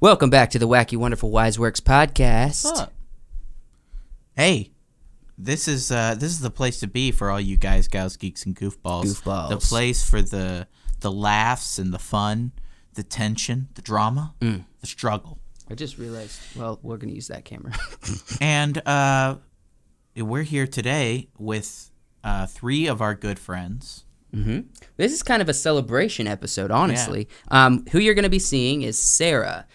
Welcome back to the Wacky Wonderful Wise Works podcast. What's up? Hey, this is uh, this is the place to be for all you guys, gals, geeks, and goofballs. Goofballs. The place for the the laughs and the fun, the tension, the drama, Mm. the struggle, I just realized. Well, we're gonna use that camera. and uh, we're here today with uh, three of our good friends. hmm This is kind of a celebration episode, honestly. Um, who you're gonna be seeing is Sarah.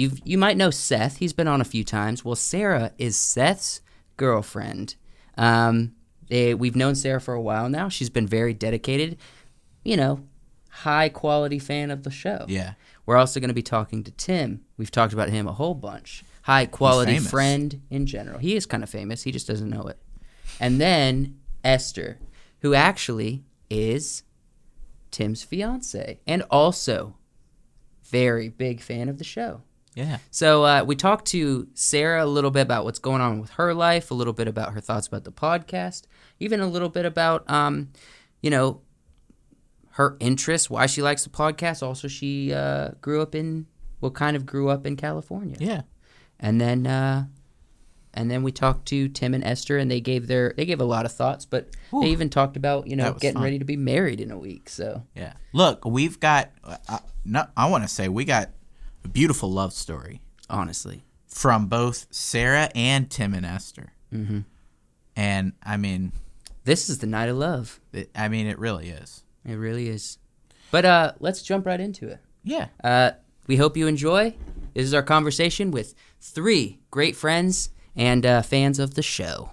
You you might know Seth. He's been on a few times. Well, Sarah is Seth's girlfriend. Um, they, we've known Sarah for a while now. She's been very dedicated. You know, high quality fan of the show. Yeah, We're also going to be talking to Tim. We've talked about him a whole bunch. High quality friend in general. He is kind of famous. He just doesn't know it. And then Esther, who actually is Tim's fiance and also very big fan of the show. Yeah. So uh, we talked to Sarah a little bit about what's going on with her life, a little bit about her thoughts about the podcast, even a little bit about, um, you know, her interests, why she likes the podcast. Also, she uh, grew up in, well, kind of grew up in California, Yeah. and then, uh, and then we talked to Tim and Esther, and they gave their, they gave a lot of thoughts, but Whew. they even talked about, you know, getting fun. ready to be married in a week. So Yeah. Look, we've got. Uh, no, I want to say we got a beautiful love story honestly, from both Sarah and Tim and Esther. hmm And I mean, this is the night of love. it, I mean, it really is. It really is. But uh, let's jump right into it. Yeah. Uh, we hope you enjoy. This is our conversation with three great friends and uh, fans of the show.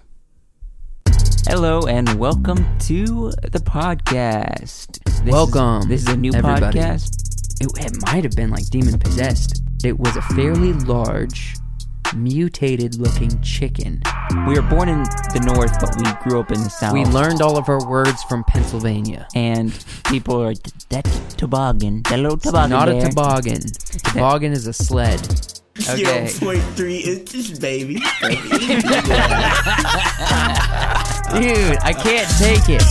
Hello and welcome to the podcast. This Welcome, Is, this is a new everybody. podcast. It, it might have been like demon possessed. It was a fairly large, mutated looking chicken. We were born in the north, but we grew up in the south. We learned all of our words from Pennsylvania. and people are that's toboggan. That little toboggan. Not a there." toboggan. Toboggan is a sled. Okay. Zero point three inches, baby. Dude, I can't take it.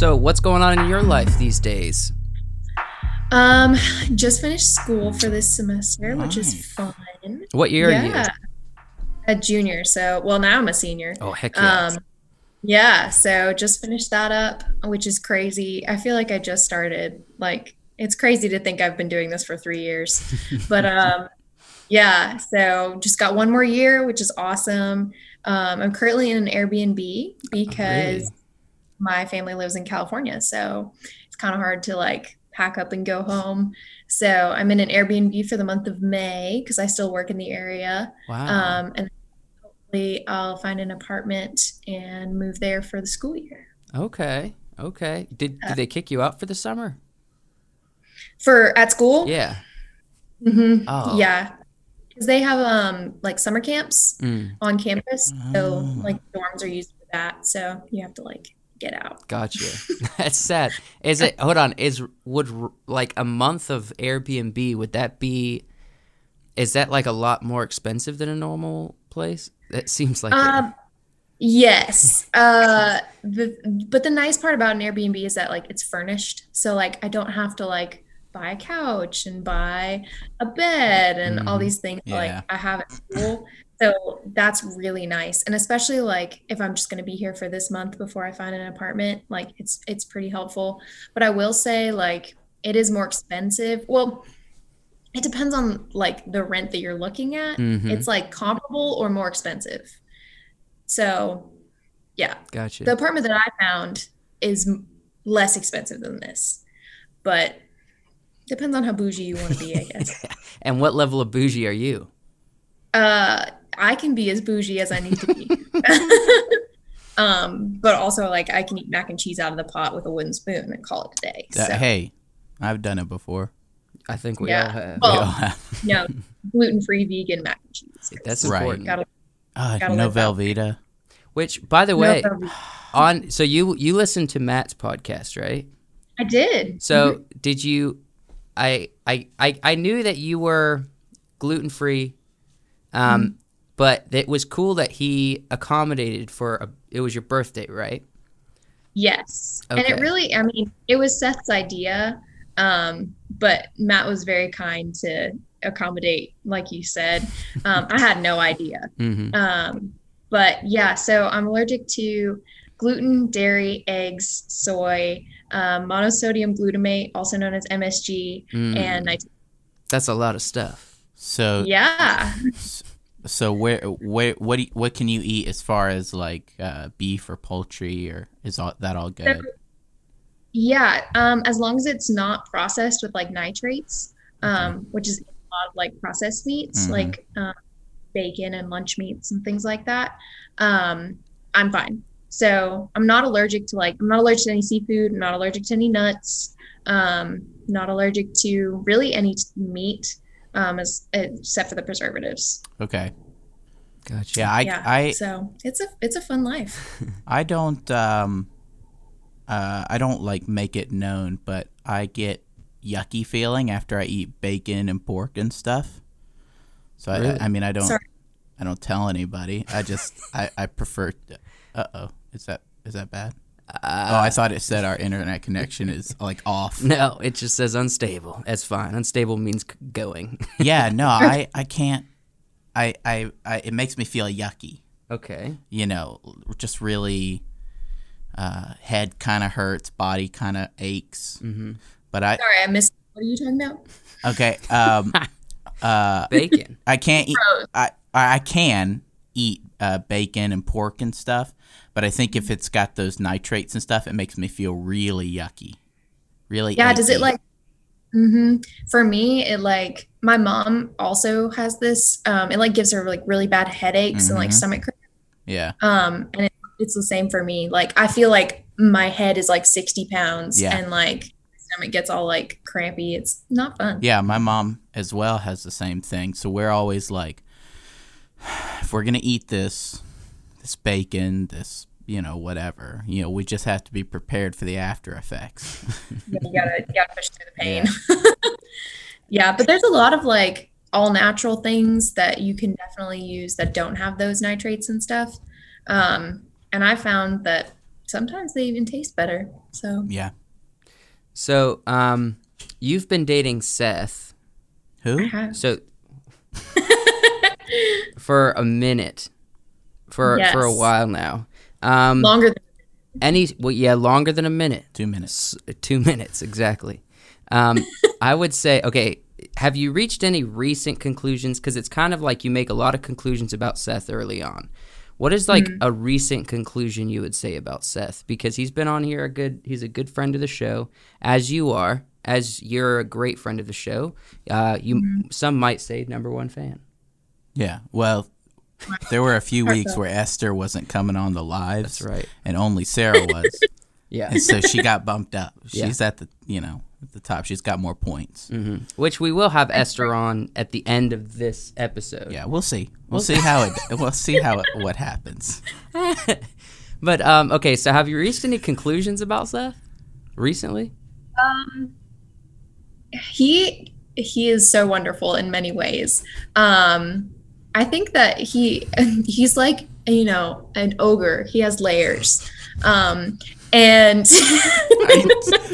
So, what's going on in your life these days? Um, just finished school for this semester, which is fun. What year are you? yeah, a junior. So, well, now I'm a senior. Oh, heck yeah. Um, yeah. So just finished that up, which is crazy. I feel like I just started. Like, it's crazy to think I've been doing this for three years, but um, yeah. So just got one more year, which is awesome. Um, I'm currently in an Airbnb because really? My family lives in California, so it's kind of hard to like pack up and go home. So I'm in an Airbnb for the month of May because I still work in the area. wow. Um, and hopefully I'll find an apartment and move there for the school year. okay. Okay. Did, did they kick you out for the summer? For at school? Yeah. Mm-hmm. Oh. Yeah. Because they have um like summer camps Mm, on campus. So Oh. like dorms are used for that. So you have to like get out. gotcha. That's sad. Is it? Hold on. Is would like a month of Airbnb? Would that be? Is that like a lot more expensive than a normal place? That seems like. it. Um, yes. Uh, the but the nice part about an Airbnb is that like it's furnished, so like I don't have to like buy a couch and buy a bed and all Mhm. these things Yeah. like I have at school. So that's really nice, and especially like if I'm just gonna be here for this month before I find an apartment, like it's it's pretty helpful. But I will say like it is more expensive. Well. It depends on like the rent that you're looking at. Mhm. It's like comparable or more expensive. So, yeah, Gotcha. the apartment that I found is less expensive than this, but depends on how bougie you want to be, I guess. and what level of bougie are you? uh, I can be as bougie as I need to be. um, but also like I can eat mac and cheese out of the pot with a wooden spoon and call it a day. That- So, hey, I've done it before. I think we Yeah. all have. We all have. no, gluten-free vegan mac and cheese. That's Right. important. Gotta, Uh, Gotta no Velveeta. Which, by the way, no, on so you you listened to Matt's podcast, right? I did. So did you? I I I, I knew that you were gluten free, um, Mm-hmm. But it was cool that he accommodated for a. It was your birthday, right? Yes. And it really, I mean, it was Seth's idea. Um, but Matt was very kind to accommodate, like you said. Um, I had no idea. hmm Um, but yeah, so I'm allergic to gluten, dairy, eggs, soy, um, monosodium glutamate, also known as MSG, Mm. and nit- That's a lot of stuff. So yeah. So where where what you, what can you eat as far as like uh, beef or poultry or is all, that all good? Yeah, um, as long as it's not processed with like nitrates, um, which is a lot of like processed meats, Mhm. like um, bacon and lunch meats and things like that, um, I'm fine. So I'm not allergic to like I'm not allergic to any seafood. I'm not allergic to any nuts. Um, not allergic to really any meat, um, as, except for the preservatives. Okay. Gotcha. Yeah, I yeah. I so it's a it's a fun life. I don't um uh I don't like make it known, but I get yucky feeling after I eat bacon and pork and stuff. So Really? I, I mean I don't Sorry. I don't tell anybody. I just I I prefer Uh oh. Is that is that bad? Oh, Uh, I thought it said our internet connection is like off. no, it just says unstable. That's fine. Unstable means c- going. yeah, no, I I can't. I, I I it makes me feel yucky. okay. You know, just really. Uh, head kind of hurts, body kind of aches. Mm-hmm. But I Sorry, I missed. What are you talking about? okay. Um, uh, Bacon. I can't eat. I I can eat uh, bacon and pork and stuff, but I think if it's got those nitrates and stuff, it makes me feel really yucky. Really. Yeah, does it achy. like hmm For me, it like my mom also has this. Um, it like gives her like really bad headaches and like Mhm. stomach cramps. Yeah. Um, and it, it's the same for me. Like I feel like my head is like sixty pounds, Yeah. and like my stomach gets all like crampy. It's not fun. Yeah, my mom as well has the same thing. So we're always like, if we're gonna eat this, this bacon, this you know whatever, you know, we just have to be prepared for the after effects. you gotta you gotta push through the pain. Yeah. but there's a lot of like all natural things that you can definitely use that don't have those nitrates and stuff. Um, and I found that sometimes they even taste better. So yeah. So, um, you've been dating Seth. Who? I- So, for a minute, for for a while now. Um, longer than any well, yeah, longer than a minute. Two minutes. S- two minutes exactly. Um, I would say, okay. Have you reached any recent conclusions? Because it's kind of like you make a lot of conclusions about Seth early on. What is like a recent conclusion you would say about Seth? Because he's been on here a good. He's a good friend of the show, as you are, as you're a great friend of the show. Uh, you some might say number one fan. Yeah. Well, there were a few weeks where Esther wasn't coming on the lives. That's right. And only Sarah was. Yeah. and so she got bumped up. Yeah. She's at the you know at the top. She's got more points. hmm Which we will have Esther on at the end of this episode. Yeah, we'll see. We'll see how it. We'll see how it, what happens. But um, okay, so have you reached any conclusions about Seth recently? Um, he he is so wonderful in many ways. Um, I think that he he's like you know an ogre. He has layers, um, and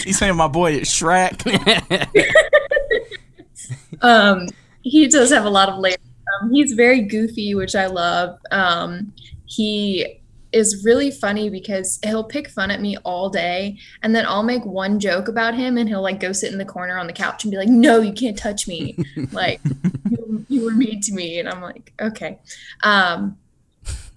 He's saying my boy is Shrek. um, he does have a lot of layers. Um, he's very goofy, which I love. Um, he is really funny because he'll pick fun at me all day, and then I'll make one joke about him, and he'll like go sit in the corner on the couch and be like, "No, you can't touch me! like you, you were mean to me." And I'm like, "Okay," um,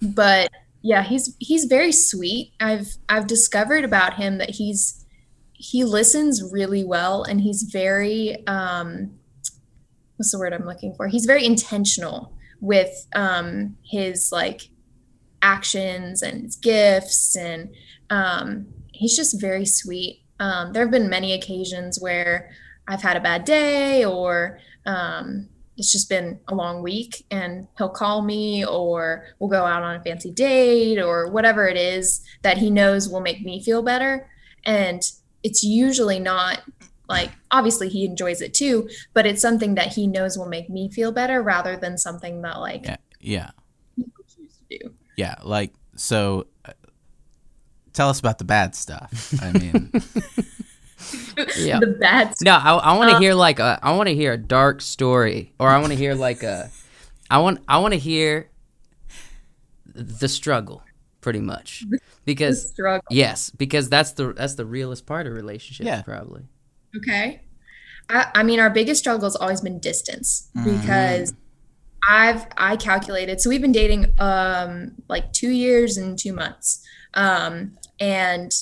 but yeah, he's he's very sweet. I've I've discovered about him that he's he listens really well, and he's very um, what's the word I'm looking for? He's very intentional with um, his like actions and his gifts, and um, he's just very sweet. Um, there have been many occasions where I've had a bad day, or um, it's just been a long week, and he'll call me, or we'll go out on a fancy date, or whatever it is that he knows will make me feel better. And it's usually not like obviously he enjoys it too but it's something that he knows will make me feel better rather than something that like Yeah, yeah, he would choose to do yeah. Like so. uh, Tell us about the bad stuff. I mean, Yeah. the bad No, I, I want to Uh, hear like a I want to hear a dark story, or I want to hear like a I want I want to hear the struggle, pretty much, because struggle. yes, because that's the that's the realest part of relationships, Yeah. probably. Okay. I, I mean, our biggest struggle has always been distance Mm-hmm. because I've I calculated. So we've been dating um like two years and two months, um, and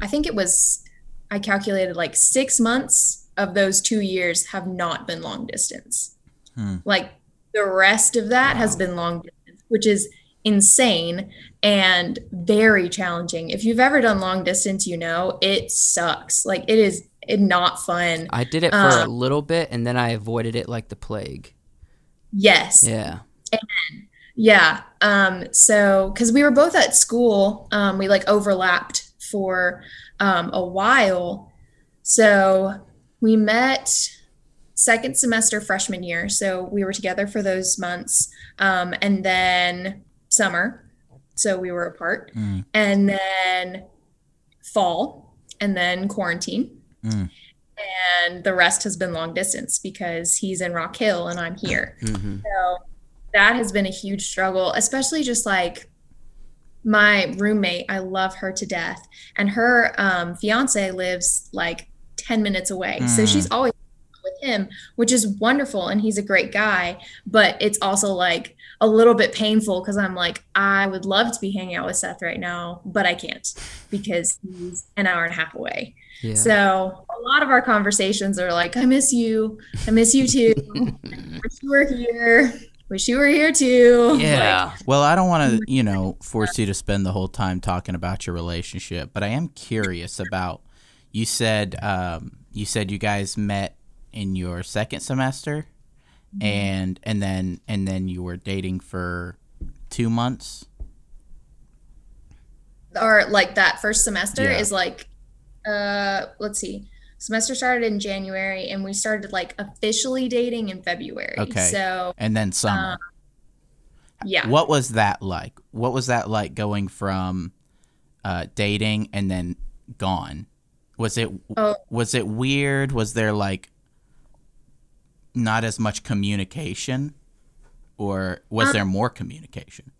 I think it was I calculated like six months of those two years have not been long distance. Hmm. Like the rest of that has been long distance, which is insane and very challenging. If you've ever done long distance, you know it sucks. Like it is it not fun. I did it for a Um, little bit, and then I avoided it like the plague. Yes. Yeah. Yeah. Um, so because we were both at school, um, we like overlapped for um, a while. So we met second semester freshman year. So we were together for those months. Um, and then summer. So we were apart. Mm. And then fall. And then quarantine. Mm. And the rest has been long distance because he's in Rock Hill and I'm here. hmm So that has been a huge struggle, especially just like my roommate. I love her to death, and her um, fiance lives like ten minutes away, so Mm. she's always with him, which is wonderful, and he's a great guy. But it's also like a little bit painful because I'm like, I would love to be hanging out with Seth right now, but I can't because he's an hour and a half away. Yeah. So a lot of our conversations are like, I miss you. I miss you too. Wish you were here. Wish you were here too. yeah. Well, I don't want to, you know, force you to spend the whole time talking about your relationship, but I am curious about. You said um, you said you guys met in your second semester, and and then and then you were dating for two months. Or like that first semester Yeah. is like, uh, let's see. Semester started in January and we started like officially dating in February. Okay. So and then summer. Um, yeah. What was that like? What was that like going from uh, dating and then gone? Was it Oh. was it weird? Was there like not as much communication, or was Um, there more communication?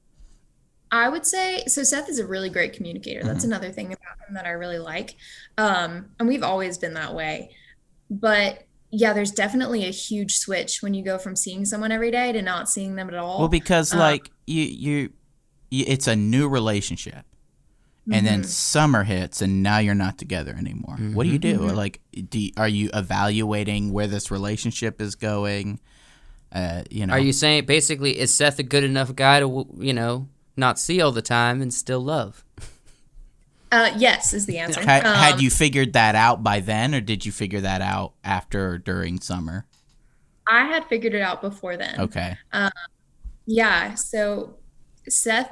I would say so. Seth is a really great communicator. That's another thing about him that I really like. Um, and we've always been that way. But yeah, there's definitely a huge switch when you go from seeing someone every day to not seeing them at all. Well, because uh, like you, you, you, it's a new relationship, and then Mhm. summer hits, and now you're not together anymore. What do you do? Mhm. Like, do you, are you evaluating where this relationship is going? Uh, you know, Are you saying basically is Seth a good enough guy to you know not see all the time and still love? Uh, yes, is the answer. Had, had Um, you figured that out by then, or did you figure that out after or during summer? I had figured it out before then. Okay. Um, Yeah. So, Seth,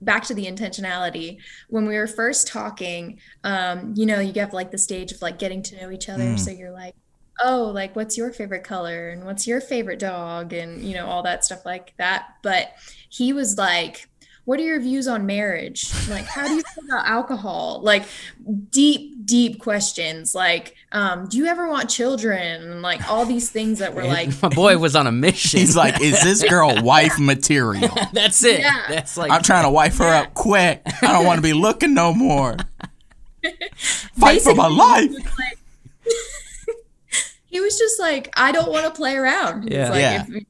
back to the intentionality. When we were first talking, um, you know, you have like the stage of like getting to know each other. Mm. So you're like, oh, like what's your favorite color and what's your favorite dog and you know all that stuff like that. But he was like. What are your views on marriage? Like, how do you feel about alcohol? Like, deep, deep questions. Like, um, do you ever want children? And like all these things that were like, My boy was on a mission. He's like, is this girl wife material? That's it. Yeah. That's like I'm trying to wife her up quick. I don't want to be looking no more. Fight for my life. he was just like, I don't want to play around. He's Yeah. like, Yeah. if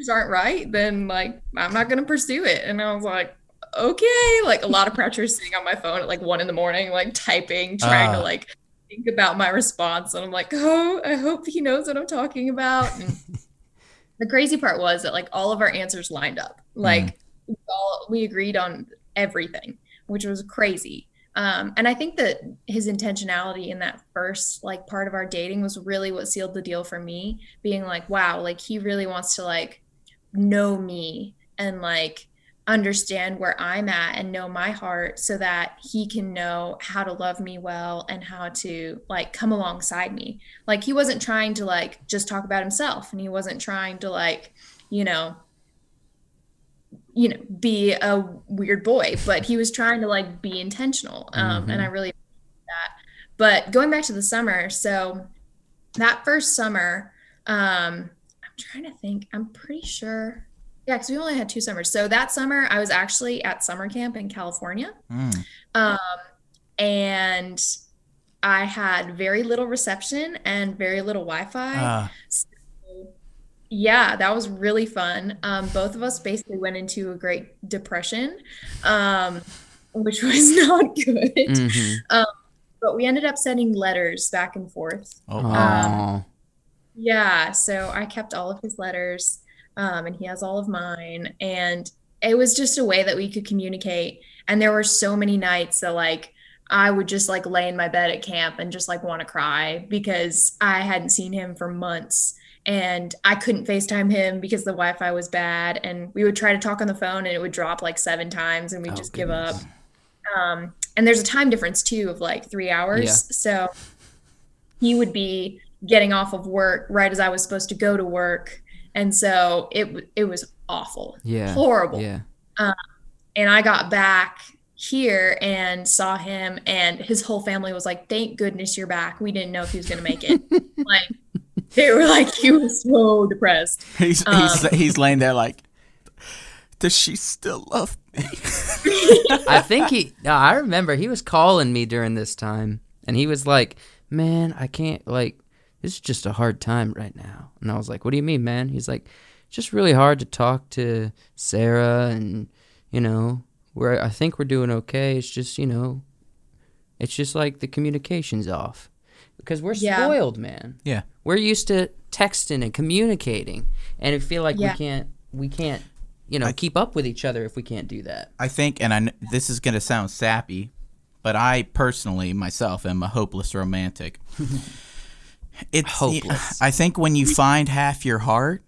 yours aren't right, then like I'm not gonna pursue it. And I was like, okay, like a lot of pressure sitting on my phone at like one in the morning, like typing, trying Ah. to like think about my response. And I'm like, oh, I hope he knows what I'm talking about. And the crazy part was that like all of our answers lined up. Like we all we agreed on everything, which was crazy. Um, and I think that his intentionality in that first like part of our dating was really what sealed the deal for me, being like, wow, like he really wants to like know me and like understand where I'm at and know my heart so that he can know how to love me well and how to like come alongside me. Like he wasn't trying to like just talk about himself and he wasn't trying to like, you know, you know, be a weird boy, but he was trying to like be intentional. Um, and I really that. but going back to the summer, so that first summer, um, trying to think. I'm pretty sure. Yeah, because we only had two summers. So that summer, I was actually at summer camp in California, Mm. um, and I had very little reception and very little Wi-Fi. Uh, Yeah, that was really fun. Um, both of us basically went into a great depression, um, which was not good. Mhm. But we ended up sending letters back and forth. oh, Aw. Yeah, so I kept all of his letters, um, and he has all of mine. And it was just a way that we could communicate. And there were so many nights that like I would just like lay in my bed at camp and just like want to cry because I hadn't seen him for months. And I couldn't FaceTime him because the Wi-Fi was bad. And we would try to talk on the phone and it would drop like seven times and we'd Oh, just give up. Um, and there's a time difference too of like three hours. Yeah. So he would be getting off of work right as I was supposed to go to work. And so it it was awful. Yeah. Horrible. Yeah. And I got back here and saw him and his whole family was like, "Thank goodness you're back. We didn't know if he was going to make it." like they were like he was so depressed. he's Um, he's he's laying there like, does she still love me? I think he. No, I remember he was calling me during this time, and he was like, "Man, I can't. Like, this is just a hard time right now." And I was like, "What do you mean, man?" He's like, "It's just really hard to talk to Sarah, and you know, we're. I think we're doing okay. It's just, you know, it's just like the communication's off because we're Yeah. spoiled, man. Yeah. We're used to texting and communicating, and I feel like Yeah. we can't. We can't." You know, I- keep up with each other if we can't do that. I think, and I kn- this is going to sound sappy, but I personally myself am a hopeless romantic. It's Hopeless. I think when you find half your heart,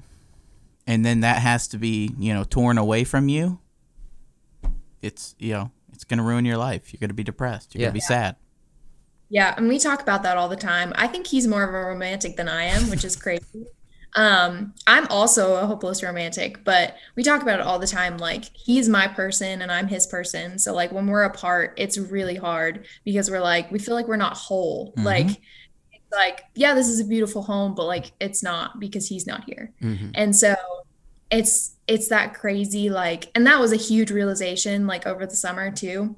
and then that has to be you know torn away from you, it's you know it's going to ruin your life. You're going to be depressed. You're Yeah. going to be sad. Yeah, and we talk about that all the time. I think he's more of a romantic than I am, which is crazy. Um, I'm also a hopeless romantic, but we talk about it all the time. Like he's my person and I'm his person. So like when we're apart, it's really hard because we're like we feel like we're not whole. Mhm. Like it's like, yeah, this is a beautiful home, but like it's not because he's not here. hmm And so it's it's that crazy like and that was a huge realization like over the summer too.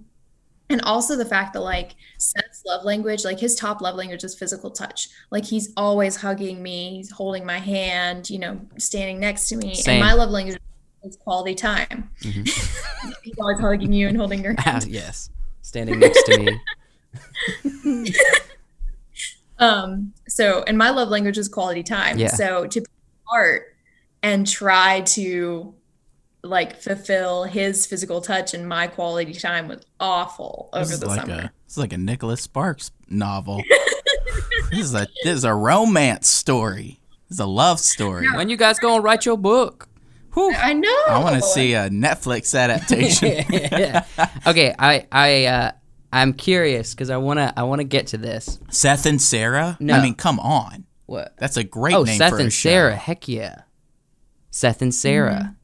And also the fact that like Seth's love language, like his top love language is physical touch. Like he's always hugging me, he's holding my hand, you know, standing next to me. Same. And my love language is quality time. Mhm. he's always hugging you and holding your Ah, hand. yes, standing next to me. Um, so and my love language is quality time. Yeah. So to be apart and try to like fulfill his physical touch and my quality time was awful This over is the like summer. a it's like a Nicholas Sparks novel. this is a this is a romance story. This is a love story. When you guys gonna write your book? Whew. I know. I want to see a Netflix adaptation. okay, I I uh, I'm curious because I wanna I wanna get to this. Seth and Sarah. No. I mean, come on. What? That's a great Oh, name Seth for a and show. Sarah. Heck yeah, Seth and Sarah.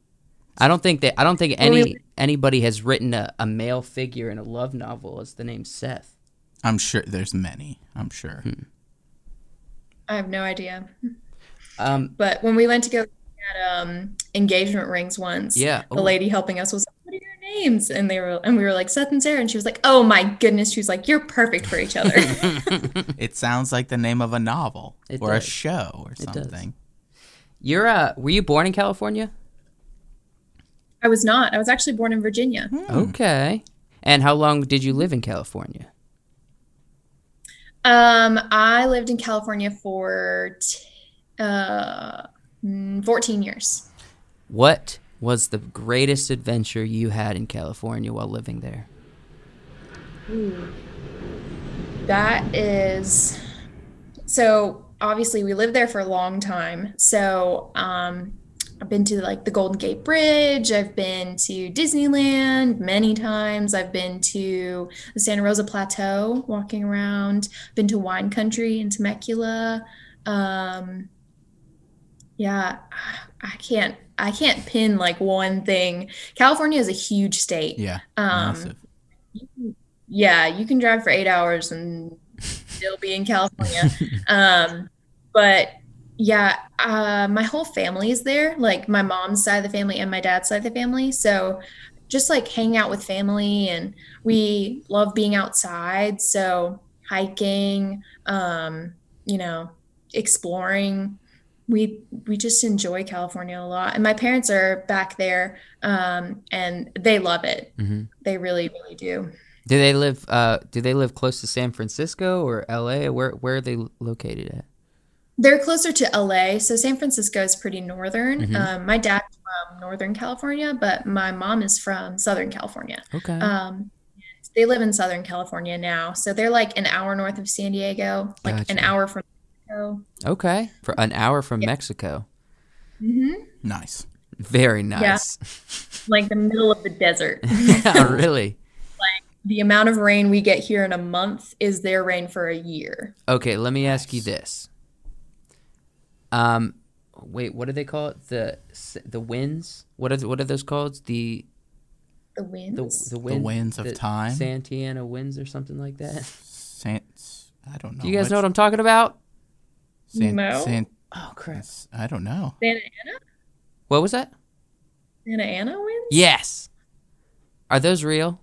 I don't think that I don't think any anybody has written a, a male figure in a love novel as the name Seth. I'm sure there's many. I'm sure. Hmm. I have no idea. Um, But when we went to go at um engagement rings once, Yeah. the lady helping us was names? And they were and we were like Seth and Sarah, and she was like, Oh my goodness. She was like, You're perfect for each other. It sounds like the name of a novel It or a show or something. you're uh, were you born in California? I was not. I was actually born in Virginia. Hmm. Okay. And how long did you live in California? Um, I lived in California for t- uh, mm, 14 years. What was the greatest adventure you had in California while living there? That is so obviously we lived there for a long time. So um I've been to like the Golden Gate Bridge, I've been to Disneyland many times. I've been to the Santa Rosa Plateau walking around, been to wine country in Temecula. Um yeah, I can't I can't pin like one thing. California is a huge state. Yeah. Um massive. yeah, you can drive for eight hours and still be in California. um, but yeah, uh, my whole family is there, like my mom's side of the family and my dad's side of the family. So just like hang out with family and we love being outside. So hiking, um, you know, exploring. We we just enjoy California a lot. And my parents are back there um, and they love it. Mhm. They really, really do. Do they live? Uh, do they live close to San Francisco or L.A.? Where Where are they located at? They're closer to LA, so San Francisco is pretty northern. Mhm. Um, my dad's from Northern California, but my mom is from Southern California. Okay. Um, they live in Southern California now, so they're like an hour north of San Diego, like an hour from Mexico. okay. For an hour from Mexico. Mm-hmm. Nice. Very nice. like the middle of the desert. Yeah. really. Like the amount of rain we get here in a month is their rain for a year. Okay. Let me ask you this. Um, wait. What do they call it? The the winds. What are th- what are those called? The The the winds. the, wind, winds of time? Santana winds or something like that. San, I don't know. Do you guys know what I'm talking about? San, No. San, Oh crap! I don't know. Santa Ana? What was that? Santa Ana winds? Yes. Are those real?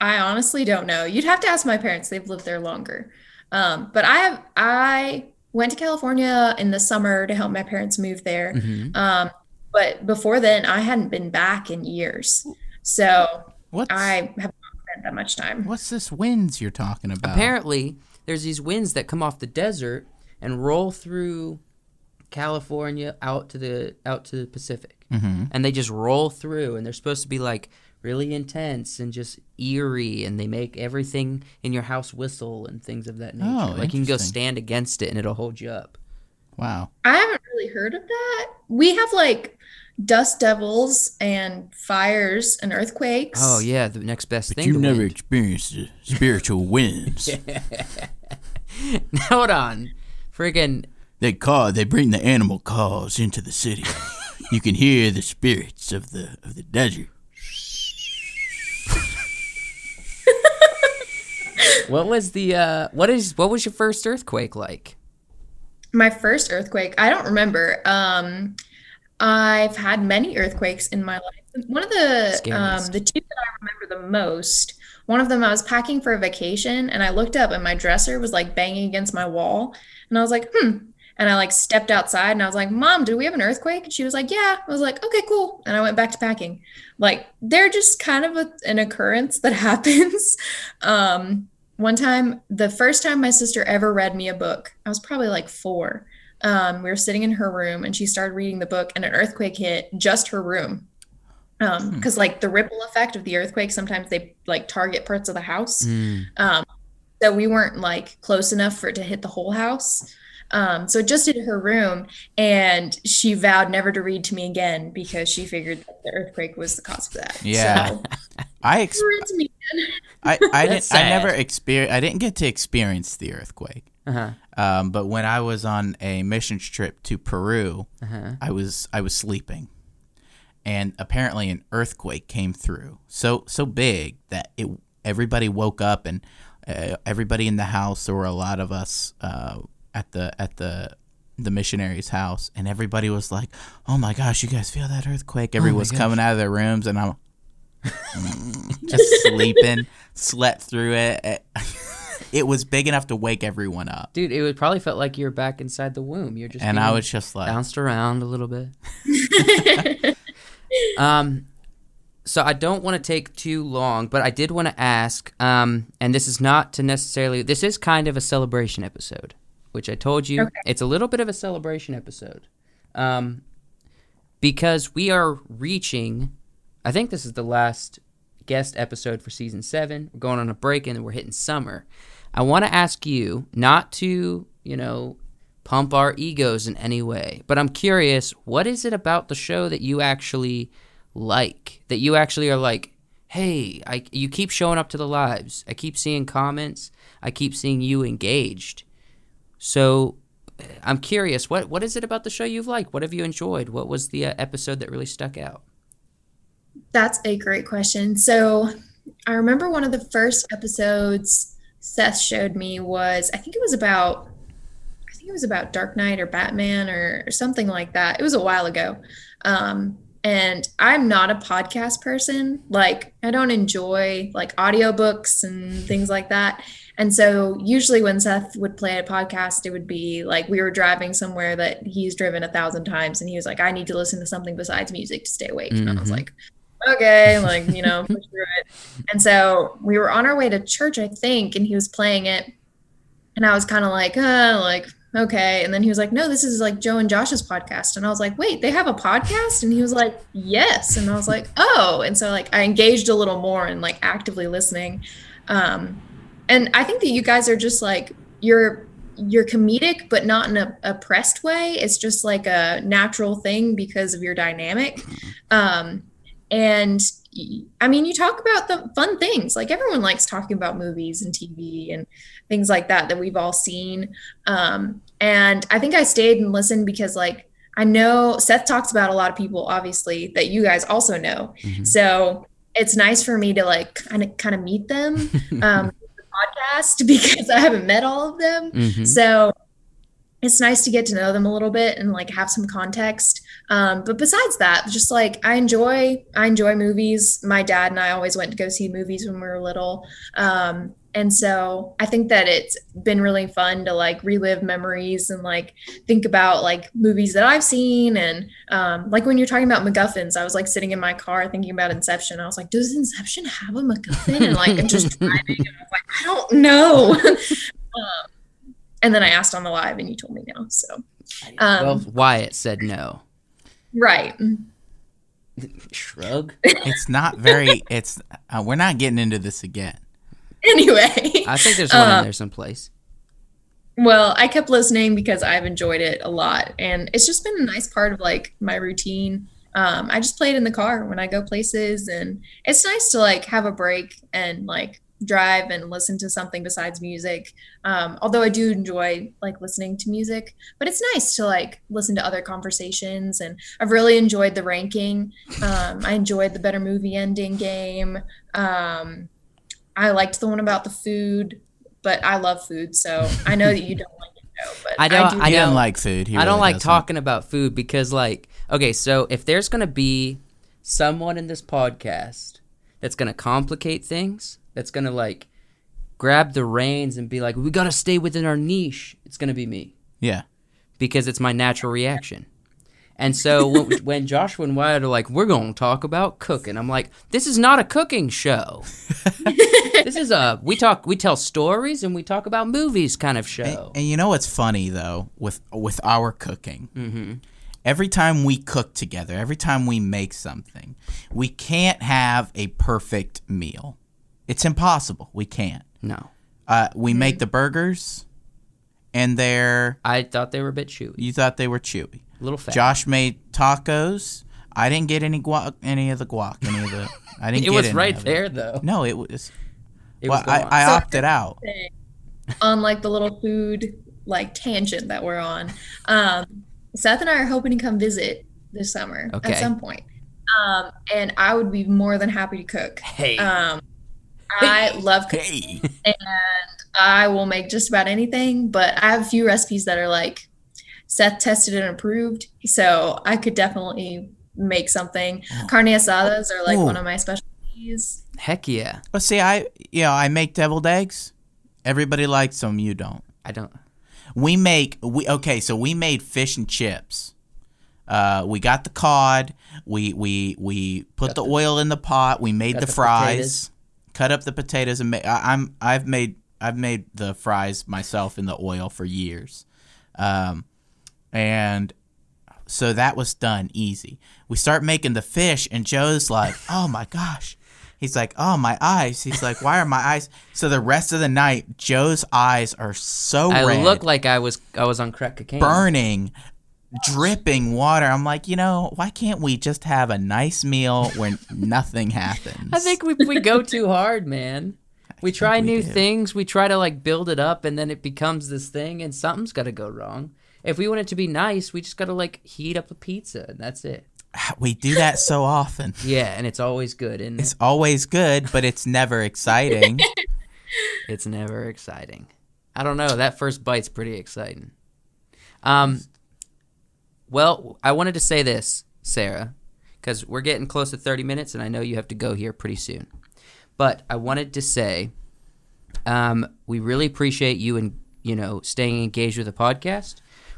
I honestly don't know. You'd have to ask my parents. They've lived there longer. Um, but I have I went to California in the summer to help my parents move there. Mhm. Um, but before then, I hadn't been back in years. So What's I have not spent that much time. what's this winds you're talking about? Apparently, there's these winds that come off the desert and roll through California out to the out to the Pacific, Mhm. and they just roll through, and they're supposed to be like really intense and just eerie, and they make everything in your house whistle and things of that nature. Oh, like you can go stand against it, and it'll hold you up. Wow. I haven't really heard of that. We have like dust devils and fires and earthquakes. Oh yeah, the next best But thing. you to never wind. experienced the spiritual winds. Hold on, friggin' They call. They bring the animal calls into the city. you can hear the spirits of the of the desert. what was the uh what is what was your first earthquake like? My first earthquake, I don't remember. Um, I've had many earthquakes in my life. One of the um, the two that I remember the most. One of them, I was packing for a vacation, and I looked up, and my dresser was like banging against my wall, and I was like, hmm. And I like stepped outside, and I was like, "Mom, did we have an earthquake?" And she was like, "Yeah." I was like, "Okay, cool." And I went back to packing. Like they're just kind of a, an occurrence that happens. Um, one time, the first time my sister ever read me a book, I was probably like four. Um, we were sitting in her room and she started reading the book, and an earthquake hit just her room. Um, because like the ripple effect of the earthquake, sometimes they like target parts of the house. Mm. Um, so we weren't like close enough for it to hit the whole house. Um, so it just hit her room, and she vowed never to read to me again because she figured that the earthquake was the cause of that. Yeah. So, I ex- never read to me again. I I, didn't, That's I never experienced. I didn't get to experience the earthquake. Uh-huh. Um, but when I was on a missions trip to Peru, Uh-huh. I was I was sleeping, and apparently an earthquake came through so so big that it everybody woke up and uh, everybody in the house. There were a lot of us uh, at the at the the missionary's house, and everybody was like, "Oh my gosh, you guys feel that earthquake?" Everyone was coming out of their rooms, and I'm just sleeping, slept through it. It was big enough to wake everyone up, Dude, it would probably felt like you were back inside the womb. You're just and I was just like, bounced around a little bit. um, so I don't want to take too long, but I did want to ask, um, and this is not to necessarily. This is kind of a celebration episode, which I told you Okay. it's a little bit of a celebration episode, um, because we are reaching. I think this is the last guest episode for season seven. We're going on a break and we're hitting summer. I want to ask you not to, you know, pump our egos in any way, but I'm curious, what is it about the show that you actually like? That you actually are like, hey, I, you keep showing up to the lives. I keep seeing comments. I keep seeing you engaged. So uh, I'm curious, what what is it about the show you've liked? What have you enjoyed? What was the uh, episode that really stuck out? That's a great question. So I remember one of the first episodes Seth showed me was I think it was about it was about Dark Knight or Batman or, or something like that. It was a while ago. Um, and I'm not a podcast person. Like I don't enjoy like audiobooks and things like that. And so usually when Seth would play a podcast, it would be like we were driving somewhere that he's driven a thousand times and he was like, I need to listen to something besides music to stay awake. And I was Mhm. like, okay, like, you know, push through it. And so we were on our way to church, I think, and he was playing it. And I was kind of like, uh, like, okay. And then he was like, no, this is like Joe and Josh's podcast. And I was like, wait, they have a podcast? And he was like, yes. And I was like, oh. And so like I engaged a little more and like actively listening. Um, and I think that you guys are just like you're you're comedic, but not in a oppressed way. It's just like a natural thing because of your dynamic. Um, and I mean, you talk about the fun things. Like everyone likes talking about movies and TV and things like that that we've all seen. Um, and I think I stayed and listened because like I know Seth talks about a lot of people, obviously, that you guys also know. Mhm. So it's nice for me to like kind of kind of meet them um, the podcast because I haven't met all of them. Mhm. So it's nice to get to know them a little bit and like have some context. Um, but besides that, just like I enjoy, I enjoy movies. My dad and I always went to go see movies when we were little. Um, and so I think that it's been really fun to like relive memories and like think about like movies that I've seen. And um, like when you're talking about MacGuffins, I was like sitting in my car thinking about Inception. I was like, does Inception have a MacGuffin? And like, I'm just driving and I was like, I don't know. um, and then I asked on the live and you told me no. So, um, well, Wyatt said no. Right. Shrug. It's not very. It's uh, we're not getting into this again. Anyway, I think there's one Uh, in there someplace. well, I kept listening because I've enjoyed it a lot. And it's just been a nice part of like my routine. Um, I just play it in the car when I go places. And it's nice to like have a break and like drive and listen to something besides music. Um, although I do enjoy like listening to music, but it's nice to like listen to other conversations. And I've really enjoyed the ranking. Um, I enjoyed the better movie ending game. Um, I liked the one about the food, but I love food, so I know that you don't like it, though, but I don't- do I don't- doesn't like food. He I don't really like doesn't. talking about food because, like, okay, so if there's gonna be someone in this podcast that's gonna complicate things, that's gonna like grab the reins and be like, "We gotta stay within our niche," it's gonna be me Yeah. because it's my natural reaction. And so when, when Joshua and Wyatt are like, "We're gonna talk about cooking," I'm like, "This is not a cooking show. this is a we talk we tell stories and we talk about movies kind of show." and you know what's funny though with with our cooking? hmm Every time we cook together, every time we make something, we can't have a perfect meal. It's impossible. We can't. No, Uh, we make the burgers, and they're I thought they were a bit chewy, you thought they were chewy. a little fat. Josh made tacos. I didn't get any guac, any of the guac, any of the. I didn't. it get was any right of it. there though. No, it was. It well, was I. I So- opted out. on like the little food like tangent that we're on. Um, Seth and I are hoping to come visit this summer Okay. at some point. Um, and I would be more than happy to cook. hey, Um, I love cooking. Hey, I will make just about anything, but I have a few recipes that are like Seth tested and approved, so I could definitely make something. Carne asadas are like Ooh. one of my specialties. heck yeah. well, see, I you know I make deviled eggs. Everybody likes them. You don't. I don't. We make we okay. So we made fish and chips. Uh, we got the cod. We we we put the, oil in the pot. We made the, the fries. potatoes. Cut up the potatoes and ma- I, I'm I've made I've made the fries myself in the oil for years, um, and so that was done easy. We start making the fish, and Joe's like, "Oh my gosh." He's like, "Oh my eyes." He's like, "Why are my eyes?" So the rest of the night, Joe's eyes are so I red look like I was I was on crack cocaine. burning, dripping water. I'm like, you know, why can't we just have a nice meal where nothing happens? I think we we go too hard, man. We try we new do. things. We try to like build it up, and then it becomes this thing, and something's got to go wrong. If we want it to be nice, we just got to like heat up a pizza, and that's it. we do that so often. Yeah, and it's always good. And It's always good, but it's never exciting. it's never exciting. I don't know. That first bite's pretty exciting. Um, well, I wanted to say this, Sarah, because we're getting close to 30 minutes, and I know you have to go here pretty soon. But I wanted to say, um, we really appreciate you and you know staying engaged with the podcast.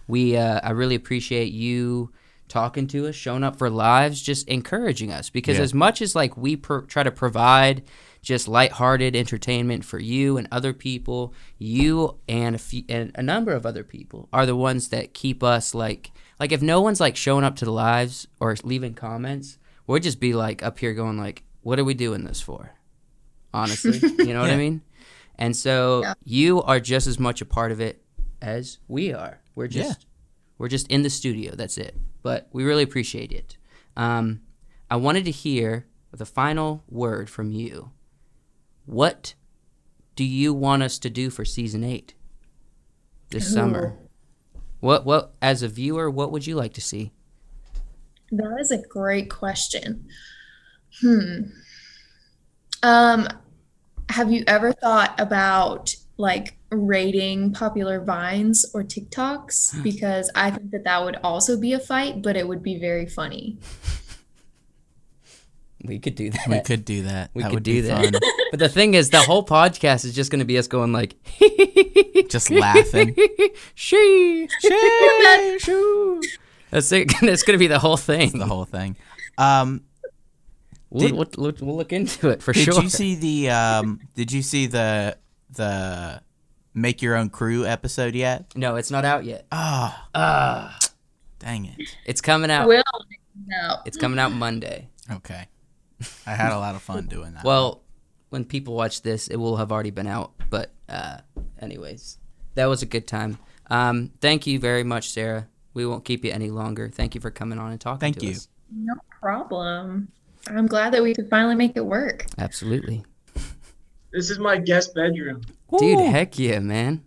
We uh, I really appreciate you talking to us, showing up for lives, just encouraging us. Because Yeah. as much as like we pro- try to provide just lighthearted entertainment for you and other people, you and a few, and a number of other people are the ones that keep us like like if no one's like showing up to the lives or leaving comments, we'll just be like up here going like, what are we doing this for? Honestly, you know what I mean? And so Yeah. you are just as much a part of it as we are. We're just Yeah. we're just in the studio. That's it. But we really appreciate it. Um, I wanted to hear the final word from you. What do you want us to do for season eight this summer? What what as a viewer, what would you like to see? That is a great question. Hmm. Um, have you ever thought about like rating popular vines or TikToks? Because I think that that would also be a fight, but it would be very funny. We could do that. We could do that. We that could would do be that. fun. But the thing is, the whole podcast is just going to be us going like, Just laughing. she, she, shoo. That's it. That's going to be the whole thing. the whole thing. Um, We'll, Did- we'll, we'll, we'll look into it for did sure. you see the um? Did you see the the make your own crew episode yet? No, it's not out yet. Ah, Ah, dang it. it's coming out. Will, no. It's coming out Monday. Okay, I had a lot of fun doing that. Well, when people watch this, it will have already been out. But, uh, anyways, that was a good time. Um, thank you very much, Sarah. We won't keep you any longer. Thank you for coming on and talking Thank to you. us. No problem. I'm glad that we could finally make it work. Absolutely. This is my guest bedroom. Dude, heck yeah, man.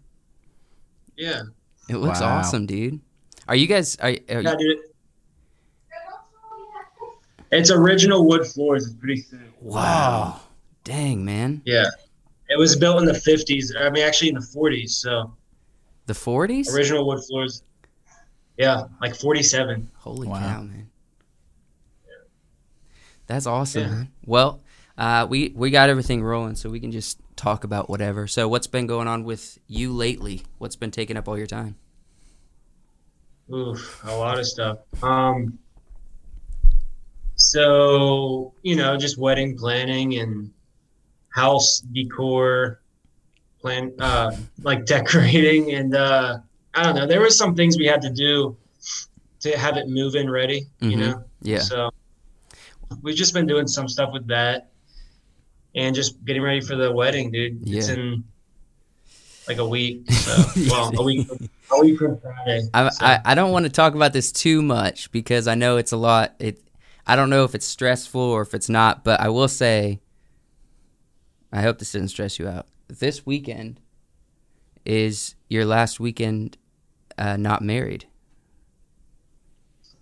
Yeah. It looks Wow. awesome, dude. Are you guys? Are, are Yeah, you, dude. It's original wood floors. It's pretty thick. wow. Dang, man. Yeah. It was built in the 50s. I mean, actually in the 40s. So The 40s? original wood floors. Yeah, like 47. Holy Wow. cow, man. That's awesome, Yeah. man. Well, uh, we we got everything rolling, so we can just talk about whatever. So, what's been going on with you lately? What's been taking up all your time? Oof, a lot of stuff. Um, so you know, just wedding planning and house decor, plan, uh, like decorating, and uh, I don't know. There were some things we had to do to have it move in ready. You Mhm. know, Yeah, So we've just been doing some stuff with that, and just getting ready for the wedding, dude. It's in like a week. So well, a week. A week from Friday. I, so. I I don't want to talk about this too much because I know it's a lot. It I don't know if it's stressful or if it's not, but I will say. I hope this didn't stress you out. This weekend is your last weekend uh, not married.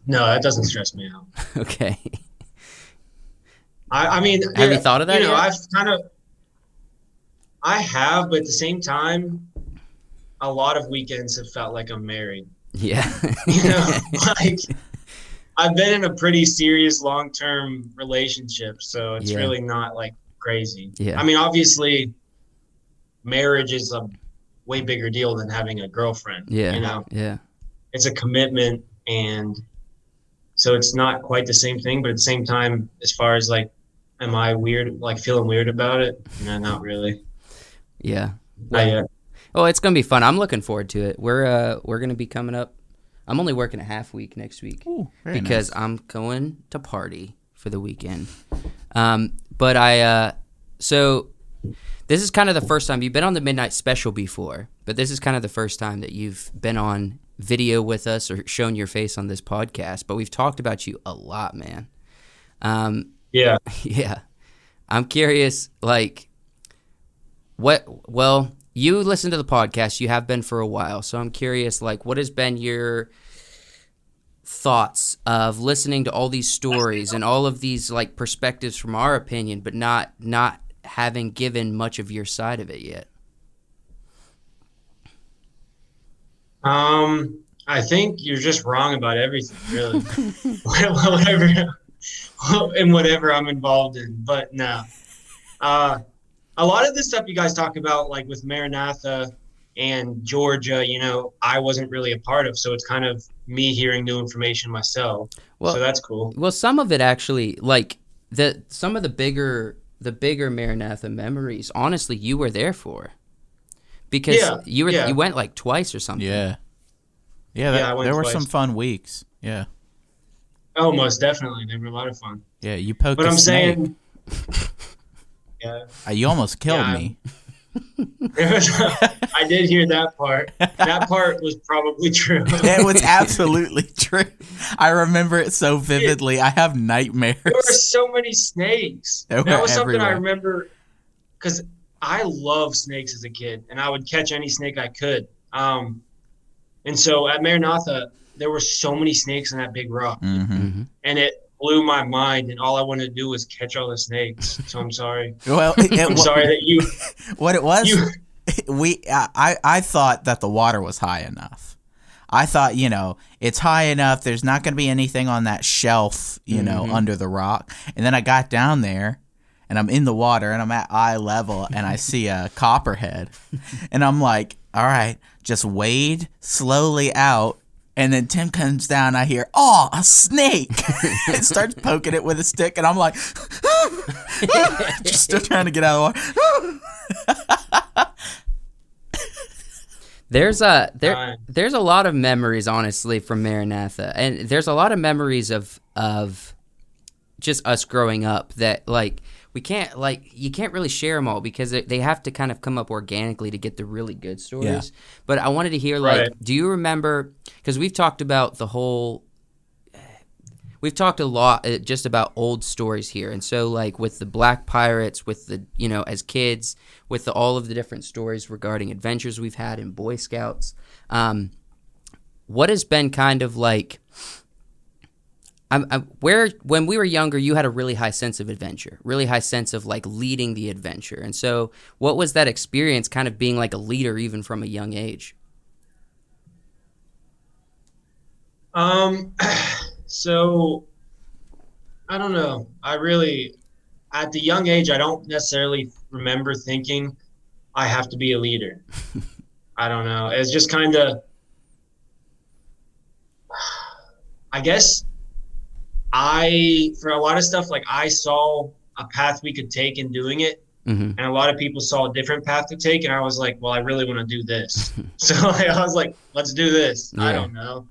No, that doesn't stress me out. okay. I, I mean, Have you thought of that You know, yet? I've kind of, I have, but at the same time, a lot of weekends have felt like I'm married. Yeah. You know, like I've been in a pretty serious long-term relationship, so it's Yeah. really not like crazy. Yeah. I mean, obviously, marriage is a way bigger deal than having a girlfriend. yeah. You know, Yeah. it's a commitment and so it's not quite the same thing but at the same time as far as like am i weird like feeling weird about it no not really Yeah. not yet Oh, it's gonna be fun. I'm looking forward to it. We're uh we're gonna be coming up. I'm only working a half week next week Very because nice. I'm going to party for the weekend. Um, but I uh, so this is kind of the first time you've been on the midnight special before, but this is kind of the first time that you've been on video with us or shown your face on this podcast. But we've talked about you a lot, man. Um, yeah yeah. I'm curious, like, what, well, you listen to the podcast, you have been for a while. So I'm curious, like, what has been your thoughts of listening to all these stories and all of these, like, perspectives from our opinion, but not, not haven't given much of your side of it yet. Um, I think you're just wrong about everything, really. whatever, whatever I'm involved in. But no, uh, a lot of the stuff you guys talk about, like with Maranatha and Georgia, you know, I wasn't really a part of, so it's kind of me hearing new information myself. Well- so that's cool. Well, some of it actually, like the some of the bigger the bigger Maranatha memories. Honestly, you were there for because Yeah, you were yeah. you went like twice or something. Yeah. Yeah, that, Yeah, I went there were some fun weeks. Yeah. Oh, most definitely, they were a lot of fun. Yeah, you poked But a I'm snake. saying, yeah, Uh, you almost killed Yeah. me. I did hear that part. That part was probably true. It was absolutely true. I remember it so vividly. I have nightmares. there were so many snakes. That was something I remember because I loved snakes as a kid, and I would catch any snake I could. Um, and so at Maranatha, there were so many snakes in that big rock, hmm and it blew my mind. And all I wanted to do was catch all the snakes. So I'm sorry. Well, it, I'm it- sorry that you what it was, you. we I, I I thought that the water was high enough. I thought, you know, it's high enough. There's not going to be anything on that shelf, you know, mm-hmm. under the rock. And then I got down there, and I'm in the water, and I'm at eye level, and I see a copperhead, and I'm like, all right, just wade slowly out. And then Tim comes down. I hear, "Oh, a snake!" and starts poking it with a stick, and I'm like, just still trying to get out of the water. There's a there there's a lot of memories honestly from Maranatha, and there's a lot of memories of of just us growing up that like we can't like you can't really share them all because they, they have to kind of come up organically to get the really good stories. Yeah. But I wanted to hear like, Right. do you remember? Because we've talked about the whole. We've talked a lot uh, just about old stories here, and so like with the Black Pirates, with the you know as kids, with the, all of the different stories regarding adventures we've had in Boy Scouts. Um, what has been kind of like I'm, I'm, where when we were younger you had a really high sense of adventure really high sense of like leading the adventure and so what was that experience kind of being like a leader even from a young age Um, so I don't know. I really, at the young age, I don't necessarily remember thinking I have to be a leader. I don't know. It's just kind of, I guess, I for a lot of stuff like I saw a path we could take in doing it, mm-hmm. and a lot of people saw a different path to take, and I was like, well, I really want to do this. so like, I was like, let's do this. I don't know.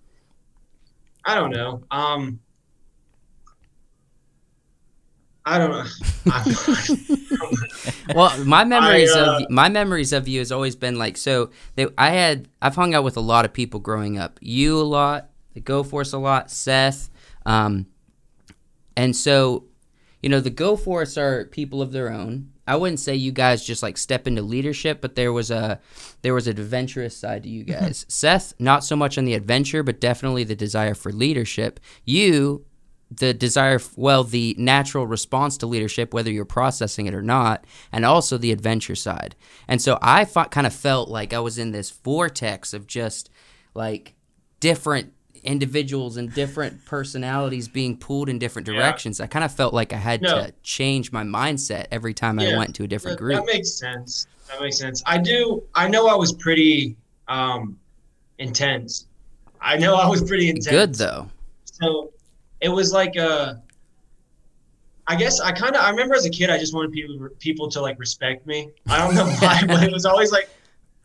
I don't know. Um, I don't know. Well my memories uh, of my memories of you has always been like so they, i had i've hung out with a lot of people growing up you a lot the go force a lot seth um, and so you know the go force are people of their own. I wouldn't say you guys just like step into leadership but there was a there was an adventurous side to you mm-hmm. guys. Seth not so much on the adventure but definitely the desire for leadership. You the desire well the natural response to leadership whether you're processing it or not and also the adventure side. And so i kind of felt like i was in this vortex of just like different individuals and different personalities being pulled in different Yeah. directions i kind of felt like i had No. to change my mindset every time i went to a different group that makes sense. That makes sense. I do. I know I was pretty um, intense. I know I was pretty intense. good though So it was like a. I guess I kind of I remember as a kid I just wanted people people to like respect me. I don't know why, but it was always like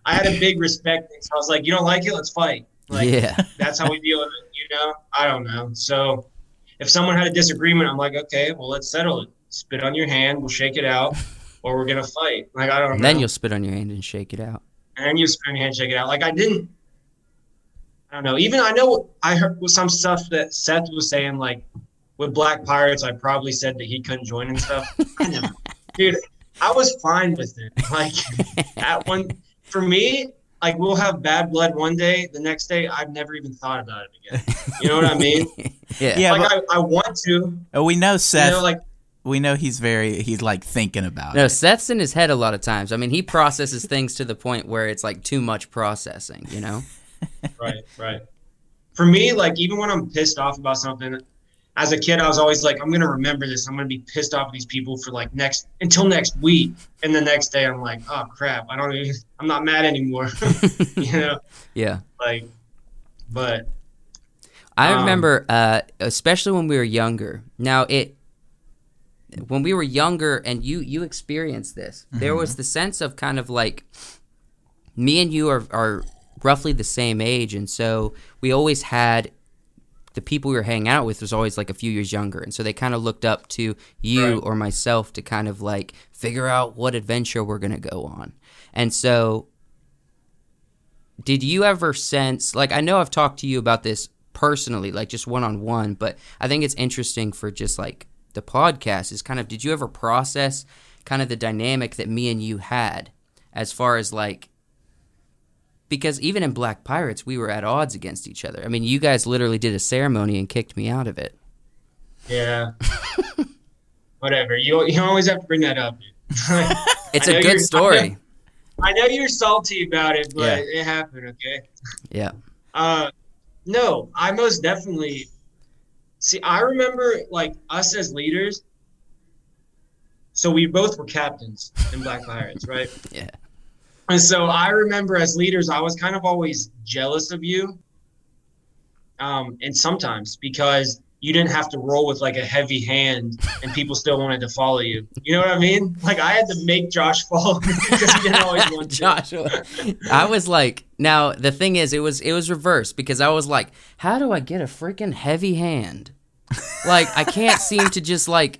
I had a big respect thing. So I was like, you don't like it, let's fight. Like yeah that's how we deal with it, you know? I don't know. So if someone had a disagreement, I'm like, okay, well let's settle it. Spit on your hand, we'll shake it out, or we're gonna fight. Like I don't and know. then you'll spit on your hand and shake it out and then you spit on your hand, shake it out. Like I didn't. I don't know. Even I know I heard some stuff that Seth was saying, like with Black Pirates. I probably said that he couldn't join and stuff. I never, dude. I was fine with it. Like at one for me, like we'll have bad blood one day. The next day, I've never even thought about it again. You know what I mean? yeah Yeah, like but I, I want to. uh, we know Seth. You know, like we know he's very he's like thinking about No, it. Seth's in his head a lot of times. I mean, he processes things to the point where it's like too much processing, you know? right, right. For me, like even when I'm pissed off about something, as a kid, I was always like, I'm gonna remember this. I'm gonna be pissed off at these people for like next until next week, and the next day I'm like, oh crap, I don't even, I'm not mad anymore. you know, Yeah. like, but I Um, remember, uh, especially when we were younger. Now it, when we were younger, and you you experienced this, there was the sense of kind of like, me and you are are roughly the same age, and so we always had. The people we were hanging out with was always like a few years younger, and so they kind of looked up to you Right. or myself to kind of like figure out what adventure we're gonna go on. And so did you ever sense like I know I've talked to you about this personally, like just one on one, but I think it's interesting for just like the podcast is kind of did you ever process kind of the dynamic that me and you had as far as like because even in Black Pirates we were at odds against each other. I mean, you guys literally did a ceremony and kicked me out of it. yeah, whatever. You you always have to bring that up. It's a good you're- I story. know- I know you're salty about it, but Yeah. it happened. Okay. Yeah. Uh, no, I most definitely see. I remember like us as leaders. So we both were captains in Black Pirates, right? Yeah. And so I remember as leaders, I was kind of always jealous of you. Um, and sometimes because you didn't have to roll with like a heavy hand and people still wanted to follow you. You know what I mean? Like I had to make Josh follow because he didn't always want to. Joshua. I was like, now the thing is, it was it was reversed because I was like, how do I get a freaking heavy hand? Like I can't seem to just like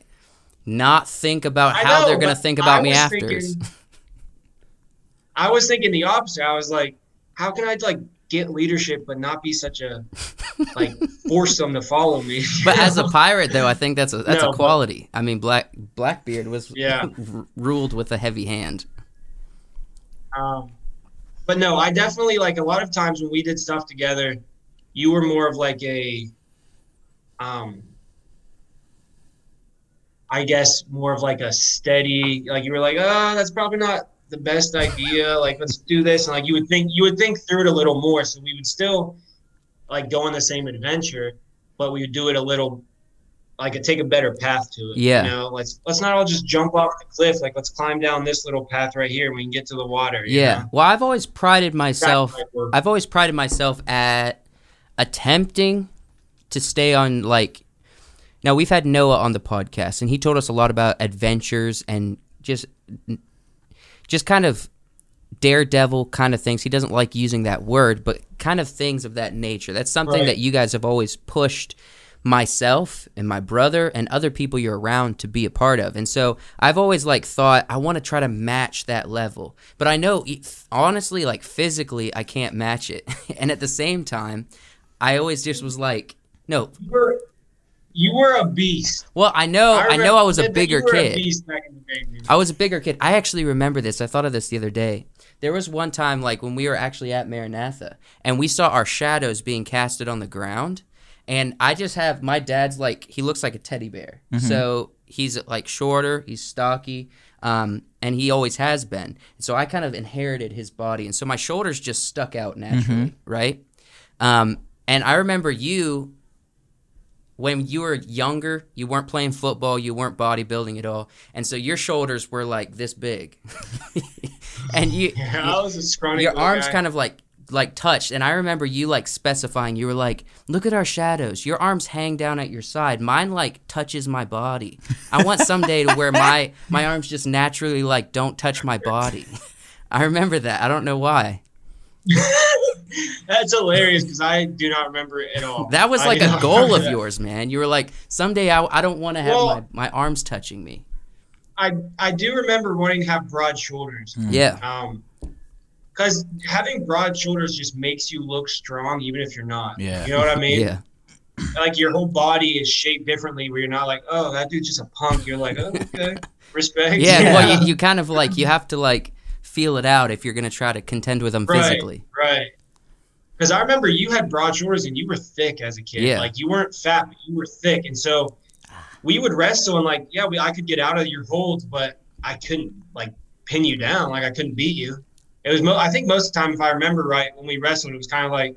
not think about how know, they're gonna think about I me after. I was thinking the opposite. I was like, how can I like get leadership but not be such a like force them to follow me? But as a pirate, though, I think that's a that's No, a but- quality. I mean, Black Blackbeard was Yeah. r- ruled with a heavy hand. Um, but no, I definitely like a lot of times when we did stuff together, you were more of like a, um, I guess more of like a steady, like you were like, oh, that's probably not the best idea. Like, let's do this. And like, you would think, you would think through it a little more. So we would still like go on the same adventure, but we would do it a little, like take a better path to it. Yeah. You know, let's, let's not all just jump off the cliff. Like, let's climb down this little path right here and we can get to the water. you Yeah. know? Well, I've always prided myself. That might work. I've always prided myself at attempting to stay on like now we've had Noah on the podcast and he told us a lot about adventures and just just kind of daredevil kind of things. He doesn't like using that word, but kind of things of that nature. That's something Right. that you guys have always pushed myself and my brother and other people you're around to be a part of. And so I've always like thought I want to try to match that level. But I know honestly like physically I can't match it. and at the same time, I always just was like, no. You were, you were a beast. Well, I know I, remember know I was a bigger you were kid. A beast back in the day. I was a bigger kid. I actually remember this. I thought of this the other day. There was one time, like when we were actually at Maranatha, and we saw our shadows being casted on the ground. And I just have my dad's like he looks like a teddy bear, so he's like shorter, he's stocky, um, and he always has been. So I kind of inherited his body, and so my shoulders just stuck out naturally, right? Um, and I remember you when you were younger, you weren't playing football, you weren't bodybuilding at all, and so your shoulders were like this big, and you, Yeah, I was a scrawny your arms guy. kind of like like touched, and I remember you like specifying. You were like, "Look at our shadows. Your arms hang down at your side. Mine like touches my body. I want someday to where my my arms just naturally like don't touch my body." I remember that. I don't know why. That's hilarious because I do not remember it at all. That was like do a goal of that. yours, man. You were like, someday I, I don't want to have Well- my, my arms touching me. I I do remember wanting to have broad shoulders. Yeah. Um, because having broad shoulders just makes you look strong, even if you're not. Yeah. You know what I mean? Yeah. Like your whole body is shaped differently, where you're not like, oh, that dude's just a punk. You're like, oh, okay, respect. Yeah. Yeah. Well, you, you kind of like, you have to like feel it out if you're going to try to contend with them Right. physically. Right. Because I remember you had broad shoulders and you were thick as a kid. Yeah. Like you weren't fat, but you were thick, and so we would wrestle and like, yeah, we I could get out of your holds, but I couldn't like pin you down. Like I couldn't beat you. It was, mo- I think most of the time, if I remember right, when we wrestled, it was kind of like,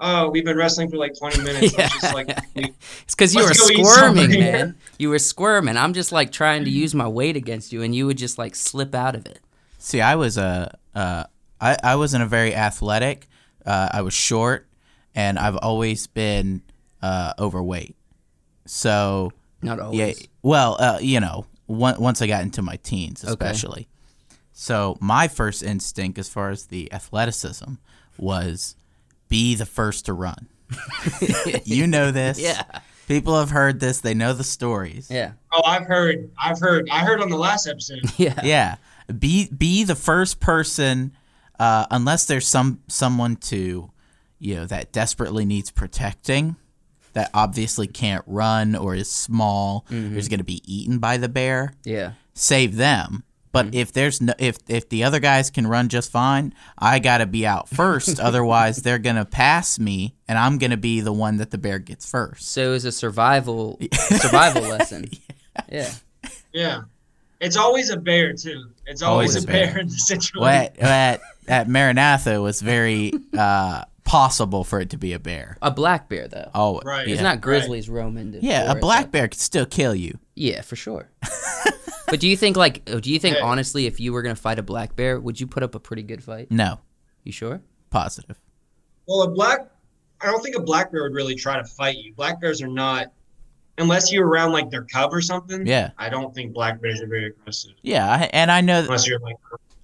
oh, we've been wrestling for like 20 minutes. Yeah. Just like, It's because you were Let's go eat squirming, man. You were squirming. I'm just like trying to mm-hmm. use my weight against you, and you would just like slip out of it. See, I was a, uh, I, I wasn't a very athletic. Uh, I was short, and I've always been uh, overweight. So Not always. yeah, well, uh, you know, on- once I got into my teens, especially. Okay. So my first instinct, as far as the athleticism, was be the first to run. you know this. Yeah. People have heard this. They know the stories. Yeah. oh, I've heard, I've heard, I heard on the last episode. Yeah. yeah be be the first person uh, unless there's some someone to you know that desperately needs protecting that obviously can't run or is small or is going to be eaten by the bear Yeah. save them but if there's no if if the other guys can run just fine i got to be out first otherwise they're going to pass me and i'm going to be the one that the bear gets first So it's a survival survival lesson. Yeah. Yeah. It's always a bear too. It's always, a bear, in the situation. well, at, at, at maranatha it was very uh, possible for it to be a bear A black bear though. Oh, Right. Yeah. It's not grizzlies roaming. the yeah, a black bear could still kill you. Yeah, for sure. but do you think like do you think Yeah. honestly if you were gonna fight a black bear, would you put up a pretty good fight? No, You sure? positive. Well, a black, I don't think a black bear would really try to fight you. Black bears are not, unless you're around like their cub or something. Yeah, I don't think black bears are very aggressive yeah, and I know, unless you're like,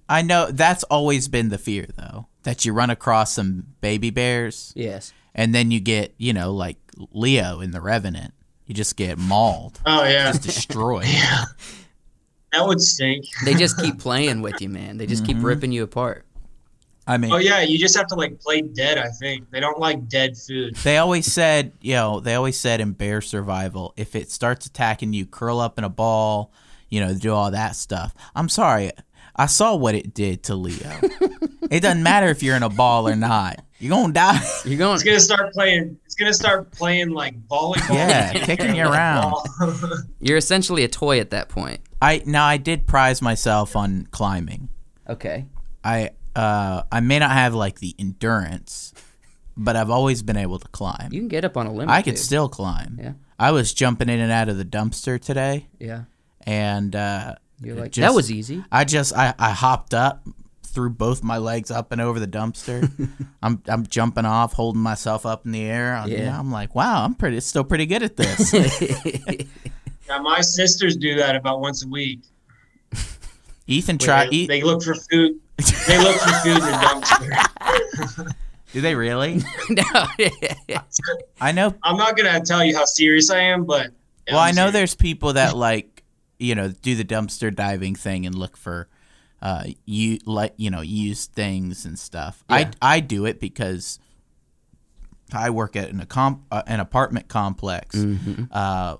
I know that's always been the fear though, that you run across some baby bears, Yes. and then you get, you know, like Leo in the Revenant, you just get mauled, oh yeah, just destroyed. yeah, that would stink. They just keep playing with you, man. They just keep Mhm. ripping you apart. I mean, Oh yeah, you just have to like play dead. I think they don't like dead food. they always said, you know, they always said in bear survival, if it starts attacking you, curl up in a ball, you know, do all that stuff. I'm sorry, I saw what it did to Leo. it doesn't matter if you're in a ball or not. You're gonna die. You're going It's gonna start playing. It's gonna start playing like volleyball. Yeah, kicking you around. you're essentially a toy at that point. I now I did prize myself on climbing. Okay. I uh I may not have like the endurance, but I've always been able to climb. You can get up on a limb. I could dude. still climb. Yeah. I was jumping in and out of the dumpster today, Yeah. and uh, You're like just- that was easy. I just I, I hopped up, threw both my legs up and over the dumpster. I'm I'm jumping off, holding myself up in the air. I'm, Yeah. I'm like, wow, I'm pretty still pretty good at this. yeah, my sisters do that about once a week. Ethan Where try. they, they look for food. They look for food in the do they really? no. I know I'm not gonna tell you how serious I am, but well, I'm I know serious. there's people that like, you know, do the dumpster diving thing and look for, uh, you like you know used things and stuff. Yeah. I I do it because I work at an comp uh, an apartment complex. Mhm. Uh,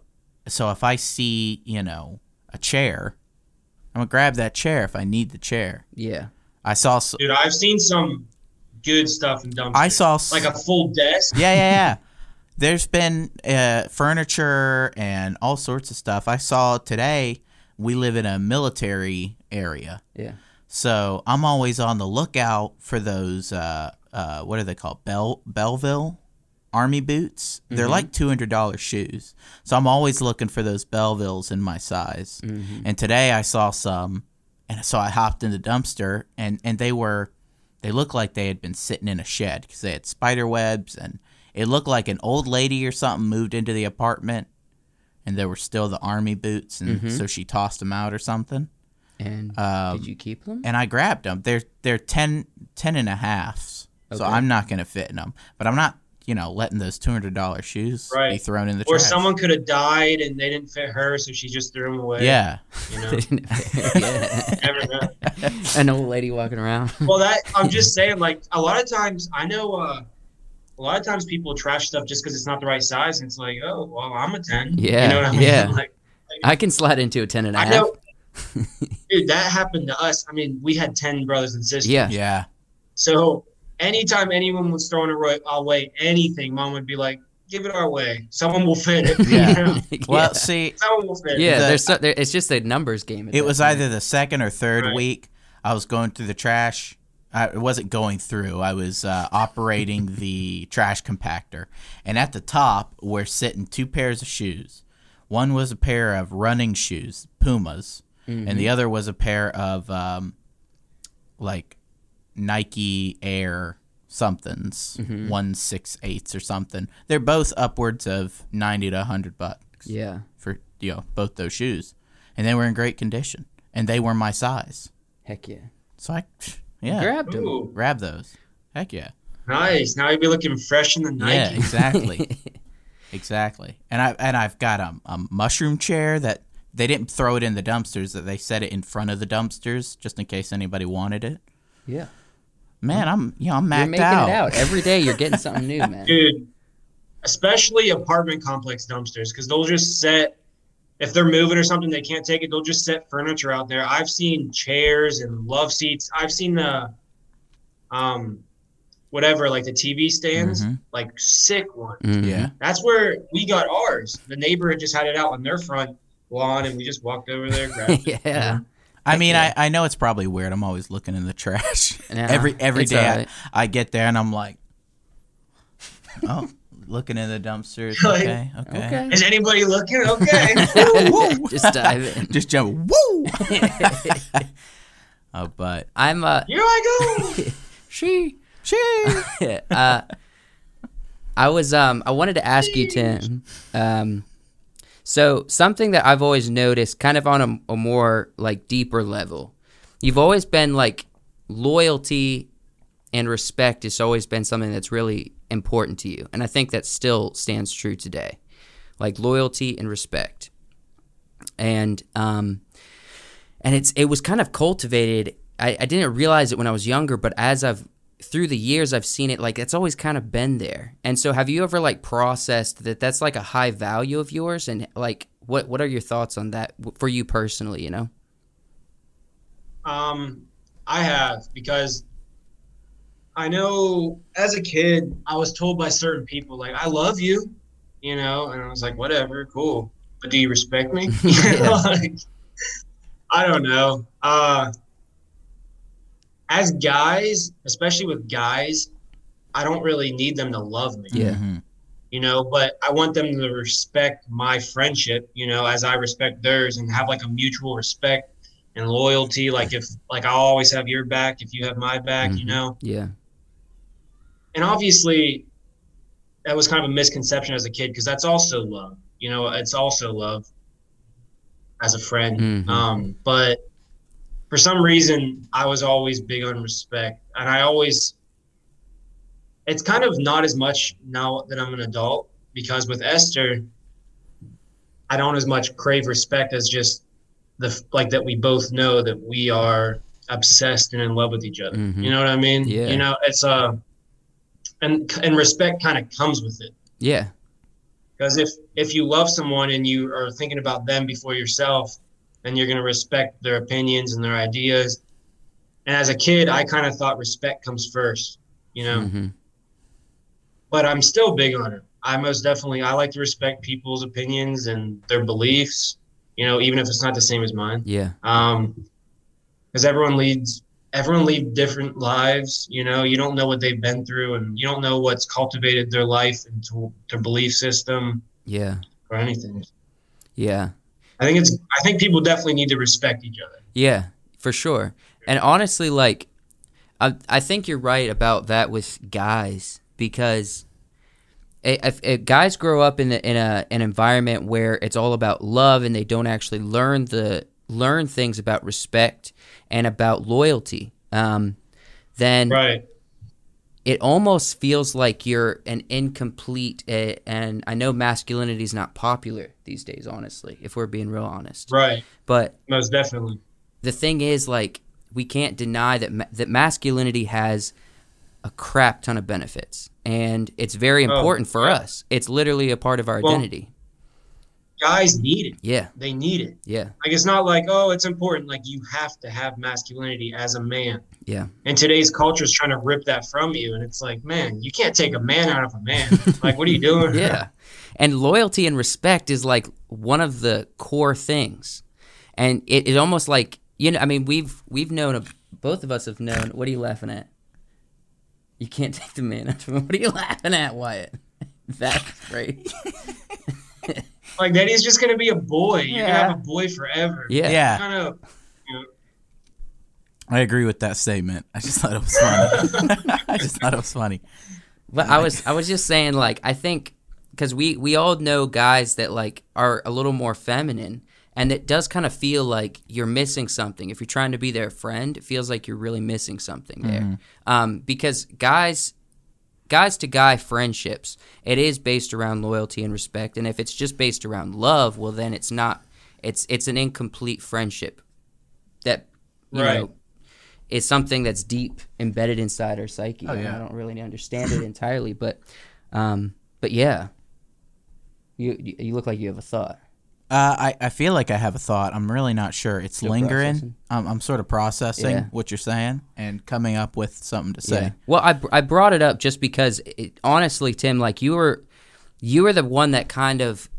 so if I see you know a chair, I'm gonna grab that chair if I need the chair. Yeah. I saw s- dude. I've seen some good stuff in dumpsters. I saw s- like a full desk. yeah, yeah, yeah. There's been uh, furniture and all sorts of stuff. I saw today. We live in a military area, Yeah. so I'm always on the lookout for those. Uh, uh, what are they called? Bell Belleville army boots. They're Mhm. like two hundred dollars shoes. So I'm always looking for those Bellevilles in my size. Mhm. And today I saw some, and so I hopped in the dumpster, and and they were, they looked like they had been sitting in a shed because they had spider webs, and it looked like an old lady or something moved into the apartment, and there were still the army boots, and Mhm. so she tossed them out or something. And Um, did you keep them? and I grabbed them. They're they're 10, 10 and a halfs, so I'm not gonna fit in them. But I'm not, you know, letting those two hundred dollar shoes be thrown in the Or trash. someone could have died and they didn't fit her, so she just threw them away. yeah, you know, yeah. never know. An old lady walking around. Well, that I'm just saying, like a lot of times, I know uh, a lot of times people trash stuff just because it's not the right size, and it's like, oh, well, I'm a ten. Yeah, you know what I mean? yeah. Like, I can slide into a ten and a I half. know, dude, that happened to us. I mean, we had ten brothers and sisters. Yeah. yeah. So anytime anyone was throwing away, away anything, mom would be like, give it our way. Someone will fit it. Yeah. You? Well, yeah. see, Someone will fit yeah, it. the- there's so, there, it's just a numbers game. it was point. either the second or third Right. week. I was going through the trash. I wasn't going through. I was uh, operating the trash compactor, and at the top were sitting two pairs of shoes. One was a pair of running shoes, Pumas, and the other was a pair of um, like Nike Air somethings, mm-hmm. one six eighths or something. They're both upwards of ninety to hundred bucks yeah. for you know both those shoes, and they were in great condition, and they were my size. Heck yeah. So I, yeah, Grabbed him. Ooh, grab those. Heck yeah, nice. Now you'll be looking fresh in the Nike. yeah, exactly, exactly. And I and I've got a, a mushroom chair that they didn't throw it in the dumpsters; that they set it in front of the dumpsters just in case anybody wanted it. Yeah. Man, I'm you know I'm You're maxed making out. it out every day. You're getting something new, man. Dude, especially apartment complex dumpsters, because they'll just set, if they're moving or something, they can't take it, they'll just set furniture out there. I've seen chairs and love seats. I've seen the, um, whatever, like the TV stands, Mhm. like sick ones. Mhm. Yeah, That's where we got ours. The neighbor had just had it out on their front lawn, and we just walked over there, grabbed it. yeah. I mean, yeah. I, I know it's probably weird. I'm always looking in the trash Yeah, every every it's day. I- I, get there and I'm like, oh, looking in the dumpsters. Like, Okay, okay. Okay. Is anybody looking? Okay. Just dive in. Just jump. Woo! oh, but I'm a. Here I go. she she. uh I was um I wanted to ask you Tim um so something that I've always noticed kind of on a, a more like deeper level you've always been like loyalty and respect has always been something that's really important to you and I think that still stands true today. Like loyalty and respect. And um and it's it was kind of cultivated I, I didn't realize it when I was younger but as I've through the years I've seen it like it's always kind of been there. And so have you ever like processed that that's like a high value of yours and like what what are your thoughts on that for you personally, you know? Um, I have because I know as a kid I was told by certain people like I love you, you know, and I was like whatever, cool, but do you respect me? Like, I don't know. Uh, as guys, especially with guys, I don't really need them to love me Yeah. Mhm. you know but i want them to respect my friendship you know as i respect theirs and have like a mutual respect and loyalty like if like i'll always have your back if you have my back you Mhm. know Yeah. and obviously that was kind of a misconception as a kid because that's also love you know it's also love as a friend Mhm. um but for some reason i was always big on respect and i always it's kind of not as much now that i'm an adult because with esther i don't as much crave respect as just the like that we both know that we are obsessed and in love with each other Mhm. you know what i mean Yeah. you know it's uh and and respect kind of comes with it Yeah. because if if you love someone and you are thinking about them before yourself then you're going to respect their opinions and their ideas and as a kid i kind of thought respect comes first you know Mhm. but i'm still big on it i most definitely i like to respect people's opinions and their beliefs you know even if it's not the same as mine Yeah. um because everyone leads everyone lead different lives you know you don't know what they've been through and you don't know what's cultivated their life into their belief system Yeah. or anything Yeah. I think it's i think people definitely need to respect each other Yeah, for sure. And honestly, like, I I think you're right about that with guys because if, if guys grow up in a, in a an environment where it's all about love and they don't actually learn the learn things about respect and about loyalty, um, then right it almost feels like you're an incomplete. Uh, and I know masculinity is not popular these days, honestly, if we're being real honest. right But most definitely the thing is like we can't deny that ma- that masculinity has a crap ton of benefits and it's very Oh, important for yeah. us it's literally a part of our Well- identity guys need it. Yeah. They need it. Yeah. Like it's not like oh, it's important. Like you have to have masculinity as a man. Yeah. And today's culture is trying to rip that from you, and it's like, man, you can't take a man out of a man. like, what are you doing? Yeah. And loyalty and respect is like one of the core things. And it, it almost like you know, I mean, we've we've known a, both of us have known. What are you laughing at? You can't take the man. out of him. What are you laughing at, Wyatt? That's great. Like that he's just gonna be a boy. You're gonna have a boy forever. Yeah. Yeah, Kind of. I agree with that statement. I just thought it was funny. I just thought it was funny. But I was I was just saying like I think because we we all know guys that like are a little more feminine and it does kind of feel like you're missing something if you're trying to be their friend it feels like you're really missing something there um, because guys guys to guy friendships it is based around loyalty and respect and if it's just based around love well then it's not it's it's an incomplete friendship that you Right. know is something that's deep embedded inside our psyche Oh, yeah. i don't really understand it entirely but um but yeah you you you look like you have a thought Uh, I, I feel like I have a thought. I'm really not sure. It's Still lingering. processing? I'm, I'm sort of processing Yeah. what you're saying and coming up with something to say. Well, I, I brought it up just because, it, honestly, Tim, like you were, you were the one that kind of,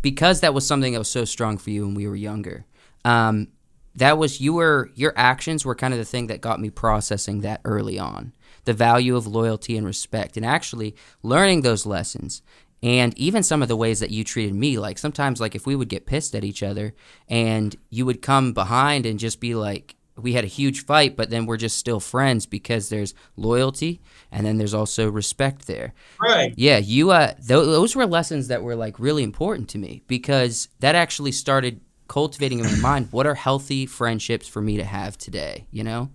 because that was something that was so strong for you when we were younger. Um, that was you were your actions were kind of the thing that got me processing that early on, the value of loyalty and respect, and actually learning those lessons. And even some of the ways that you treated me, like sometimes, like if we would get pissed at each other, and you would come behind and just be like, we had a huge fight, but then we're just still friends because there's loyalty and then there's also respect there. Right. Yeah, you uh th- those were lessons that were like really important to me because that actually started cultivating in my mind what are healthy friendships for me to have today, you know?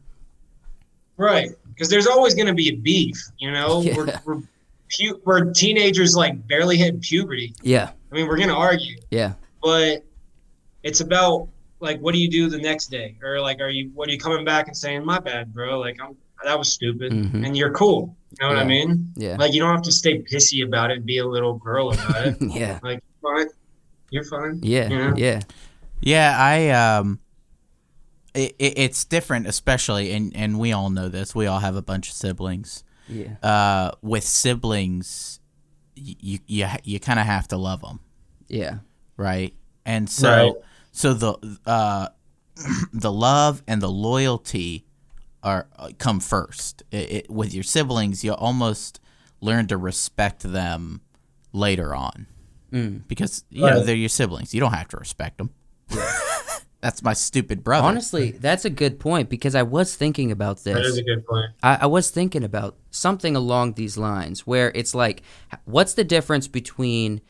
Right. Because there's always going to be a beef, you know? Yeah. We're, we're, pu- we're teenagers like barely hit puberty. Yeah. I mean, we're going to argue, Yeah. but it's about like, what do you do the next day? Or like, are you, what are you coming back and saying, my bad, bro? Like, I'm, that was stupid. Mhm. And you're cool. You know what I mean? Yeah. Like, you don't have to stay pissy about it and be a little girl about it. yeah. like, fine. You're fine. Yeah. Yeah. Yeah. Yeah, I um, it, it, it's different, especially, and and we all know this. We all have a bunch of siblings. Yeah. Uh, with siblings, you you you kind of have to love them, Yeah. right? And so Right. so the uh, the love and the loyalty are uh, come first. It, it, with your siblings, you almost learn to respect them later on Mm. because you know they're your siblings. You don't have to respect them. That's my stupid brother. Honestly, that's a good point because I was thinking about this. That is a good point. I, I was thinking about something along these lines where it's like, what's the difference between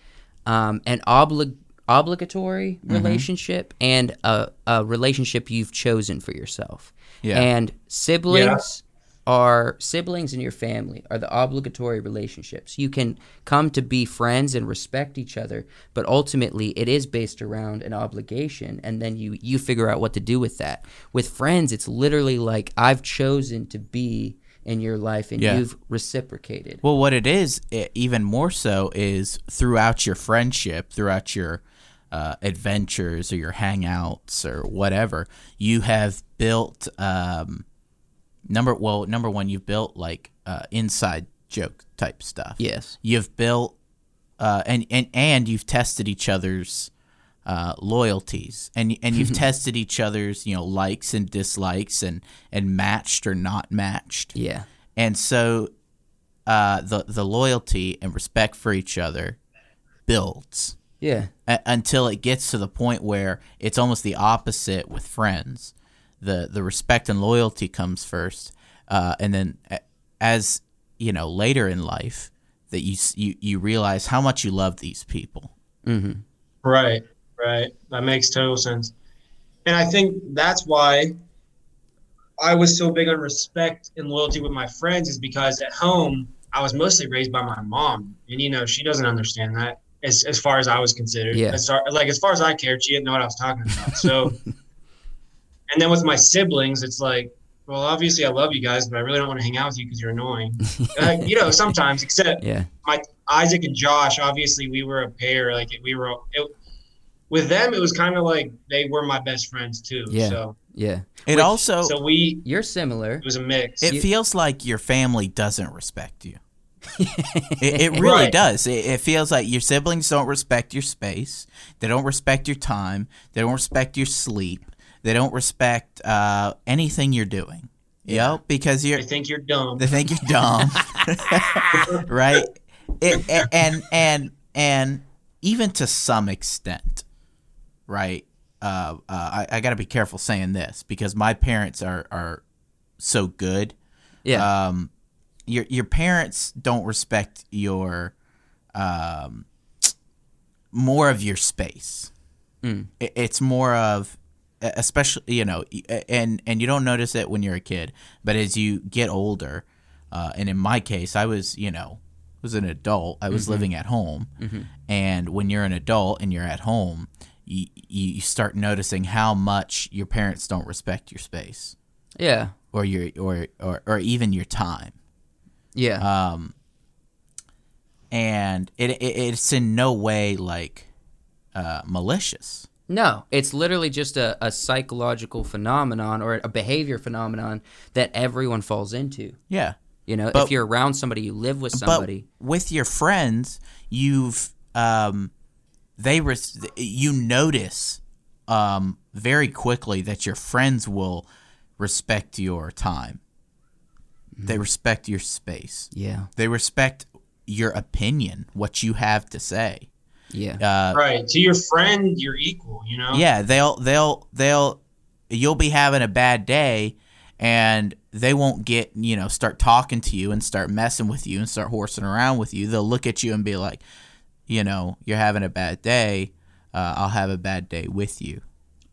um, an oblig- obligatory Mm-hmm. relationship and a, a relationship you've chosen for yourself? Yeah. And siblings are siblings in your family are the obligatory relationships. You can come to be friends and respect each other, but ultimately it is based around an obligation and then you you figure out what to do with that. With friends, it's literally like I've chosen to be in your life and Yeah. you've reciprocated. Well, what it is, i even more so, is throughout your friendship, throughout your uh, adventures or your hangouts or whatever, you have built um, number. Well, number one, you've built like uh, inside joke type stuff. Yes. You've built uh, and and and you've tested each other's uh, loyalties and and you've tested each other's you know likes and dislikes and and matched or not matched Yeah. and so uh, the the loyalty and respect for each other builds Yeah. a- until it gets to the point where it's almost the opposite with friends. The The respect and loyalty comes first, uh, and then as you know later in life that you you you realize how much you love these people. Mm-hmm. Right, right. That makes total sense. And I think that's why I was so big on respect and loyalty with my friends is because at home I was mostly raised by my mom, and you know she doesn't understand that as as far as I was considered. Yeah. As far, like as far as I cared, she didn't know what I was talking about. So, and then with my siblings, it's like, well, obviously I love you guys, but I really don't want to hang out with you because you're annoying. uh, you know, sometimes. Except Yeah. my Isaac and Josh, obviously we were a pair. Like we were, it, with them, it was kind of like they were my best friends too. Yeah. So, Yeah. It Which- also so we You're similar. it was a mix. it you- feels like your family doesn't respect you. it, it really Right. does. It, it feels like your siblings don't respect your space. They don't respect your time. They don't respect your sleep. They don't respect uh, anything you're doing. Yeah, because you're I think you're dumb. they think you're dumb, right? It, a- and and and even to some extent, right? Uh, uh, I, I got to be careful saying this because my parents are are so good. Yeah. Um, your your parents don't respect your um more of your space. Mm. It- It's more of especially you know and and you don't notice it when you're a kid but as you get older uh, and in my case i was you know was an adult. I was living at home. And when you're an adult and you're at home you, you start noticing how much your parents don't respect your space. Yeah. or your or or, or even your time. Yeah. um and it, it it's in no way like uh malicious No, it's literally just a, a psychological phenomenon or a behavior phenomenon that everyone falls into. yeah You know, But- if you're around somebody, you live with somebody. But with your friends, you've um, they res- you notice um, very quickly that your friends will respect your time. They respect your space. yeah, They respect your opinion, what you have to say. Yeah, Uh, right. To your friend, you're equal. You know. yeah, they'll they'll they'll you'll be having a bad day and they won't get, you know, start talking to you and start messing with you and start horsing around with you. They'll look at you and be like, you know, you're having a bad day. Uh, I'll have a bad day with you.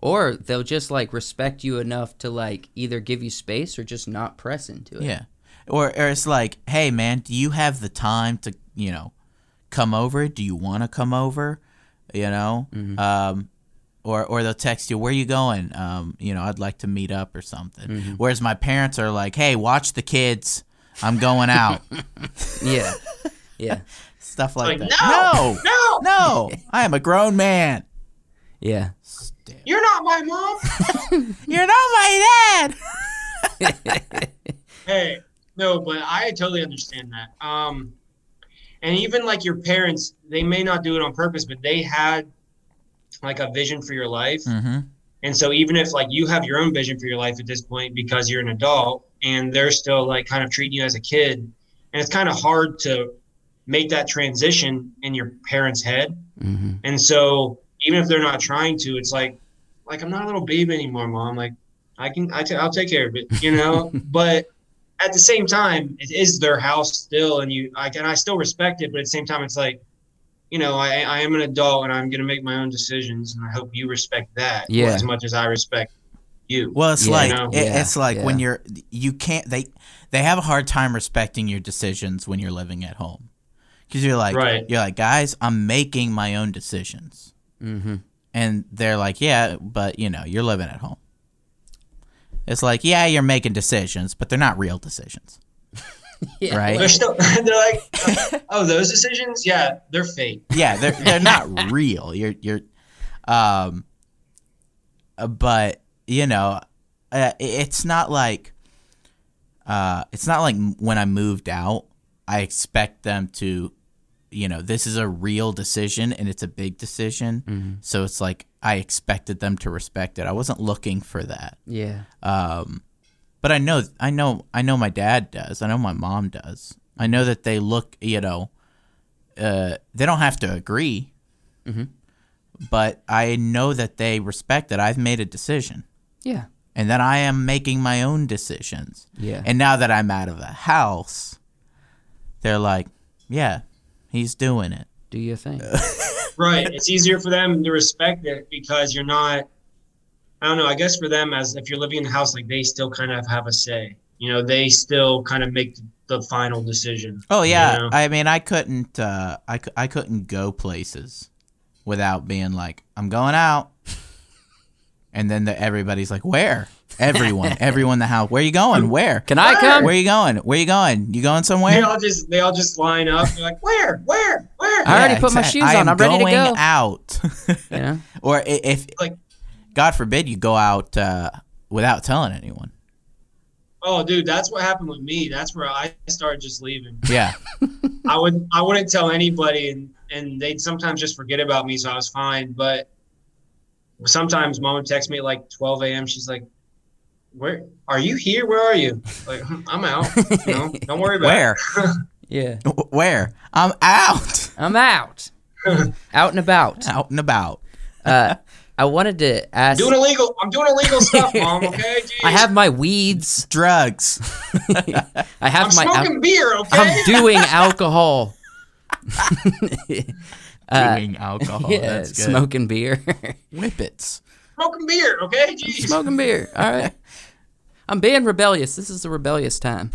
Or they'll just like respect you enough to like either give you space or just not press into it. Yeah. Or, or it's like, hey, man, do you have the time to, you know, come over? Do you want to come over? You know? Um, or, or they'll text you, where you going? Um, you know, I'd like to meet up or something. Whereas my parents are like, hey, watch the kids. I'm going out. yeah, yeah, Stuff like, Like, that. no, no, no, I am a grown man. yeah. you're not my mom. You're not my dad. hey, no, but I totally understand that. Um, and even like your parents, they may not do it on purpose, but they had like a vision for your life. Mm-hmm. And so even if like you have your own vision for your life at this point because you're an adult and they're still like kind of treating you as a kid, and it's kind of hard to make that transition in your parents' head. hmm And so even if they're not trying to, it's like, like I'm not a little baby anymore, mom. Like I can, I t- I'll take care of it, you know. but at the same time, it is their house still, and you, I can, I still respect it. But at the same time, it's like, you know, I, I am an adult and I'm gonna make my own decisions, and I hope you respect that Yeah. as much as I respect you. Well, it's Yeah, like no. it, Yeah, it's like when you're you can't they they have a hard time respecting your decisions when you're living at home because you're like Right. you're like guys I'm making my own decisions hmm and they're like yeah but you know you're living at home. It's like yeah you're making decisions but they're not real decisions Yeah. right They're still, they're like, oh, those decisions, yeah, they're fake. yeah they're they're not real you're you're um uh, but you know uh, it's not like uh it's not like when i moved out i expect them to you know this is a real decision and it's a big decision so it's like i expected them to respect it i wasn't looking for that Yeah. um, but I know, I know, I know my dad does. I know my mom does. I know that they look, you know, uh, they don't have to agree, Mhm. but I know that they respect that I've made a decision Yeah. and that I am making my own decisions. Yeah. And now that I'm out of the house, they're like, yeah, he's doing it. Do you think? right it's easier for them to respect it because you're not i don't know i guess for them as if you're living in the house like they still kind of have a say you know they still kind of make the final decision Oh yeah, you know? I mean, I couldn't, uh, I, cou- I couldn't go places without being like, I'm going out, and then the, everybody's like, where? Everyone, everyone in the house, where you going? Where? Can I come? Where you going? Where you going? You going somewhere? they all just they all just line up they're like where where where I already put my shoes I on. I'm ready to going go. out. yeah. or if, Like- God forbid, you go out uh, without telling anyone. Oh, dude, that's what happened with me. That's where I started just leaving. Yeah. I would I wouldn't tell anybody, and and they'd sometimes just forget about me, so I was fine. But sometimes mom would text me at like 12 a.m. She's like, "Where are you here? Where are you?" Like, "Hmm, I'm out. You know, don't worry about Where? it. Yeah. Where? I'm out. I'm out. out and about. Out and about. Uh, I wanted to ask. doing illegal. I'm doing illegal stuff, mom. Okay. Jeez. I have my weeds. Drugs. I have I'm my. al- smoking beer. Okay. I'm doing alcohol. Uh, Doing alcohol. yeah, That's good. smoking beer. Whippets. Smoking beer. Okay. Jeez. smoking beer. All right. I'm being rebellious. This is a rebellious time.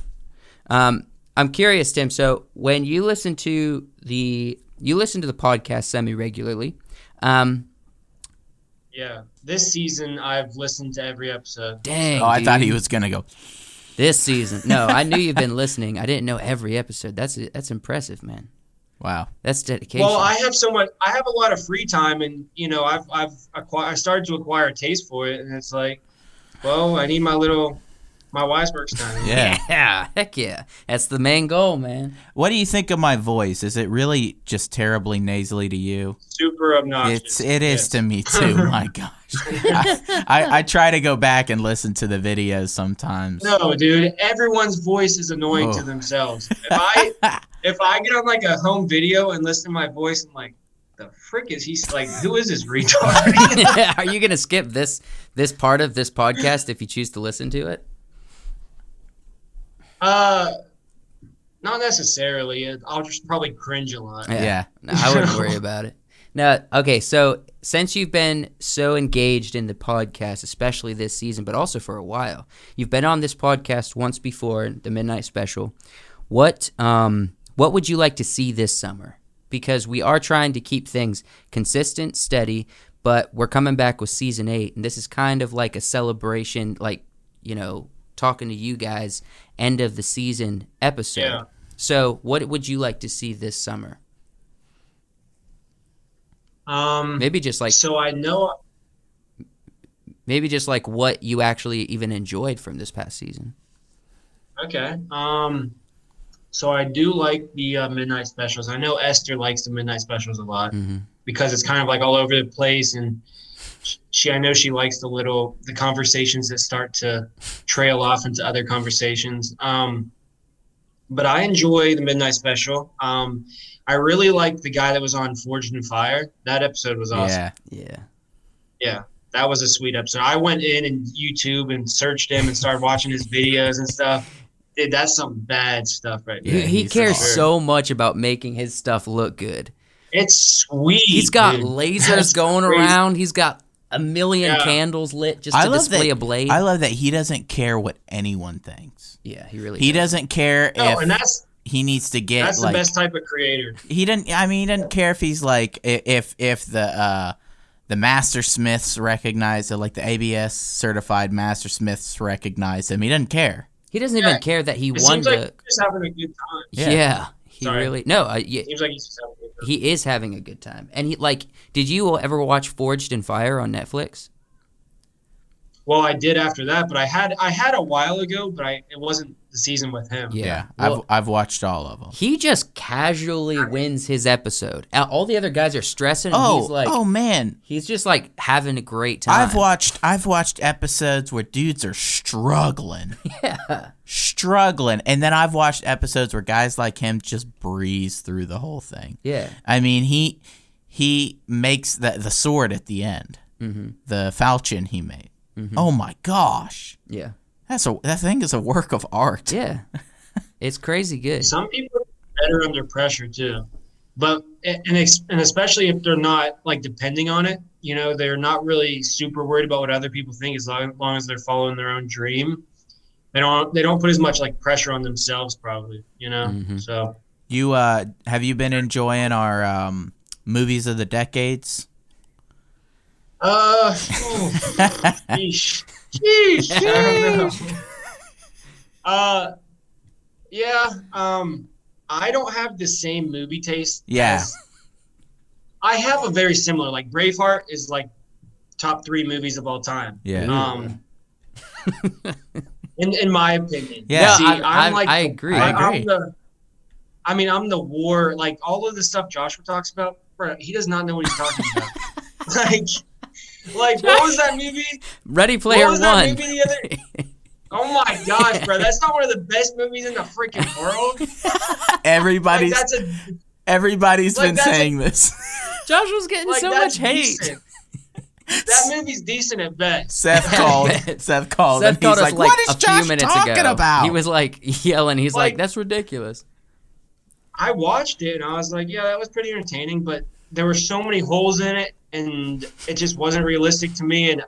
Um, I'm curious, Tim. So when you listen to the you listen to the podcast semi regularly, um, Yeah. This season, I've listened to every episode. dang. Oh, I thought he was gonna go. this season. No, I knew you've been listening. I didn't know every episode. That's that's impressive, man. Wow. That's dedication. Well, I have so much. I have a lot of free time, and you know, I've I've acquired. I started to acquire a taste for it, and it's like, well, I need my little, my Wiseworks time. Yeah. yeah, heck yeah. That's the main goal, man. What do you think of my voice? Is it really just terribly nasally to you? Super obnoxious. It's it is Yes. to me too. My gosh, I, I I try to go back and listen to the videos sometimes. No, dude. Everyone's voice is annoying to Oh. themselves. If I if I get on like a home video and listen to my voice, I'm like, the frick is he? Like, who is this retard? Are you gonna skip this this part of this podcast if you choose to listen to it? Uh, not necessarily. I'll just probably cringe a lot. Yeah. No, I wouldn't worry about it. No, okay. So since you've been so engaged in the podcast, especially this season, but also for a while, you've been on this podcast once before, the Midnight Special. What um what would you like to see this summer? Because we are trying to keep things consistent, steady, but we're coming back with season eight, and this is kind of like a celebration, like you know, talking to you guys, end of the season episode. Yeah. So, what would you like to see this summer? Um. Maybe just like so I know maybe just like what you actually even enjoyed from this past season. Okay. Um, so I do like the uh, midnight specials. I know Esther likes the midnight specials a lot Mm-hmm. because it's kind of like all over the place, and she I know she likes the little the conversations that start to trail off into other conversations. Um, but I enjoy the midnight special. Um, I really like the guy that was on Forged in Fire. That episode was awesome. Yeah. Yeah. Yeah, that was a sweet episode. I went in and YouTube and searched him and started watching his videos and stuff. Dude, that's some bad stuff right He- there. he he's cares for sure. so much about making his stuff look good. It's sweet. He's got dude. lasers That's going crazy. around. He's got a million Yeah. candles lit just I to love display that- a blade. I love that he doesn't care what anyone thinks. yeah, he really He does. doesn't care No, if and that's he needs to get that's like the best type of creator. he doesn't. I mean, he doesn't care if he's like if if the uh the master smiths recognize it, like the ABS certified master smiths recognize him. He doesn't care. He doesn't even care that he It won seems the. like he's just having a good time. yeah. Yeah. he Sorry. really no. Uh, yeah, seems like he's just having a good time. He is having a good time, and he like. Did you ever watch Forged in Fire on Netflix? Well, I did after that, but I had I had a while ago, but I it wasn't the season with him. Yeah. I've I've watched all of them. he just casually wins his episode. All the other guys are stressing, and Oh, he's like, oh man, he's just like having a great time. I've watched I've watched episodes where dudes are struggling, Yeah. struggling, and then I've watched episodes where guys like him just breeze through the whole thing. Yeah. I mean, he he makes the the sword at the end, Mm-hmm. the falchion he made. Oh my gosh, Yeah. That's a that thing is a work of art. Yeah. it's crazy good. Some people are better under pressure too, but and ex- and especially if they're not like depending on it, you know, they're not really super worried about what other people think as long, long as they're following their own dream. They don't they don't put as much like pressure on themselves probably, you know. Mhm. So You uh, have you been enjoying our um, movies of the decades? uh, oh, sheesh, sheesh, I don't know. Uh, yeah. Um, I don't have the same movie taste. Yeah. as I have a very similar like Braveheart is like top three movies of all time. Yeah. Um, in in my opinion. Yeah. See, I- I'm I- like I agree. I I, agree. am the. I mean, I'm the war. Like all of the stuff Joshua talks about, bro. He does not know what he's talking about. like, like what was that movie? Ready Player what was that One. movie the other? Oh my gosh, bro! That's not one of the best movies in the freaking world. Like, Everybody's that's a everybody's like, been that's a- saying this. Josh was getting like so much hate. decent. That movie's decent at best. Seth called. Seth called. Seth and called he's us like, like "What is a Josh few minutes talking ago. about?" He was like yelling. He's like, Like- "That's ridiculous." I watched it and I was like, yeah, that was pretty entertaining, but there were so many holes in it and it just wasn't realistic to me. And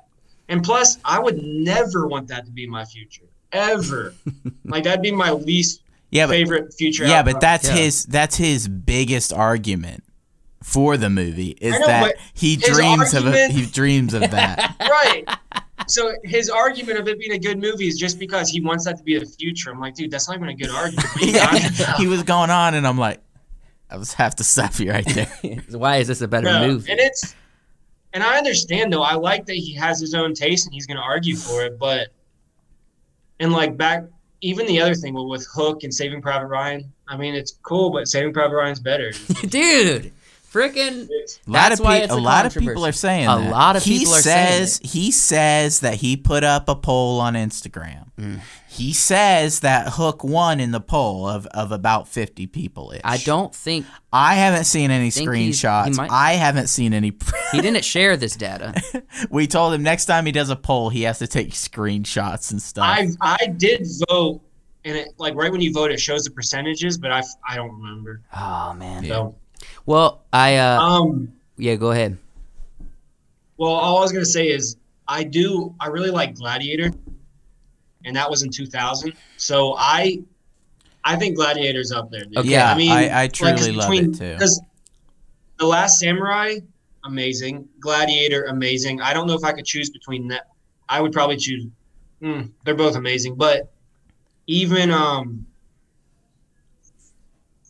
and plus, I would never want that to be my future ever. like that'd be my least yeah, but favorite future. yeah, outcome. but that's Yeah. his that's his biggest argument for the movie is know, that he his dreams of a, he dreams of that. right. So his argument of it being a good movie is just because he wants that to be the future. I'm like, dude, that's not even a good argument. What are you yeah, he was going on, and I'm like, I just have to stop you right there. Why is this a better No, movie? And it's and I understand though. I like that he has his own taste and he's going to argue for it. But and like back, even the other thing with Hook and Saving Private Ryan. I mean, it's cool, but Saving Private Ryan's better. Dude, freaking. A lot That's of why pe- it's a a lot of people are saying A that. lot of he people are saying says he says that he put up a poll on Instagram. Mm. He says that Hook won in the poll of, of about 50 people. I don't think I haven't seen any Think he's- he screenshots. might- I haven't seen any. he didn't share this data. we told him next time he does a poll, he has to take screenshots and stuff. I I did vote, and it like right when you vote, it shows the percentages, but I I don't remember. Oh man. So Well, I uh um. yeah, go ahead. Well, all I was gonna say is I do. I really like Gladiator, and that was in 2000. So I, I think Gladiator's up there. Dude. Okay. yeah, I I, mean, I, like, truly love between- it too. Because the Last Samurai, amazing. Gladiator, amazing. I don't know if I could choose between that. I would probably choose. Hmm, they're both amazing, but even um,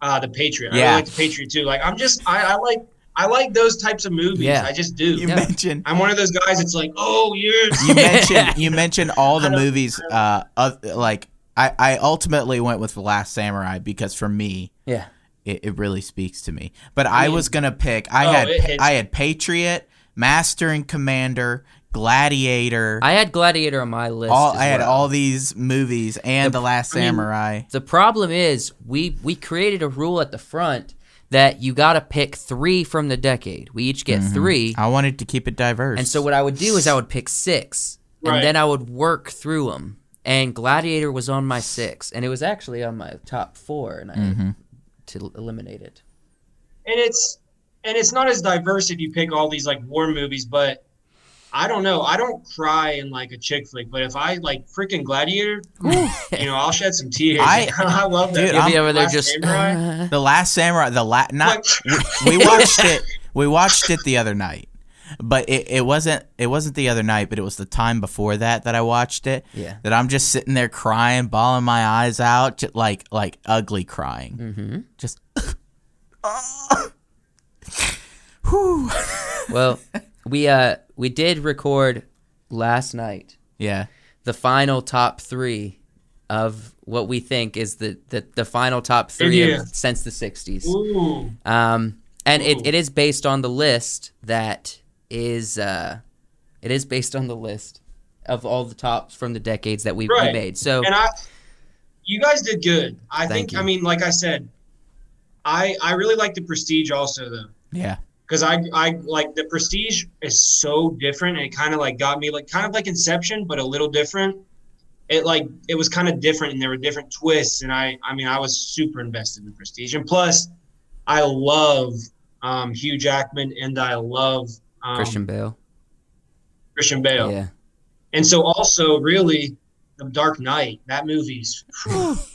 uh, the Patriot. I Yeah. really like the Patriot too. Like I'm just I, I like I like those types of movies. Yeah. I just do. You Yeah. mentioned I'm one of those guys. It's like, oh yes. you mentioned you mentioned all the movies. Uh, of, like I, I ultimately went with the Last Samurai because for me, Yeah. it, it really speaks to me. But I mean- was gonna pick. I Oh, had it I had Patriot, Master and Commander, Gladiator. I had Gladiator on my list. all as I had well. all these movies and The- the, Last I mean- Samurai. The problem is we we created a rule at the front that you got to pick 3 from the decade. We each get 3. I wanted to keep it diverse. And so what I would do is I would pick 6 and then I would work through them. And Gladiator was on my 6 and it was actually on my top 4 and I Mm-hmm. had to eliminate it. and it's and it's not as diverse if you pick all these like war movies but i don't know i don't cry in like a chick flick but if i like freaking gladiator you know i'll shed some tears I- i, love that Dude, You'll I'm- be over there Last just Samurai? the Last Samurai, the la- not we, we watched it. We watched it the other night, but it, it wasn't it wasn't the other night, but it was the time before that that I watched it. Yeah. That I'm just sitting there crying, bawling my eyes out, just like like ugly crying, Mhm. just. Whew. Well, we uh we did record last night Yeah. the final top 3 of what we think is the the, the final top 3 Yeah. of since the 60s. Ooh. Um, and it, it is based on the list that is uh, it is based on the list of all the tops from the decades that we, we Right. made. So and i you guys did good i think you. i mean like i said i i really like the prestige also though Yeah. Because I I like the Prestige is so different, and it kind of like got me like kind of like Inception, but a little different. It like it was kind of different, and there were different twists, and I I mean I was super invested in Prestige, and plus I love um, Hugh Jackman, and I love um, Christian Bale. Christian Bale, Yeah. and so also really the Dark Knight that movie's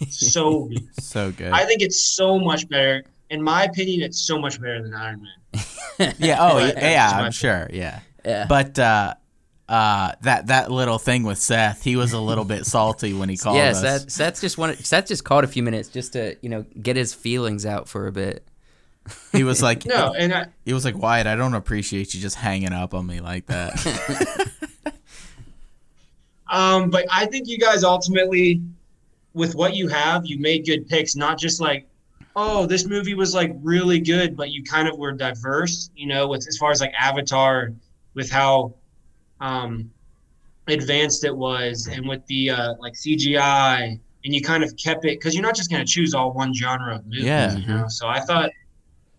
so good. So good. I think it's so much better. In my opinion, it's so much better than Iron Man. yeah. Oh, Right. yeah. That's I'm sure. Yeah. Yeah. But uh, uh, that that little thing with Seth, he was a little bit salty when he called yeah, us. Seth, Seth just wanted Seth just called a few minutes just to you know get his feelings out for a bit. He was like, No, and I, he was like, Wyatt, I don't appreciate you just hanging up on me like that. Um, but I think you guys ultimately, with what you have, you made good picks. Not just like, oh, this movie was like really good, but you kind of were diverse. You know, with as far as like Avatar, with how um, advanced it was, and with the uh, like CGI, and you kind of kept it because you're not just gonna choose all one genre of movies. Yeah. You know, so I thought,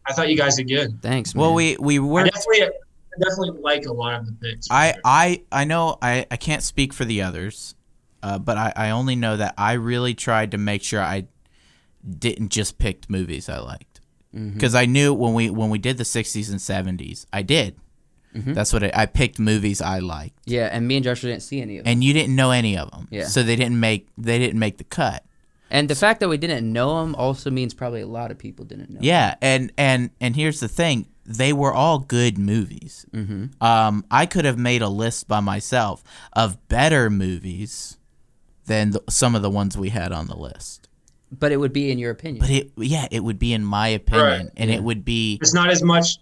I thought you guys did good. Thanks, man. well, we we were. definitely, I definitely like a lot of the picks. I sure. I I know I I can't speak for the others, uh, but I I only know that I really tried to make sure I didn't just pick movies I liked Mm-hmm. because I knew when we when we did the 60s and 70s I did. Mm-hmm. That's what I, I picked movies I liked, yeah, and me and Joshua didn't see any of them. and you didn't know any of them, Yeah. so they didn't make they didn't make the cut. And the fact that we didn't know them also means probably a lot of people didn't know. Yeah, and and and here's the thing: they were all good movies. Mm-hmm. Um, I could have made a list by myself of better movies than the, some of the ones we had on the list. But it would be in your opinion. But it, yeah, it would be in my opinion, Right, and yeah. it would be, it's not as much.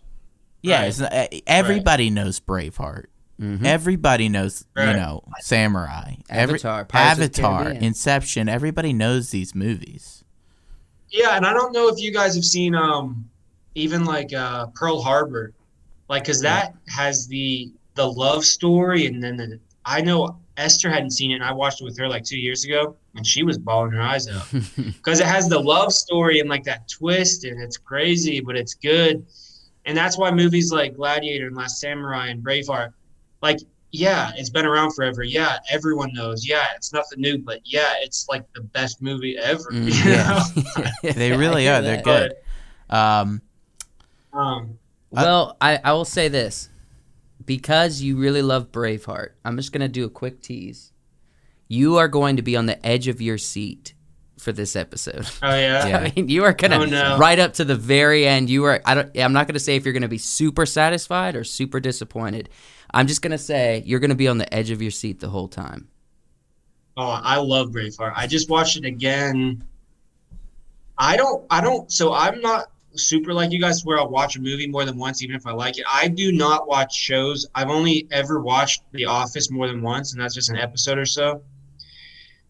yeah. Right. It's not, uh, everybody knows Braveheart. Mhm. Everybody knows, you know, Samurai. Avatar, Pirates of the Avatar, Inception. Everybody knows these movies. Yeah, and I don't know if you guys have seen um even like uh Pearl Harbor, like because that has the the love story, and then the I know Esther hadn't seen it, and I watched it with her like two years ago, and she was bawling her eyes out because it has the love story and like that twist, and it's crazy, but it's good, and that's why movies like Gladiator and Last Samurai and Braveheart, like. Yeah, it's been around forever. Yeah, everyone knows. Yeah, it's nothing new, but yeah, it's like the best movie ever. Mm, you yeah. They really are. They're that. good. Um, Um, Well, I, I will say this. Because you really love Braveheart, I'm just going to do a quick tease. You are going to be on the edge of your seat for this episode. oh yeah. Yeah. I mean, you are gonna Oh, no. right up to the very end. You are. I don't. I'm not gonna say if you're gonna be super satisfied or super disappointed. I'm just gonna say you're gonna be on the edge of your seat the whole time. Oh, I love Braveheart. I just watched it again. I don't. I don't. So I'm not super like you guys, where I'll watch a movie more than once, even if I like it. I do not watch shows. I've only ever watched The Office more than once, and that's just an episode or so.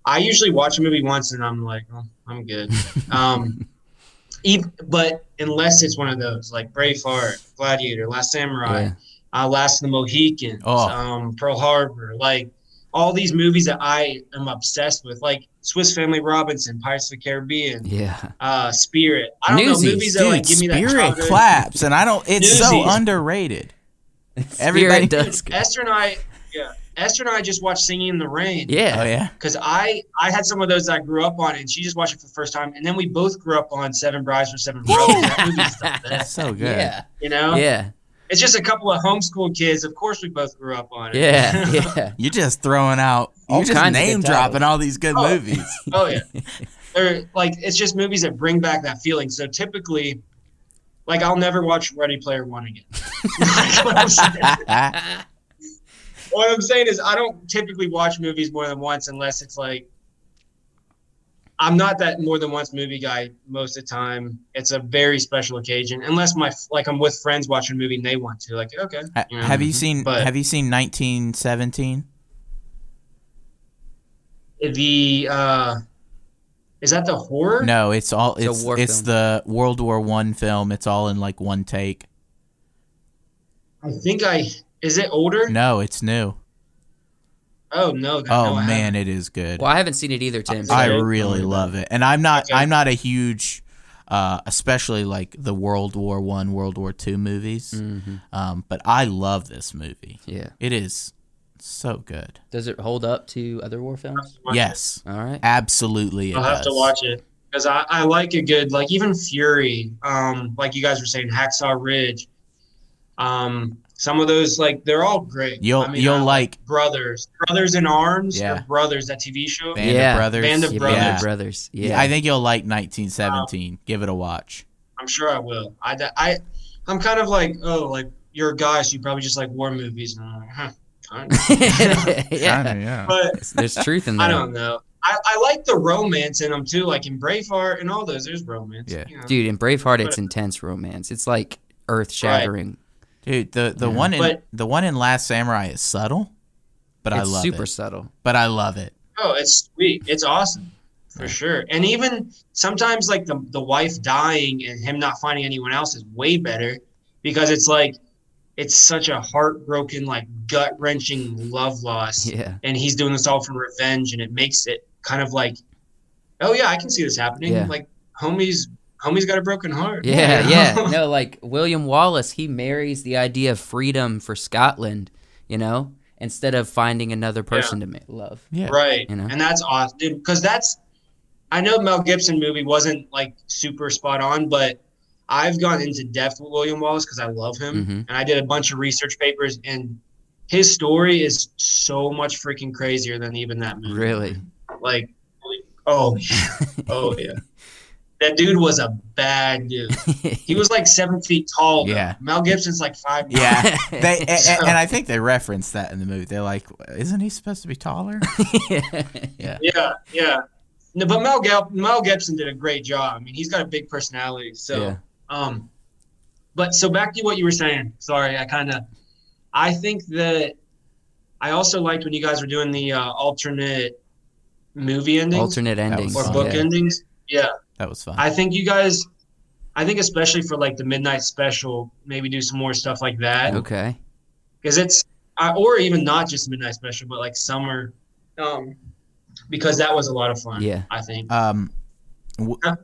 I usually watch a movie once, and I'm like, oh, I'm good. Um, even, but unless it's one of those like Braveheart, Gladiator, Last Samurai, Yeah. uh, Last of the Mohicans, Oh. um, Pearl Harbor, like all these movies that I am obsessed with, like Swiss Family Robinson, Pirates of the Caribbean, Yeah. uh, Spirit. I don't Newsies. know movies that like give me that Spirit childhood- claps, and I don't. It's so underrated. Spirit Everybody- does. Esther and I, yeah, Esther and I just watched Singing in the Rain. Yeah. Oh yeah, Because I I had some of those that I grew up on, and she just watched it for the first time, and then we both grew up on Seven Brides for Seven Brothers. that movie's the that's best, so good. Yeah. you know. Yeah. It's just a couple of homeschool kids. Of course, we both grew up on it. Yeah. Yeah. You're just throwing out. All You're just kinds of name dropping all these good Oh. movies. Oh yeah. They're like it's just movies that bring back that feeling. So typically, like I'll never watch Ready Player One again. what, I'm what I'm saying is I don't typically watch movies more than once unless it's like I'm not that more than once movie guy most of the time. It's a very special occasion unless my like I'm with friends watching a movie and they want to. Like okay, you know. have you seen But- Have you seen 1917? the uh, is that the horror? No, it's all It's it's war it's film. the World War One film. It's all in like one take. I think I is it older? No, it's new. Oh no. that- Oh no, man, it is good. Well, I haven't seen it either, Tim. so- I really love it, and I'm not Okay. I'm not a huge, uh, especially like the World War One, World War Two movies. Mhm. Um, but I love this movie. Yeah. It is so good. Does it hold up to other war films? Yes, All right. absolutely. It I'll have does. to watch it because I, I like a good like even Fury, um, like you guys were saying, Hacksaw Ridge, um, some of those like they're all great. You'll I mean, you'll I like Brothers, Brothers in Arms, Yeah. or Brothers that TV show. Band Yeah. of Brothers. Band of Yeah, Brothers. Band of Brothers. Yeah. Yeah, I think you'll like 1917. Um, Give it a watch. I'm sure I will. I, I I'm kind of like oh like you're a guy, so you probably just like war movies. And I'm like, huh, kind of. yeah. yeah. but There's truth in that. I don't know. I, I like the romance in them too, like in Braveheart and all those. There's romance. Yeah. you know. Dude, in Braveheart, it's But- intense romance. It's like earth shattering. Dude, the the Yeah. one in But- the one in Last Samurai is subtle, but I It's love super it. subtle. But I love it. Oh, it's sweet. It's awesome. For sure. And even sometimes like the the wife dying and him not finding anyone else is way better because it's like it's such a heartbroken, like gut wrenching love loss. Yeah. And he's doing this all for revenge and it makes it kind of like oh yeah, I can see this happening. Yeah. Like homie's homie's got a broken heart. Yeah, you yeah. No, like William Wallace, he marries the idea of freedom for Scotland, you know, instead of finding another person to ma- love. Yeah. Right. You know? And that's awesome, dude. Because that's, I know Mel Gibson movie wasn't like super spot on, but I've gone into depth with William Wallace because I love him, Mhm. and I did a bunch of research papers, and his story is so much freaking crazier than even that movie. Really? Like, oh, oh yeah. That dude was a bad dude. He was like seven feet tall. though. Yeah. Mel Gibson's like five. nine. Yeah, they and, So- and I think they referenced that in the movie. They're like, "Isn't he supposed to be taller?" yeah. Yeah, yeah. No, but Mel, Gil- Mel Gibson did a great job. I mean, he's got a big personality. So, Yeah. um, but so back to what you were saying. Sorry, I kind of, I think that I also liked when you guys were doing the uh, alternate movie endings Alternate endings. or book yeah. endings. Yeah, That was fun. I think you guys, I think especially for like the midnight special, maybe do some more stuff like that Okay. because it's or even not just midnight special, but like summer, um, because that was a lot of fun. Yeah. I think. um, w- Yeah.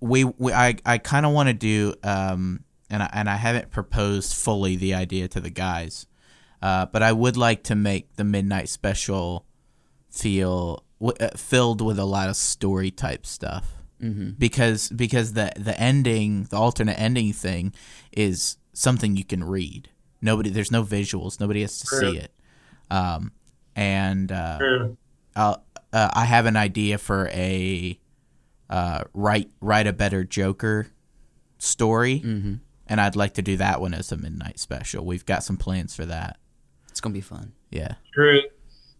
we, we I I kind of want to do um, and I, and I haven't proposed fully the idea to the guys, uh, but I would like to make the midnight special feel w- uh, filled with a lot of story type stuff. Mm-hmm. because because the the ending the alternate ending thing is something you can read nobody there's no visuals nobody has to True. see it um and uh, uh i have an idea for a uh write write a better joker story Mm-hmm. and i'd like to do that one as a midnight special we've got some plans for that It's gonna be fun. yeah True.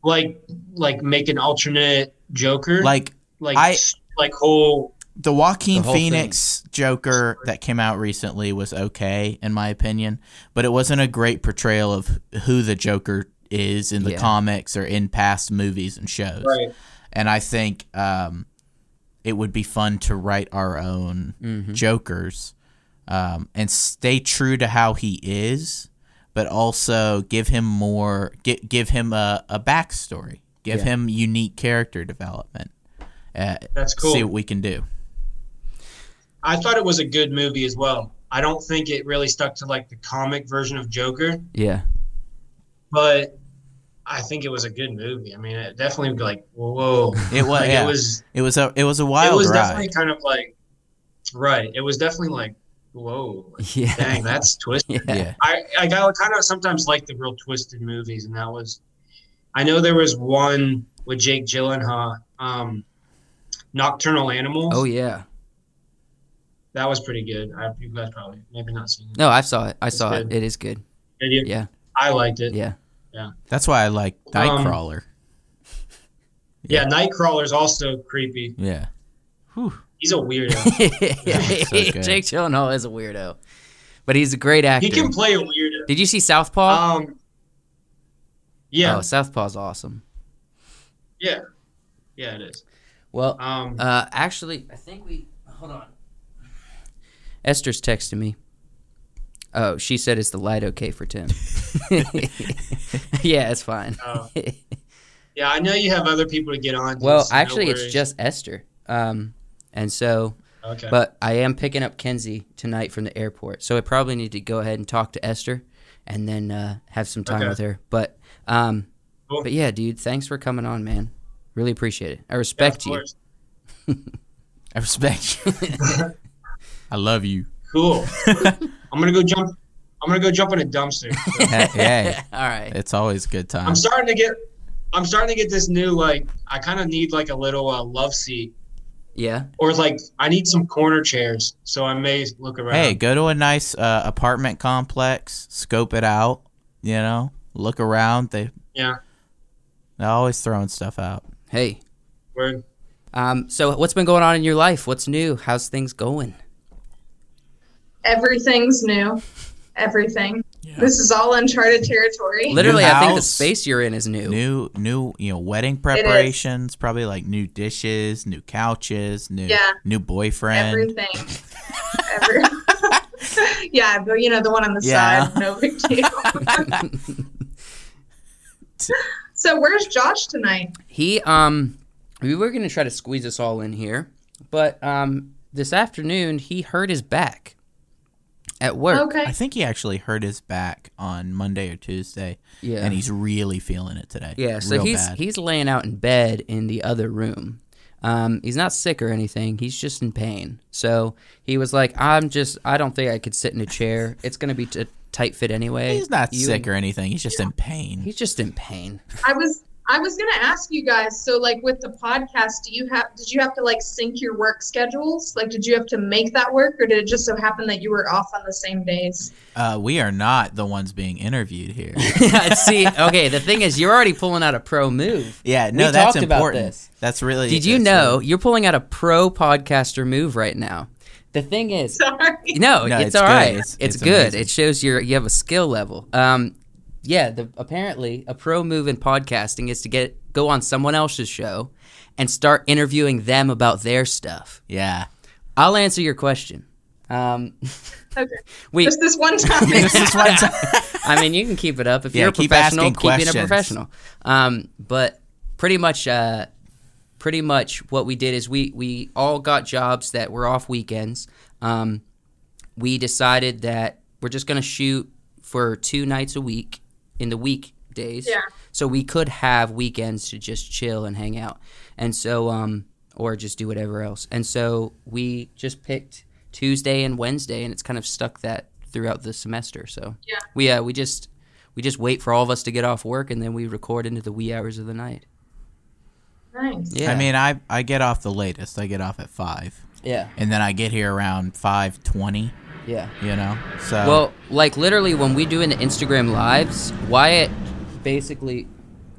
Like like make an alternate Joker. like like I- like whole the Joaquin The whole Phoenix Joker that came out recently was okay in my opinion, but it wasn't a great portrayal of who the Joker is in the Yeah. comics or in past movies and shows. right. And I think um, it would be fun to write our own Mm-hmm. Jokers um, and stay true to how he is, but also give him more, gi- give him a, a backstory, give Yeah. him unique character development. Uh, That's cool. See what we can do. I thought it was a good movie as well. I don't think it really stuck to like the comic version of Joker, Yeah. but I think it was a good movie. I mean, it definitely like whoa. It was. Like yeah. it was It was a it was a wild it was ride. definitely kind of like right. It was definitely like whoa. Like, Yeah. dang, that's twisted. Yeah. yeah. I I got kind of sometimes like the real twisted movies, and that was. I know there was one with Jake Gyllenhaal, um, Nocturnal Animals. Oh yeah. that was pretty good. I, you guys probably maybe not seen it. No, I saw it. I It's saw good. it. It is good. Did you? Yeah. I liked it. Yeah. Yeah. That's why I like Um, Nightcrawler. Yeah, Nightcrawler's also creepy. yeah. Whew. He's a weirdo. so. Jake Gyllenhaal is a weirdo, but he's a great actor. he can play a weirdo. Did you see Southpaw? Um. Yeah, Oh, Southpaw's awesome. yeah, yeah. It is. Well, Um. uh, actually, I think we hold on. Esther's texting me. Oh, she said, "Is the light okay for Tim?" yeah, it's fine. Oh. yeah, I know you have other people to get on. well, so no actually, it's just Esther. Um, and so, okay. but I am picking up Kenzie tonight from the airport, so I probably need to go ahead and talk to Esther, and then uh, have some time Okay. with her. But, um, Cool. but yeah, dude, thanks for coming on, man. Really appreciate it. I Yeah, of respect you. I respect you. I love you. Cool. I'm gonna go jump. I'm gonna go jump in a dumpster. hey, hey, All right. it's always good time. I'm starting to get. I'm starting to get this new like. I kind of need like a little uh, love seat, Yeah. or like I need some corner chairs. So I may look around. Hey, go to a nice uh, apartment complex, scope it out. You know, look around. They Yeah. they're always throwing stuff out. Hey, Word. Um, so what's been going on in your life? What's new? How's things going? Everything's new. Everything. This is all uncharted territory. Literally, I think the space you're in is new. New, new, you know, wedding preparations. Probably like new dishes, new couches, new, Yeah. new boyfriend. Everything. Every- yeah, but you know the one on the Yeah. side, no big deal. so where's Josh tonight? He um we were gonna try to squeeze us all in here, but um this afternoon he hurt his back at work. Okay. I think he actually hurt his back on Monday or Tuesday, Yeah. and he's really feeling it today. yeah, so Real he's bad. he's laying out in bed in the other room. Um, he's not sick or anything. He's just in pain. So he was like, "I'm just. I don't think I could sit in a chair. It's gonna be t- tight fit anyway." He's not You- sick or anything. He's just in pain. He's just in pain. I was I was gonna ask you guys. So like with the podcast, do you have did you have to like sync your work schedules? Like did you have to make that work, or did it just so happen that you were off on the same days? Uh, we are not the ones being interviewed here. See, okay. The thing is, you're already pulling out a pro move. Yeah, no, We that's talked about important. this. That's really. Did you know really- you're pulling out a pro podcaster move right now? The thing is, Sorry. no, No, it's, it's all good. right. It's- It's, it's good. amazing. It shows your you have a skill level. Um, yeah. The apparently a pro move in podcasting is to get go on someone else's show and start interviewing them about their stuff. Yeah. I'll answer your question. Um, Okay. we, Just this one time. This is one time. I mean, you can keep it up if Yeah, you're a keep professional. asking Keep being a professional. Um, but pretty much, uh, pretty much what we did is we we all got jobs that were off weekends. Um, we decided that we're just gonna shoot for two nights a week in the weekdays. Yeah. So we could have weekends to just chill and hang out, and so um, or just do whatever else. And so we just picked Tuesday and Wednesday, and it's kind of stuck that throughout the semester. So Yeah. we uh, we just we just wait for all of us to get off work, and then we record into the wee hours of the night. Nice. Yeah, I mean, I I get off the latest. I get off at five, yeah, and then I get here around five twenty. yeah. You know, so Well, like literally when we do an Instagram lives, Wyatt basically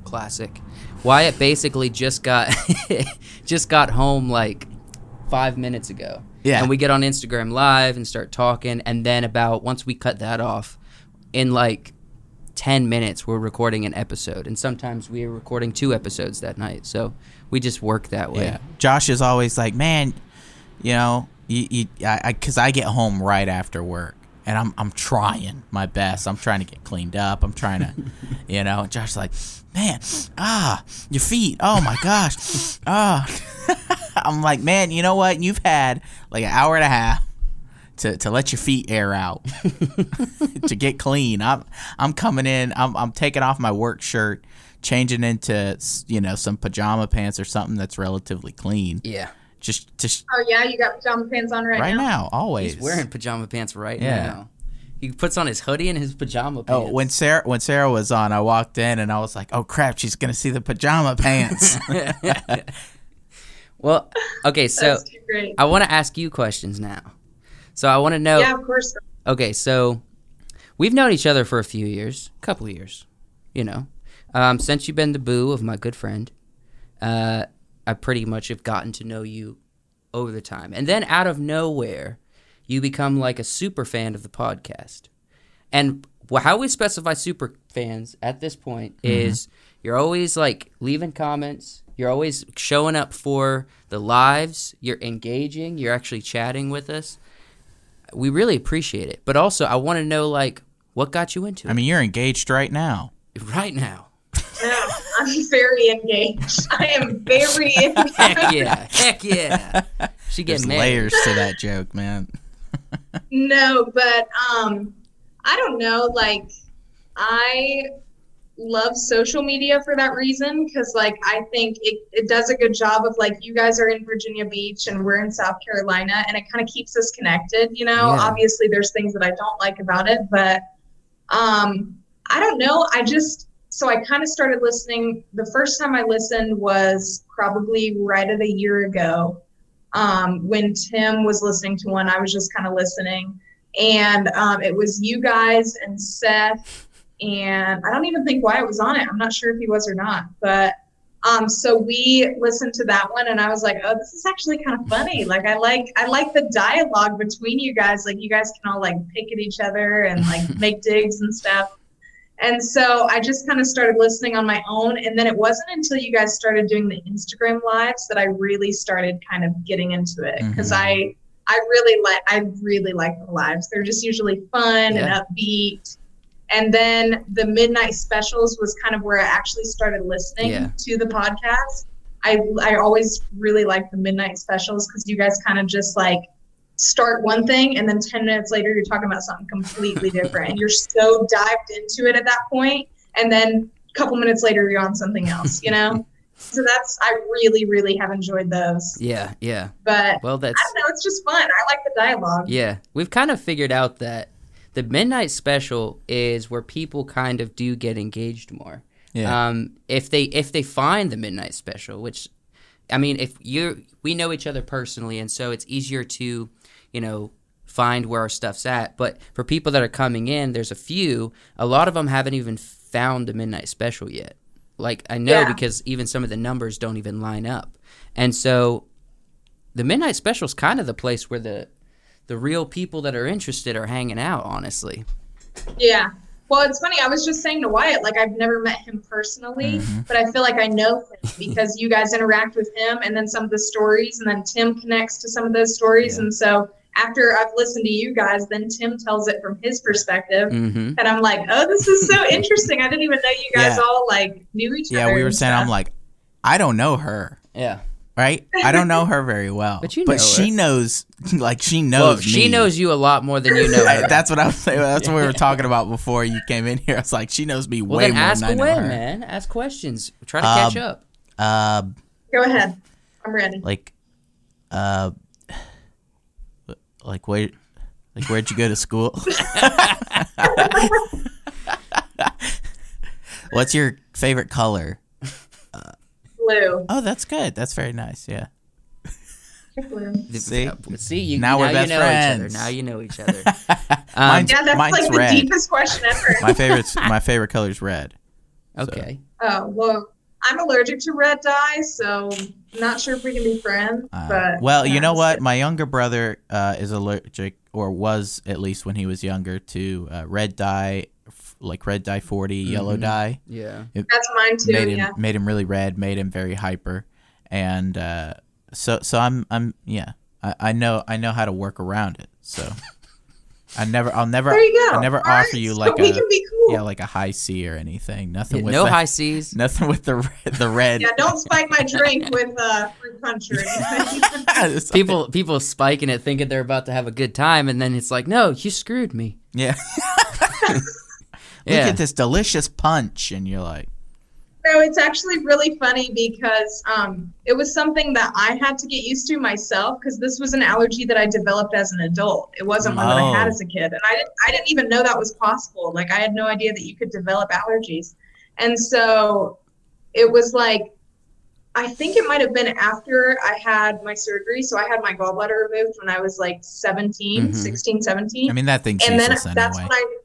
classic. Wyatt basically just got just got home like five minutes ago. Yeah. And we get on Instagram live and start talking, and then about once we cut that off, in like ten minutes we're recording an episode, and sometimes we're recording two episodes that night. So we just work that way. yeah. Josh is always like, man, you know, you, you I, I, cause I get home right after work. And I'm, I'm trying my best. I'm trying to get cleaned up. I'm trying to, you know. And Josh's like, man, ah, your feet. Oh my gosh, ah. I'm like, man, you know what? You've had like an hour and a half to, to let your feet air out, to get clean. I'm I'm coming in. I'm I'm taking off my work shirt, changing into you know some pajama pants or something that's relatively clean. Yeah. Just just Oh yeah, you got pajama pants on right, right now. Right now, always. He's wearing pajama pants right Yeah. now. He puts on his hoodie and his pajama oh, pants. Oh, when Sarah when Sarah was on, I walked in and I was like, "Oh crap, she's gonna see the pajama pants." Well, okay, so That's too great. I want to ask you questions now. So I want to know. yeah, of course. Okay, so we've known each other for a few years, a couple years, you know, um, since you've been the boo of my good friend. Uh, I pretty much have gotten to know you over the time, and then out of nowhere, you become like a super fan of the podcast. And how we specify super fans at this point is you're always like leaving comments. You're always showing up for the lives. You're engaging. You're actually chatting with us. We really appreciate it. But also, I want to know like what got you into it I mean, you're engaged right now. right now. No, I'm very engaged. I am very engaged. Heck yeah! Heck yeah! She gets layers to that joke, man. No, but um, I don't know. Like, I love social media for that reason because, like, I think it, it does a good job of like you guys are in Virginia Beach and we're in South Carolina, and it kind of keeps us connected. You know, Yeah. obviously there's things that I don't like about it, but um, I don't know. I just so I kind of started listening. The first time I listened was probably right at a year ago um, when Tim was listening to one. I was just kind of listening, and um, it was you guys and Seth, and I don't even think Wyatt was on it. I'm not sure if he was or not, but Um, so we listened to that one, and I was like, "Oh, this is actually kind of funny. Like, I like I like the dialogue between you guys. Like, you guys can all like pick at each other and like make digs and stuff." And so I just kind of started listening on my own, and then it wasn't until you guys started doing the Instagram lives that I really started kind of getting into it because I I really like I really like the lives. They're just usually fun Yeah. and upbeat. And then the midnight specials was kind of where I actually started listening Yeah. to the podcast. I I always really like the midnight specials because you guys kind of just like start one thing and then 10 minutes later you're talking about something completely different and you're so dived into it at that point and then a couple minutes later you're on something else you know so that's i really really have enjoyed those Yeah, yeah. but Well, that's i don't know it's just fun i like the dialogue yeah. We've kind of figured out that the midnight special is where people kind of do get engaged more. Yeah. Um, if they if they find the midnight special, which I mean, if you we know each other personally, and so it's easier to, you know, find where our stuff's at. But for people that are coming in, there's a few. A lot of them haven't even found the midnight special yet. Like I know Yeah. because even some of the numbers don't even line up, and so the midnight special is kind of the place where the the real people that are interested are hanging out. Honestly, yeah well it's funny i was just saying to wyatt like i've never met him personally Mm-hmm. but i feel like i know him because you guys interact with him and then some of the stories and then tim connects to some of those stories Yeah. and so after i've listened to you guys then tim tells it from his perspective hmm and i'm like oh this is so interesting i didn't even know you guys Yeah. all like knew each other yeah, we were and saying, I'm like, I don't know her, yeah. Right? I don't know her very well, But you know she knows, like she knows. Well, she me. knows you a lot more than you know. I- her. that's what I was saying. That's what we were talking about before you came in here. I was like, she knows me Well, way then more ask than I know away, her. man. Ask questions. Try to catch Um, up. Uh, go ahead i'm ready like, uh, like where, like where'd you go to school? What's your favorite color? Blue Oh, that's good. That's very nice. Yeah. blue See? See, you, Now now, we're you best know each friends. other. Now you know each other. Mine's- Um, yeah that's Mine's like the red. deepest question ever My favorite. my favorite color is red. okay. oh well i'm allergic to red dye so not sure if we can be friends Uh, but well, you know what? good. My younger brother uh, is allergic, or was at least when he was younger, to uh, red dye, f- like red dye 40, yellow Mhm. dye. Yeah. that's mine too made him yeah made him really red, made him very hyper, and uh, so so I'm I'm yeah I, I know I know how to work around it. So I never I'll never there you I never All right, offer you so like we a can be cool yeah like a Hi-C or anything. Nothing Yeah, with no the, Hi-C's. nothing with the red, the red. Yeah, don't spike my drink with uh, fruit punch or anything. People people spiking it, thinking they're about to have a good time, and then it's like, no, you screwed me. yeah. Look Yeah. at this delicious punch, and you're like, no, it's actually really funny because um, it was something that I had to get used to myself because this was an allergy that I developed as an adult. It wasn't one that I had Oh. as a kid, and I didn't I didn't even know that was possible. Like I had no idea that you could develop allergies, and so it was like. I think it might have been after I had my surgery. So I had my gallbladder removed when I was like 17, Mhm. 16, 17. I mean that thing's and then useless that's anyway. when I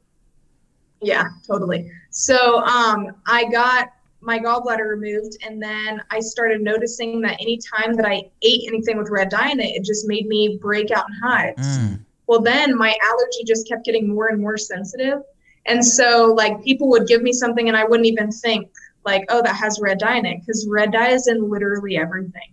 yeah totally. So um I got my gallbladder removed and then I started noticing that anytime that I ate anything with red dye in it it just made me break out in hives. Mm. well then my allergy just kept getting more and more sensitive. And so like people would give me something and I wouldn't even think like oh that has red dye in it because red dye is in literally everything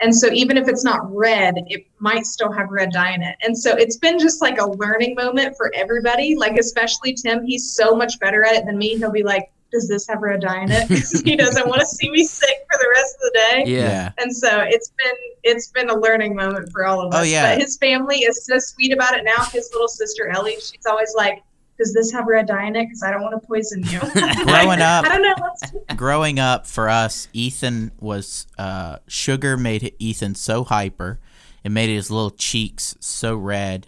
and so even if it's not red, it might still have red dye in it. And so it's been just like a learning moment for everybody, like especially Tim. He's so much better at it than me. He'll be like, does this have red dye in it? 'Cause he doesn't want to see me sick for the rest of the day. Yeah. yeah. And so it's been it's been a learning moment for all of oh, us. Oh, yeah. But his family is so sweet about it now. His little sister Ellie, she's always like, Does this have red dye in it? Because I don't want to poison you. Growing up- I don't know. Let's growing up for us, Ethan was uh, sugar made Ethan so hyper, it made his little cheeks so red,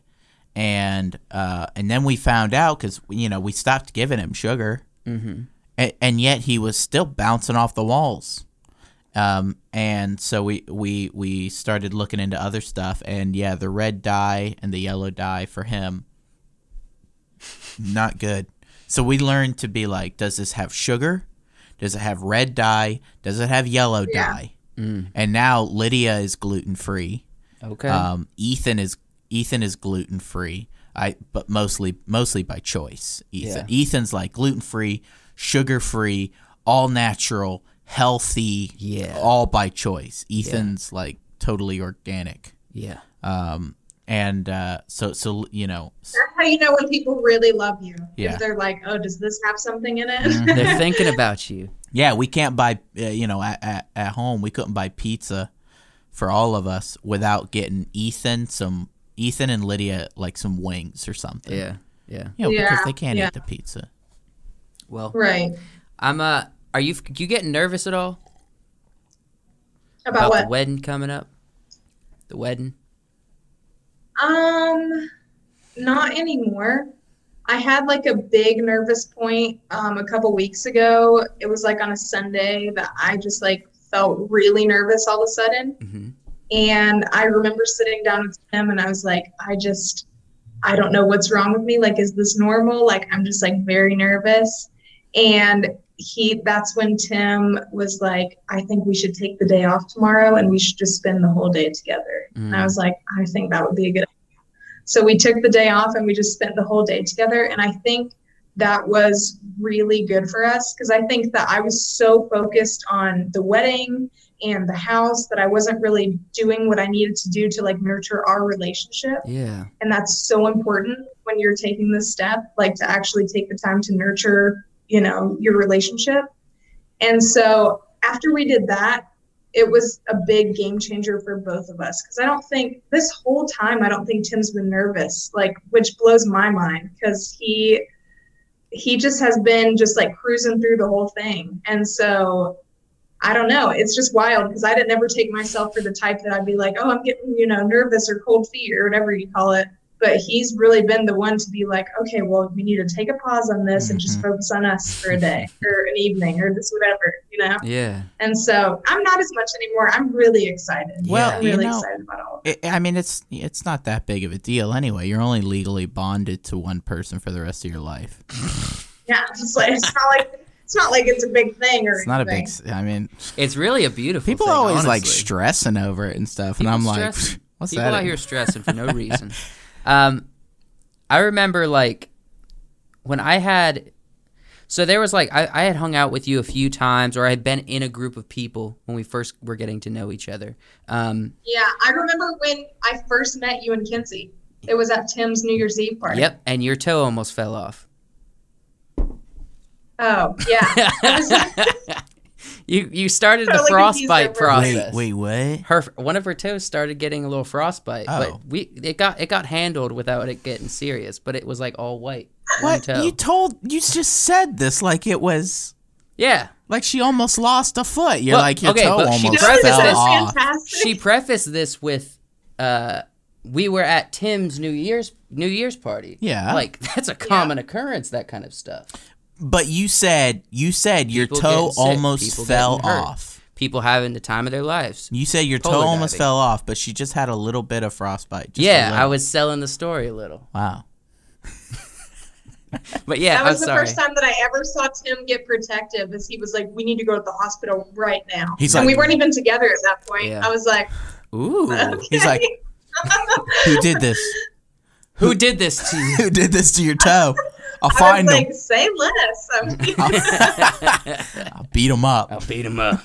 and uh, and then we found out because you know we stopped giving him sugar, Mm-hmm. and, and yet he was still bouncing off the walls. Um, and so we, we we started looking into other stuff, and yeah, the red dye and the yellow dye for him, not good. So we learned to be like, does this have sugar? Does it have red dye? Does it have yellow Yeah. dye? Mm, And now Lydia is gluten free. okay. Um, Ethan is Ethan is gluten free. I but mostly mostly by choice. Ethan Yeah. Ethan's like gluten free, sugar free, all natural, healthy. Yeah. all by choice. Ethan's like totally organic. yeah. Um, and uh, so so you know that's how you know when people really love you. Yeah. If they're like, oh, does this have something in it? Mhm. They're thinking about you. yeah, we can't buy uh, you know at, at at home we couldn't buy pizza for all of us without getting Ethan some Ethan and Lydia like some wings or something. Yeah. Yeah. you know, because they can't yeah. eat the pizza. Well, right. I'm uh are you you getting nervous at all About, the what? wedding coming up? The wedding? Um, not anymore. I had like a big nervous point um, a couple weeks ago. It was like on a Sunday that I just like felt really nervous all of a sudden. Mm-hmm. And I remember sitting down with him and I was like, I just, I don't know what's wrong with me. Like, is this normal? Like, I'm just like very nervous. And he, that's when Tim was like, I think we should take the day off tomorrow and we should just spend the whole day together. And I was like, I think that would be a good. So we took the day off and we just spent the whole day together. And I think that was really good for us because I think that I was so focused on the wedding and the house that I wasn't really doing what I needed to do to like nurture our relationship. Yeah. And that's so important when you're taking this step, like to actually take the time to nurture, you know, your relationship. And so after we did that, it was a big game changer for both of us because I don't think this whole time I don't think Tim's been nervous, like which blows my mind because he he just has been just like cruising through the whole thing. And so I don't know. It's just wild because I didn't ever take myself for the type that I'd be like, oh, I'm getting, you know, nervous or cold feet or whatever you call it. But he's really been the one to be like, okay, well, we need to take a pause on this and just mm-hmm. focus on us for a day or an evening or this whatever, you know. Yeah. And so I'm not as much anymore. I'm really excited. Well, I'm you really know, excited about all of it. It, I mean, it's it's not that big of a deal anyway. You're only legally bonded to one person for the rest of your life. Yeah, it's like it's not like it's not like it's a big thing or It's not a big. anything. s- I mean, It's really a beautiful thing. people thing, always like stressing over it and stuff, People and I'm like, what's People that? People out here stressing for no reason. um, I remember like when I had, so there was like I, I had hung out with you a few times, or I had been in a group of people when we first were getting to know each other. Um, Yeah, I remember when I first met you and Kinsey. It was at Tim's New Year's Eve party. yep, and your toe almost fell off. Oh, yeah. you you started the Totally confused frostbite over- process. Wait, wait, what? her one of her toes started getting a little frostbite, Oh. but we it got it got handled without it getting serious. But it was like all white. one What? toe. You told you just said this like it was yeah, like she almost lost a foot. You're Well, like your okay, toe but she almost No, prefaced this fell this- off. fantastic. she prefaced this with uh we were at Tim's New Year's New Year's party. Yeah. Like that's a common occurrence that kind of stuff. But you said you said your People toe getting sick, almost people fell getting hurt. off. People having the time of their lives. You said your toe Polar almost diving. fell off, but she just had a little bit of frostbite. Just a yeah, I little. was selling the story a little. Wow. But yeah, that was I'm the sorry. first time that I ever saw Tim get protective as he was like, We need to go to the hospital right now. He's and like- we weren't even together at that point. Yeah. I was like, Ooh. He's like, who did this? Who did this to you? Who did this to your toe? I'll I find was him. like, say less. I'm- I'll beat him up. I'll beat him up.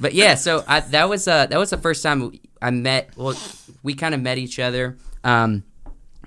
but yeah, so I, that was uh, that was the first time I met. Well, we kind of met each other, um,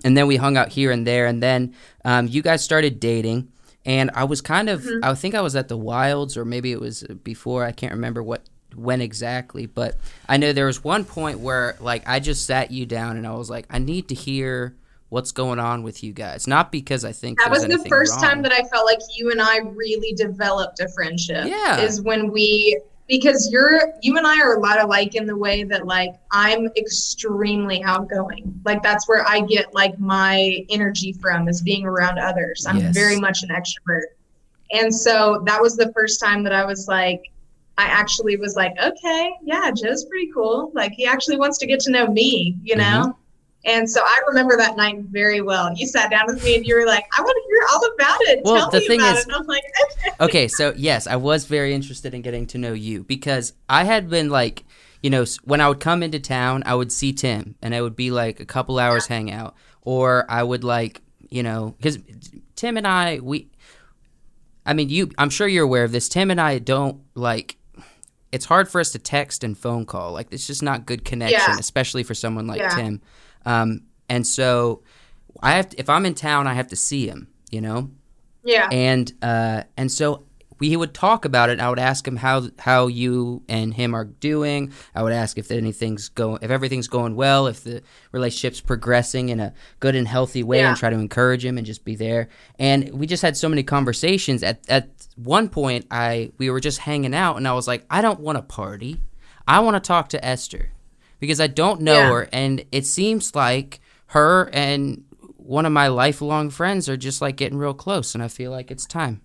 and then we hung out here and there, and then um, you guys started dating. And I was kind of, I think I was at the Wilds, or maybe it was before. I can't remember what when exactly, but I know there was one point where like I just sat you down and I was like, I need to hear what's going on with you guys. Not because I think that was the first wrong. time that I felt like you and I really developed a friendship. Yeah. Is when we because you're you and I are a lot alike in the way that like I'm extremely outgoing. Like that's where I get like my energy from is being around others. I'm Yes. very much an extrovert. And so that was the first time that I was like I actually was like, okay, yeah, Joe's pretty cool. Like he actually wants to get to know me, you mm-hmm. know? And so I remember that night very well. You sat down with me and you were like, I want to hear all about it. Well, Tell the me thing about is- it. And I'm like, okay. okay, so yes, I was very interested in getting to know you because I had been like, you know, when I would come into town, I would see Tim and I would be like a couple hours hang out, or I would like, you know, because Tim and I, we, I mean, you, I'm sure you're aware of this. Tim and I don't like. It's hard for us to text and phone call. Like it's just not good connection, Yeah. especially for someone like Yeah. Tim. Um, and so, I have to, if I'm in town, I have to see him. You know, Yeah. and uh, and so we would talk about it. I would ask him how how you and him are doing. I would ask if anything's going, if everything's going well, if the relationship's progressing in a good and healthy way, Yeah. and try to encourage him and just be there. And we just had so many conversations. At at one point, I we were just hanging out, and I was like, I don't want to party. I want to talk to Esther because I don't know Yeah. her, and it seems like her and one of my lifelong friends are just like getting real close, and I feel like it's time,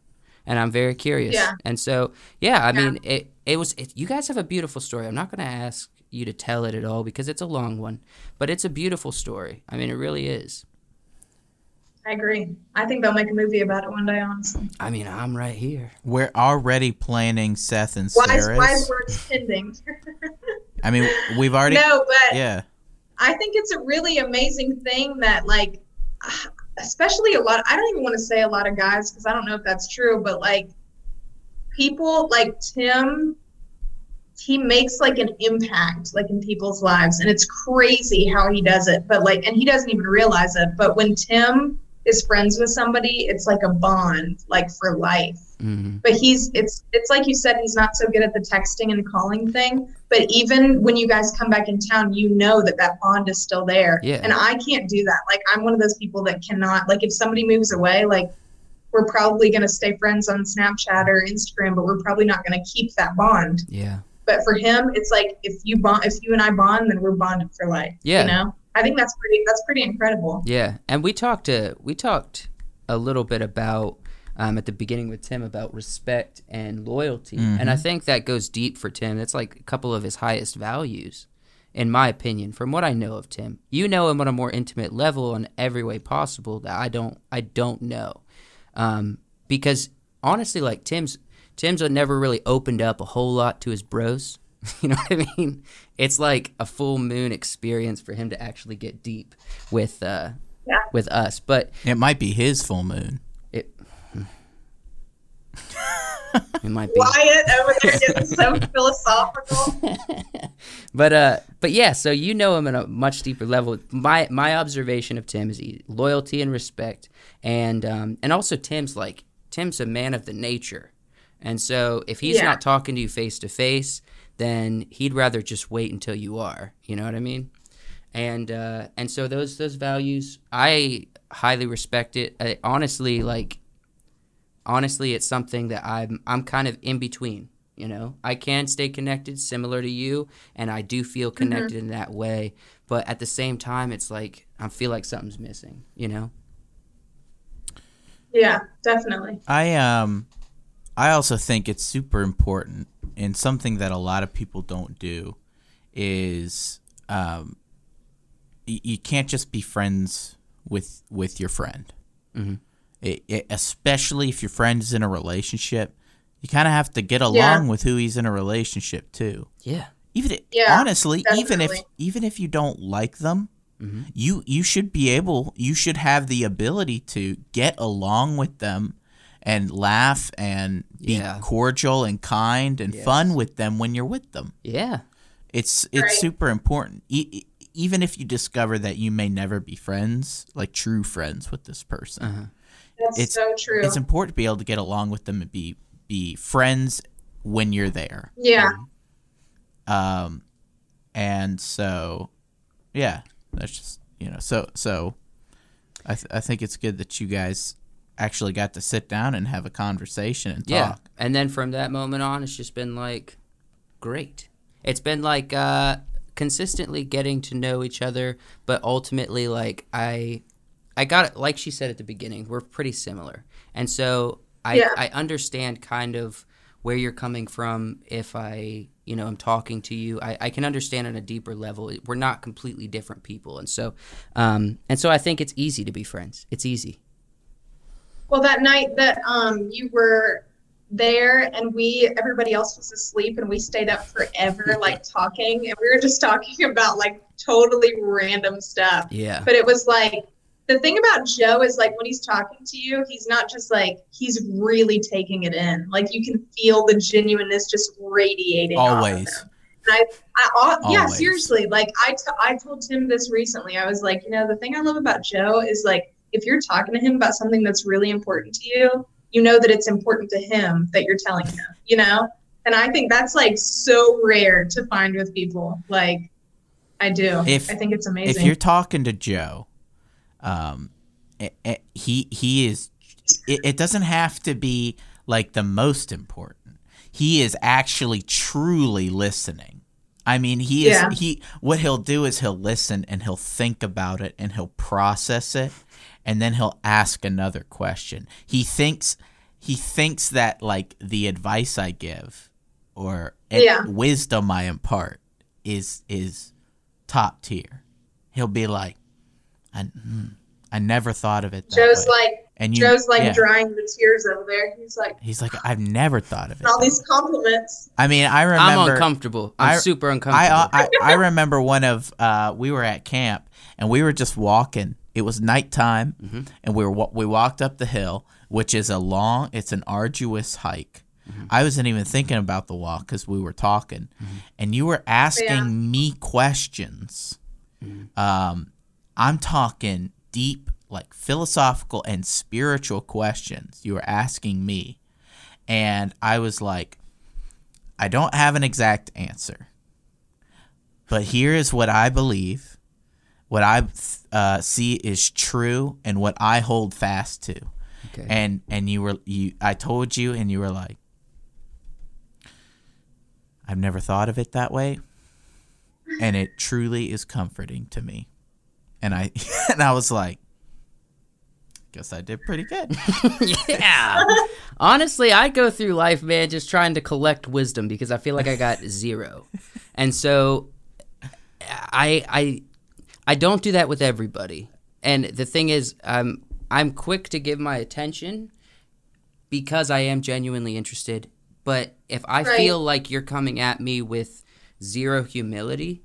and I'm very curious. Yeah. And so, yeah, I Yeah. mean, it it was. It, you guys have a beautiful story. I'm not going to ask you to tell it at all because it's a long one, but it's a beautiful story. I mean, it really is. I agree. I think they'll make a movie about it one day, honestly. I mean, I'm right here. We're already planning Seth and Wise, Sarah's. wise words pending. I mean, we've already. no, but Yeah. I think it's a really amazing thing that, like, especially a lot. I don't even want to say a lot of guys because I don't know if that's true, but like, people like Tim, he makes like an impact like in people's lives, and it's crazy how he does it. But like, and he doesn't even realize it. But when Tim is friends with somebody, it's like a bond, like for life. Hmm but he's it's it's like you said he's not so good at the texting and calling thing. But even when you guys come back in town you know that that bond is still there. Yeah. and i can't do that. Like i'm one of those people that cannot like if somebody moves away like we're probably going to stay friends on snapchat or instagram but we're probably not going to keep that bond. Yeah. but for him it's like if you bond if you and i bond then we're bonded for life Yeah. you know i think that's pretty that's pretty incredible Yeah, and we talked to we talked a little bit about um, at the beginning with Tim about respect and loyalty, and I think that goes deep for Tim. That's like a couple of his highest values, in my opinion, from what I know of Tim. You know him on a more intimate level in every way possible that I don't I don't know, um, because honestly, like Tim's Tim's never really opened up a whole lot to his bros. You know what I mean? It's like a full moon experience for him to actually get deep with uh, Yeah. with us. But It might be his full moon. it it might be. wyatt over there getting so philosophical But uh, but yeah. So you know him at a much deeper level. My my observation of Tim is he, loyalty and respect, and um, and also Tim's like Tim's a man of the nature, and so if he's Yeah. not talking to you face to face, then he'd rather just wait until you are. You know what I mean? And uh, and so those those values, I highly respect it. I, honestly, like honestly, it's something that I'm I'm kind of in between. You know, I can stay connected, similar to you, and I do feel connected in that way. But at the same time, it's like I feel like something's missing. You know? yeah definitely I um I also think it's super important and something that a lot of people don't do is um y- you can't just be friends with with your friend. Mhm. It, it, especially if your friend is in a relationship, you kind of have to get along Yeah. with who he's in a relationship too. Yeah. Even i- Yeah, honestly, even if even if you don't like them, you you should be able you should have the ability to get along with them and laugh and be Yeah. cordial and kind and Yes. fun with them when you're with them. Yeah. It's it's Right. super important. E- even if you discover that you may never be friends, like true friends with this person. Uh-huh. that's It's- so true It's important to be able to get along with them and be be friends when you're there. yeah Um, and so, yeah, that's just you know, so so, I th- I think it's good that you guys actually got to sit down and have a conversation and talk. Yeah. talk. And then from that moment on, it's just been like great. It's been like uh, consistently getting to know each other, but ultimately, like I, I got it. Like she said at the beginning, we're pretty similar, and so I, Yeah. I understand kind of where you're coming from. If I, you know, I'm talking to you, I, I can understand on a deeper level. We're not completely different people, and so, um, and so I think it's easy to be friends. It's easy. Well, that night that um you were there and we everybody else was asleep and we stayed up forever like talking and we were just talking about like totally random stuff. Yeah. But it was like the thing about Joe is like when he's talking to you, he's not just like he's really taking it in. Like you can feel the genuineness just radiating. Always. I, I, I yeah, Always. seriously. Like I, t- I told Tim this recently. I was like, you know, the thing I love about Joe is like if you're talking to him about something that's really important to you, you know that it's important to him that you're telling him. You know, and I think that's like so rare to find with people. Like I do. If- I think it's amazing. If you're talking to Joe, um, it, it- he he is. It, it doesn't have to be like the most important. He is actually truly listening. I mean, he is Yeah. he. What he'll do is he'll listen and he'll think about it and he'll process it, and then he'll ask another question. He thinks he thinks that like the advice I give or ed- Yeah. wisdom I impart is is top tier. He'll be like, I, mm, I never thought of it that Joe's way. like and you, Joe's like yeah. drying the tears over there. He's like He's like, I've never thought of it. all that these compliments. I mean, I remember. I'm uncomfortable. I'm I- super I, uncomfortable. I I remember one of uh, we were at camp and we were just walking. It was nighttime, Mm-hmm. and we were we walked up the hill, which is a long, it's an arduous hike. Mm-hmm. I wasn't even thinking about the walk because we were talking, and you were asking Yeah. me questions. Mm-hmm. Um, I'm talking deep, like philosophical and spiritual questions. You were asking me, and I was like, I don't have an exact answer, but here is what I believe, what I uh, see is true, and what I hold fast to. Okay. And and you were you, I told you, and you were like, I've never thought of it that way, and it truly is comforting to me. And I and I was like, guess I did pretty good. yeah. Honestly, I go through life, man, just trying to collect wisdom because I feel like I got zero. And so I I I don't do that with everybody. And the thing is, um, I'm quick to give my attention because I am genuinely interested. But if I Right. feel like you're coming at me with zero humility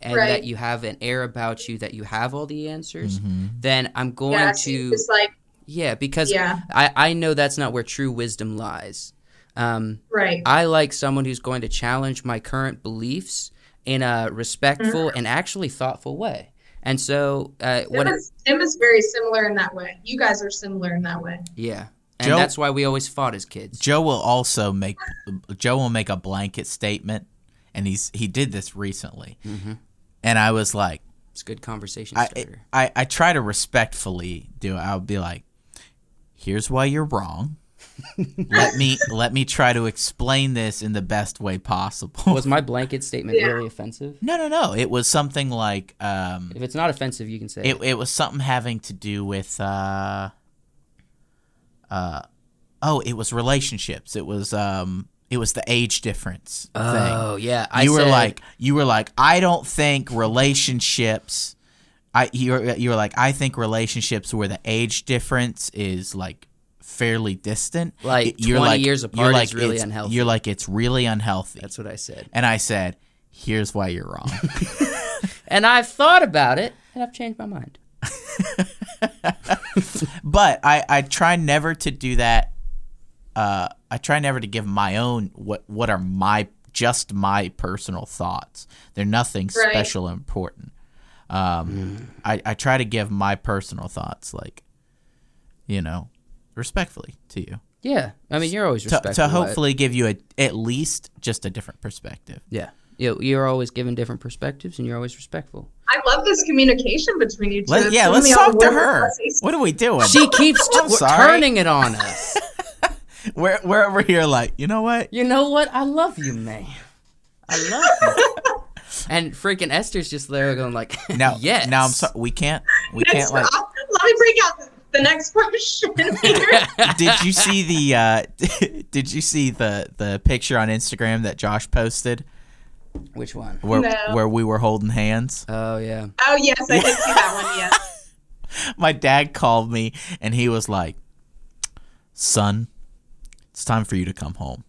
and that you have an air about you that you have all the answers, then I'm going Yeah, to just like yeah, because Yeah. I, I know that's not where true wisdom lies. Um, right. I like someone who's going to challenge my current beliefs in a respectful Mm-hmm. and actually thoughtful way. And so, uh, Tim what? is, Tim is very similar in that way. You guys are similar in that way. yeah, and Joe- that's why we always fought as kids. Joe will also make Joe will make a blanket statement, and he's he did this recently, and I was like, It's a good conversation I, starter. I I try to respectfully do. it. I'll be like, here's why you're wrong. Let me let me try to explain this in the best way possible. Was my blanket statement Yeah. really offensive? no, no, no. It was something like um, If it's not offensive, you can say it. It was something having to do with uh, uh, oh, it was relationships. It was um, it was the age difference thing. Oh yeah, I you were said- like you were like I don't think relationships I you were, you were like I think relationships where the age difference is like fairly distant Like, you're 20 like years you're apart like is really it's- unhealthy. You're like it's really unhealthy. that's what I said, and I said, "Here's why you're wrong." and I've thought about it, and I've changed my mind. but I I try never to do that uh I try never to give my own what what are my just my personal thoughts. They're nothing Right. special or important. Um, I, I try to give my personal thoughts, like, you know, respectfully to you, Yeah, I mean you're always to, respectful. to I- hopefully give you a, at least just a different perspective. Yeah. You, you're always given different perspectives and you're always respectful. I love this communication between you two. Let, yeah, giving let's talk to her. What are we doing? She keeps t- turning it on us. we're, we're over here like, you know what? You know what? I love you, man. I love you. and freaking Esther's just there going like, Now, yes. now I'm sorry. We can't, we Next, can't like. let me break out the, the next question here. did you see the uh did you see the the picture on Instagram that Josh posted Which one? where No. where we were holding hands? Oh yeah. oh yes, I did see that one. Yes. My dad called me and he was like, son, it's time for you to come home.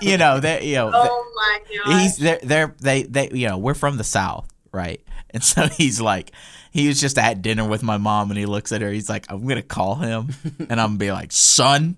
you know, they, you know, Oh my god. he's they're, they're they they you know we're from the south right and so he's like he was just at dinner with my mom and he looks at her he's like i'm gonna call him and i'm gonna be like son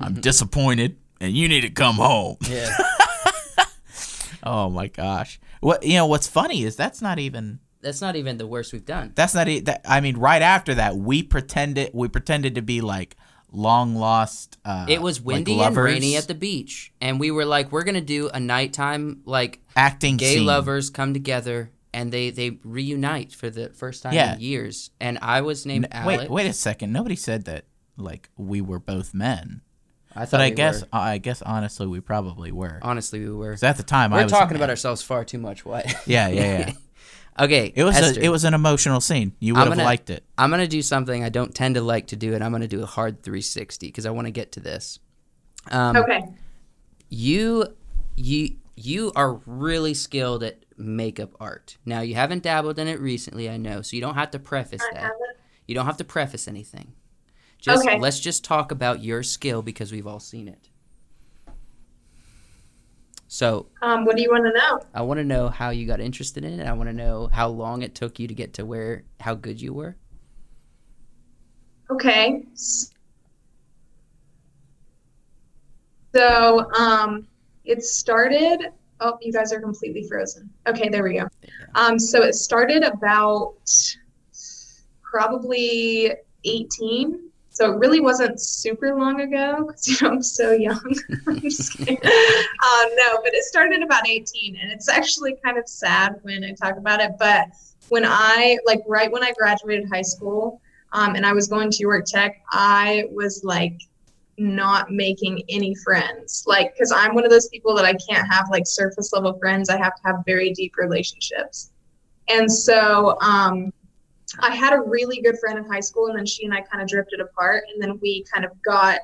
i'm disappointed and you need to come home Yeah. oh my gosh what you know what's funny is that's not even That's not even the worst we've done. that's not that i mean right after that we pretended we pretended to be like long lost uh It was like windy and lovers, rainy at the beach, and we were like, we're gonna do a nighttime like acting gay scene. lovers come together and they they reunite for the first time Yeah. in years. And I was named N- Alex. wait wait a second nobody said that like we were both men I thought But I we guess were. I guess honestly we probably were. honestly we were. 'Cause at the time We're was talking about ourselves far too much. What? Yeah, yeah, yeah. okay. It was Esther, a, it was an emotional scene. You would I'm have gonna- liked it. I'm gonna do something I don't tend to like to do, and I'm gonna do a hard 360 because I want to get to this. Um, okay. you you you are really skilled at makeup art. Now you haven't dabbled in it recently, I know, so you don't have to preface that. You don't have to preface anything. Just Okay. let's just talk about your skill because we've all seen it. So Um, what do you want to know? I want to know how you got interested in it. I want to know how long it took you to get to where how good you were. Okay. So, um, it started. Oh, you guys are completely frozen. Okay, there we go. Um, so it started about probably 18. So it really wasn't super long ago because you know I'm so young. I'm just kidding. uh, no, but it started about 18, and it's actually kind of sad when I talk about it. But when I like right when I graduated high school, um, and I was going to York Tech, I was like not making any friends. Like, because I'm one of those people that I can't have like surface level friends. I have to have very deep relationships. And so um, I had a really good friend in high school, and then she and I kind of drifted apart. And then we kind of got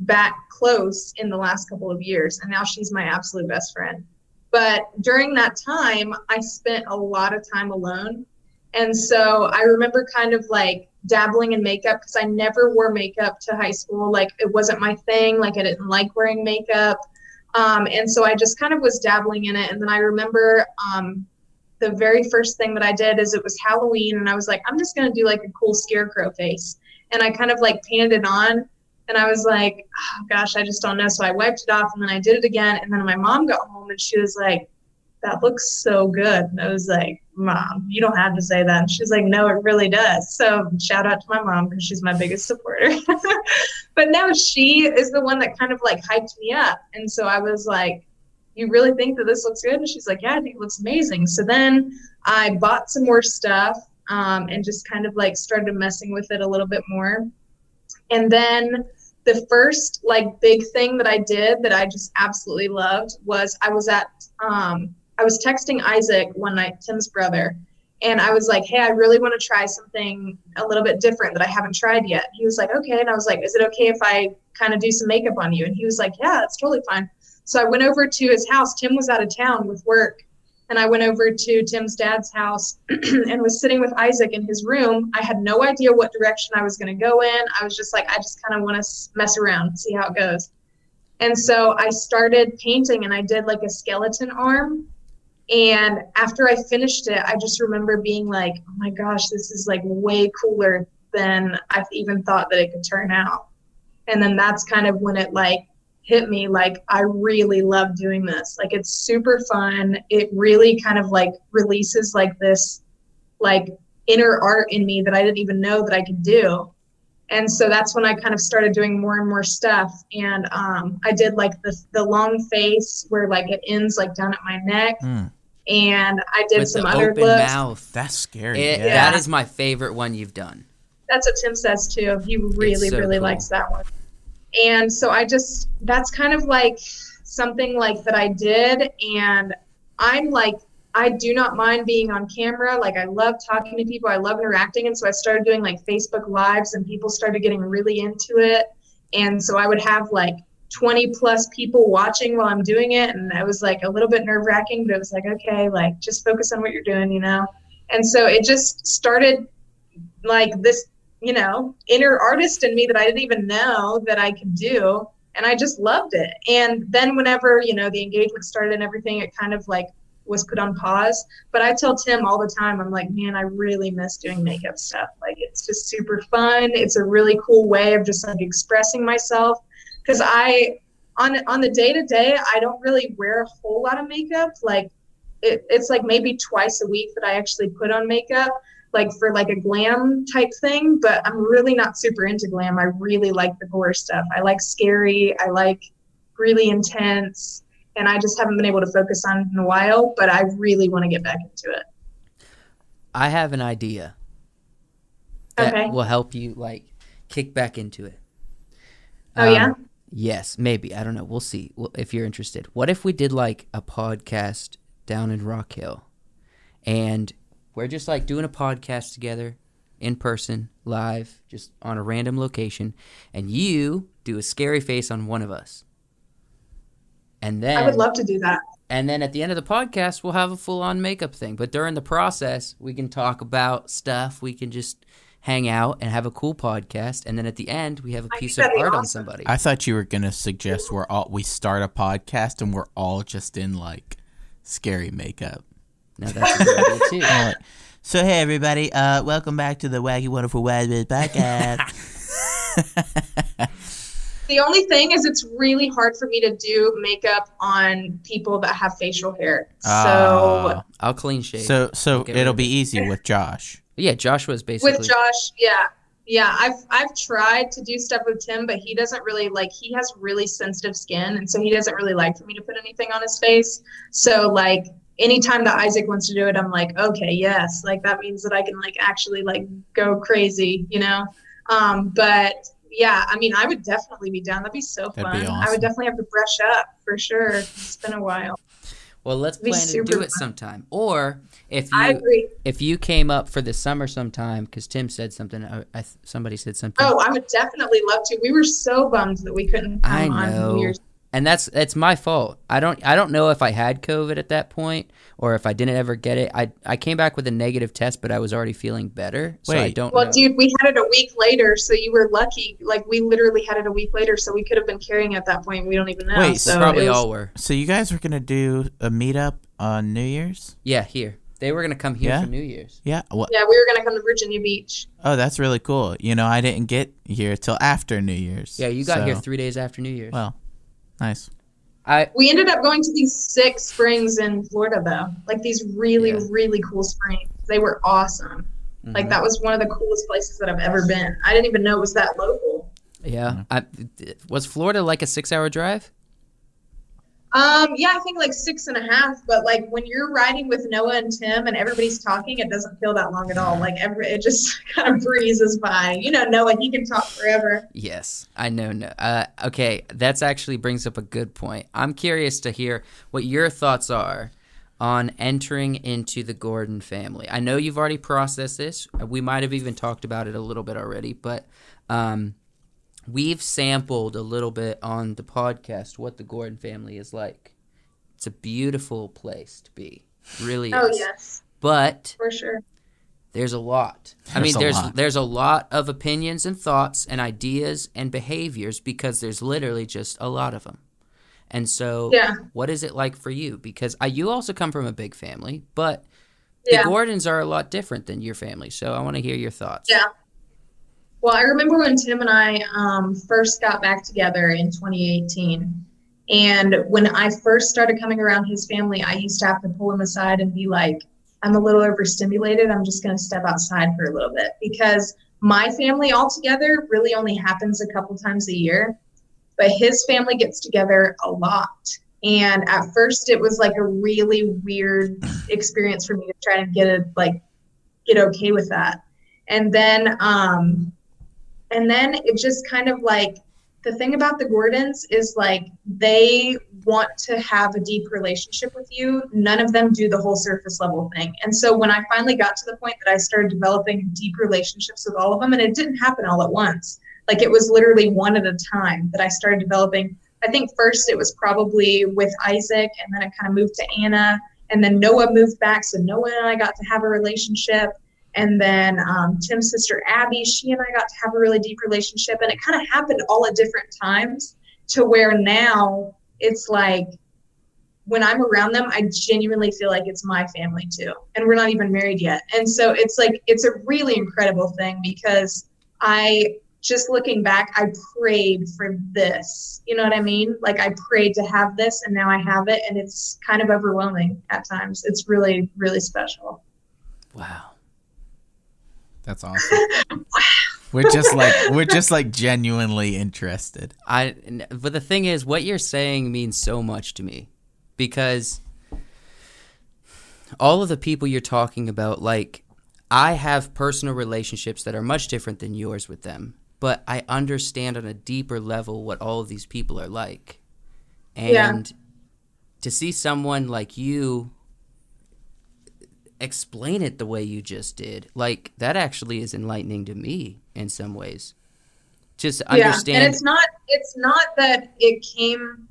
back close in the last couple of years. And now she's my absolute best friend. But during that time, I spent a lot of time alone. And so I remember kind of like dabbling in makeup because I never wore makeup to high school. Like it wasn't my thing. Like I didn't like wearing makeup. Um, and so I just kind of was dabbling in it. And then I remember um, the very first thing that I did is it was Halloween. And I was like, I'm just to do like a cool scarecrow face. And I kind of like painted it on. And I was like, oh, gosh, I just don't know. So I wiped it off and then I did it again. And then my mom got home and she was like, that looks so good. And I was like, Mom, you don't have to say that. And she's like, No, it really does. So shout out to my mom because she's my biggest supporter. but no, she is the one that kind of like hyped me up. And so I was like, You really think that this looks good? And she's like, Yeah, I think it looks amazing. So then I bought some more stuff um, and just kind of like started messing with it a little bit more. And then the first like big thing that I did that I just absolutely loved was I was at um, I was texting Isaac one night, Tim's brother, and I was like, "Hey, I really want to try something a little bit different that I haven't tried yet." He was like, "Okay," and I was like, "Is it okay if I kind of do some makeup on you?" And he was like, "Yeah, that's totally fine." So I went over to his house. Tim was out of town with work, and I went over to Tim's dad's house and was sitting with Isaac in his room. I had no idea what direction I was going to go in. I was just like, I just kind of want to mess around, see how it goes. And so I started painting, and I did like a skeleton arm. And after I finished it, I just remember being like, oh my gosh, this is like way cooler than I even thought that it could turn out. And then that's kind of when it like hit me like I really love doing this. Like it's super fun. It really kind of like releases like this like inner art in me that I didn't even know that I could do. And so that's when I kind of started doing more and more stuff. And um, I did like the the long face where like it ends like down at my neck. Hmm. And I did With some the other open looks. mouth. That's scary. It- yeah. That is my favorite one you've done. That's what Tim says too. He really, so really cool. likes that one. And so I just, that's kind of like something like that I did. And I'm like, I do not mind being on camera. Like, I love talking to people, I love interacting. And so I started doing like Facebook Lives, and people started getting really into it. And so I would have like 20 plus people watching while I'm doing it. And I was like a little bit nerve wracking, but it was like, okay, like just focus on what you're doing, you know? And so it just started like this you know, inner artist in me that I didn't even know that I could do. And I just loved it. And then whenever, you know, the engagement started and everything, it kind of like was put on pause. But I tell Tim all the time, I'm like, man, I really miss doing makeup stuff. Like it's just super fun. It's a really cool way of just like expressing myself. Cause I on on the day to day, I don't really wear a whole lot of makeup. Like it, it's like maybe twice a week that I actually put on makeup, like for like a glam type thing. But I'm really not super into glam. I really like the gore stuff. I like scary. I like really intense and I just haven't been able to focus on it in a while, but I really want to get back into it. I have an idea that Okay. will help you like kick back into it. Oh, yeah? Um, Yes, maybe. I don't know. We'll see well, if you're interested. What if we did like a podcast down in Rock Hill and we're just like doing a podcast together in person, live, just on a random location, and you do a scary face on one of us. And then I would love to do that. and then at the end of the podcast, we'll have a full on makeup thing. But during the process, we can talk about stuff. We can just hang out and have a cool podcast. And then at the end, we have a I piece of that'd be art on somebody. I thought you were gonna suggest we're all we start a podcast and we're all just in like scary makeup. no, that's a good idea too. All right. So hey everybody, uh, welcome back to the Wacky Wonderful Wise Biz podcast. The only thing is, it's really hard for me to do makeup on people that have facial hair. So, Ah. I'll clean shave. so so it'll be easy with Josh. Yeah, Joshua's basically. with Josh, yeah. Yeah, I've I've tried to do stuff with Tim, but he doesn't really like he has really sensitive skin and so he doesn't really like for me to put anything on his face. So like anytime that Isaac wants to do it, I'm like, okay, yes. Like that means that I can like actually like go crazy, you know? Um, but yeah, I mean I would definitely be down. That'd be so That'd fun. be I would definitely have to brush up for sure. It's been a while. well, let's It'd plan to super do it fun. sometime. Or if I you agree. if you came up for the summer sometime, because Tim said something. I, I somebody said something. Oh, I would definitely love to. We were so bummed that we couldn't come I know. New and that's that's my fault. I don't I don't know if I had COVID at that point or if I didn't ever get it. I I came back with a negative test, but I was already feeling better. So I don't Well, know. dude, we had it a week later, so you were lucky. Like we literally had it a week later, so we could have been carrying it at that point. We don't even know. Wait, so Probably was- all were. So you guys were gonna do a meetup on New Year's? Yeah, here they were gonna come here Yeah? for New Year's. Yeah. What? Yeah, we were gonna come to Virginia Beach. Oh, that's really cool. You know, I didn't get here till after New Year's. Yeah, you got so- here three days after New Year's. Well, nice. I We ended up going to these six springs in Florida, though. Like these really, Yeah. really cool springs. They were awesome. Like mhm. that was one of the coolest places that I've ever been. I didn't even know it was that local. yeah. I, was Florida like a six-hour drive? Um, yeah, I think like six and a half. But like when you're riding with Noah and Tim and everybody's talking, it doesn't feel that long at all. Like every it just kind of breezes by. You know, Noah, he can talk forever. Yes, I know. No, uh, okay, that's actually brings up a good point. I'm curious to hear what your thoughts are on entering into the Gordon family. I know you've already processed this. We might have even talked about it a little bit already, but um, we've sampled a little bit on the podcast what the Gordon family is like. It's a beautiful place to be, really. Oh is. yes, But for sure. there's a lot. I mean, there's lot. there's a lot of opinions and thoughts and ideas and behaviors because there's literally just a lot of them. And so, Yeah. what is it like for you? Because I, you also come from a big family, but the Gordons are a lot different than your family. So I want to hear your thoughts. Yeah. Well, I remember when Tim and I um, first got back together in 2018. And when I first started coming around his family, I used to have to pull him aside and be like, I'm a little overstimulated. I'm just going to step outside for a little bit because my family altogether really only happens a couple times a year. But his family gets together a lot. And at first, it was like a really weird experience for me to try to get it, like, get okay with that and then um and then it just kind of like the thing about the gordons is like they want to have a deep relationship with you. None of them do the whole surface level thing. And so when i finally got to the point that i started developing deep relationships with all of them and it didn't happen all at once like it was literally one at a time that i started developing. I think first it was probably with isaac and then it kind of moved to anna and then noah moved back so noah and i got to have a relationship And then um, Tim's sister Abby, she and I got to have a really deep relationship, and it kind of happened all at different times to where now it's like when I'm around them, I genuinely feel like it's my family too. And we're not even married yet. And so it's like, it's a really incredible thing because I just looking back, I prayed for this. You know what I mean? Like I prayed to have this and now I have it. And it's kind of overwhelming at times. It's really, really special. Wow. That's awesome. We're just like we're just like genuinely interested. I but the thing is what you're saying means so much to me because all of the people you're talking about like I have personal relationships that are much different than yours with them, but I understand on a deeper level what all of these people are like. And Yeah. to see someone like you explain it the way you just did, like that actually is enlightening to me in some ways. Just understand Yeah, and it's not it's not that it came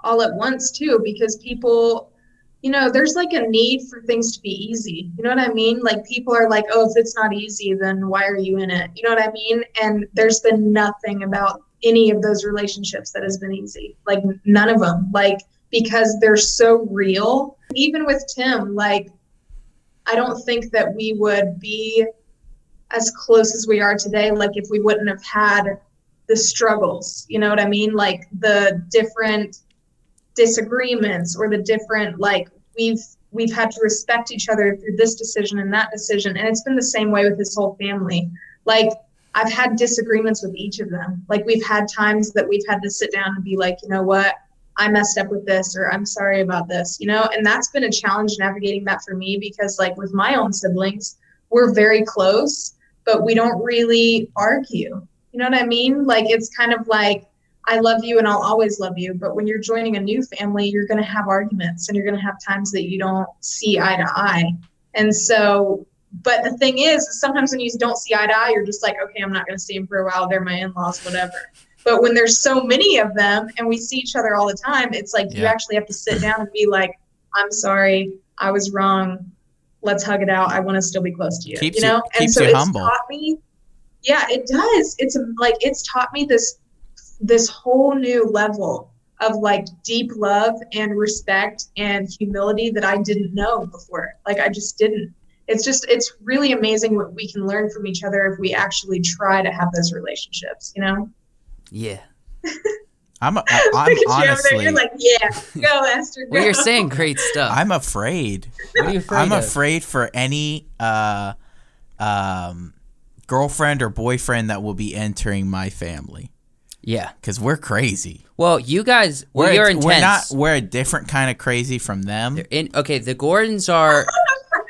all at once too, because people, you know, there's like a need for things to be easy. You know what I mean? Like people are like, oh, if it's not easy, then why are you in it? You know what I mean? And there's been nothing about any of those relationships that has been easy. Like none of them. Like because they're so real. Even with Tim, like I don't think that we would be as close as we are today like if we wouldn't have had the struggles you know what i mean? Like the different disagreements or the different like we've we've had to respect each other through this decision and that decision and it's been the same way with his whole family. Like i've had disagreements with each of them. Like we've had times that we've had to sit down and be like you know what i messed up with this or i'm sorry about this you know and that's been a challenge navigating that for me because like with my own siblings we're very close but we don't really argue you know what i mean like it's kind of like I love you and I'll always love you. But when you're joining a new family, you're going to have arguments and you're going to have times that you don't see eye to eye. And so, but the thing is, sometimes when you don't see eye to eye, you're just like, okay, I'm not going to see them for a while. They're my in laws, whatever. But when there's so many of them and we see each other all the time, it's like you actually have to sit down and be like, I'm sorry, I was wrong. Let's hug it out. I want to still be close to you. Keeps you you- know? and keeps so you it's humble. taught me yeah it does it's like it's taught me this this whole new level of like deep love and respect and humility that i didn't know before like i just didn't it's just it's really amazing what we can learn from each other if we actually try to have those relationships you know yeah. I'm a, Look I'm at you honestly you're like yeah go esther go. Well, you're saying great stuff. I'm afraid. what are you afraid I'm of? afraid for any uh um girlfriend or boyfriend that will be entering my family Yeah. cuz we're crazy. Well, you guys, We're you're a, intense. we're not we're a different kind of crazy from them. in, okay, the Gordons are.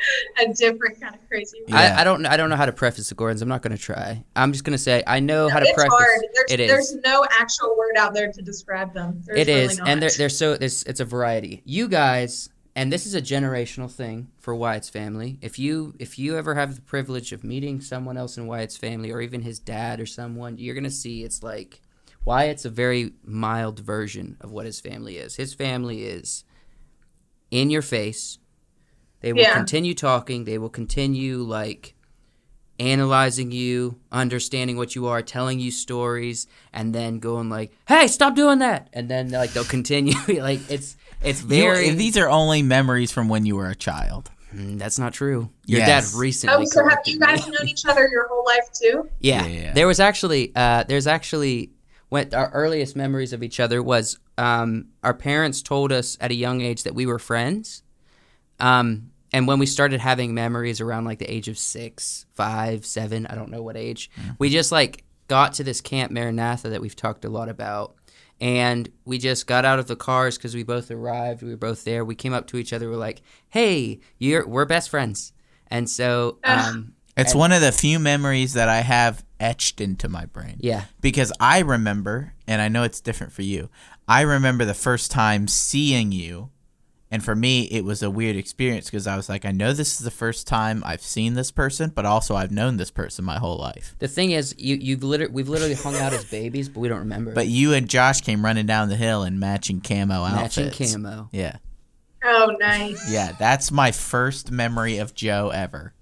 a different kind of crazy Yeah. I, I don't. I don't know how to preface the Gordons. I'm not going to try. I'm just going to say I know how to it's preface. hard there's, it is. there's no actual word out there to describe them there's It really is, not. and they're, they're so there's it's a variety. You guys, and this is a generational thing for Wyatt's family. If you if you ever have the privilege of meeting someone else in Wyatt's family, or even his dad or someone, you're gonna see it's like Wyatt's a very mild version of what his family is. His family is in your face. They will Yeah. continue talking. They will continue like analyzing you, understanding what you are, telling you stories, and then going like, "Hey, stop doing that!" And then like they'll continue. like it's it's You- very. these are only memories from when you were a child. Mm, that's not true. Your Yes. dad recently. oh so have you guys known each other your whole life too Yeah. Yeah. There was actually uh, there's actually when our earliest memories of each other was um, our parents told us at a young age that we were friends. Um, and when we started having memories around like the age of six, five, seven, I don't know what age, we just like got to this camp Maranatha that we've talked a lot about. And we just got out of the cars because we both arrived. We were both there. We came up to each other. We're like, "Hey, you're we're best friends." And so, um, It's And- one of the few memories that I have etched into my brain. yeah, Because I remember, and I know it's different for you, I remember the first time seeing you. And for me, it was a weird experience because I was like, I know this is the first time I've seen this person, but also I've known this person my whole life. The thing is, you you've literally we've literally hung out as babies, but we don't remember. But you and Josh came running down the hill in matching camo matching outfits. Matching camo. Yeah. oh nice Yeah, that's my first memory of Joe ever.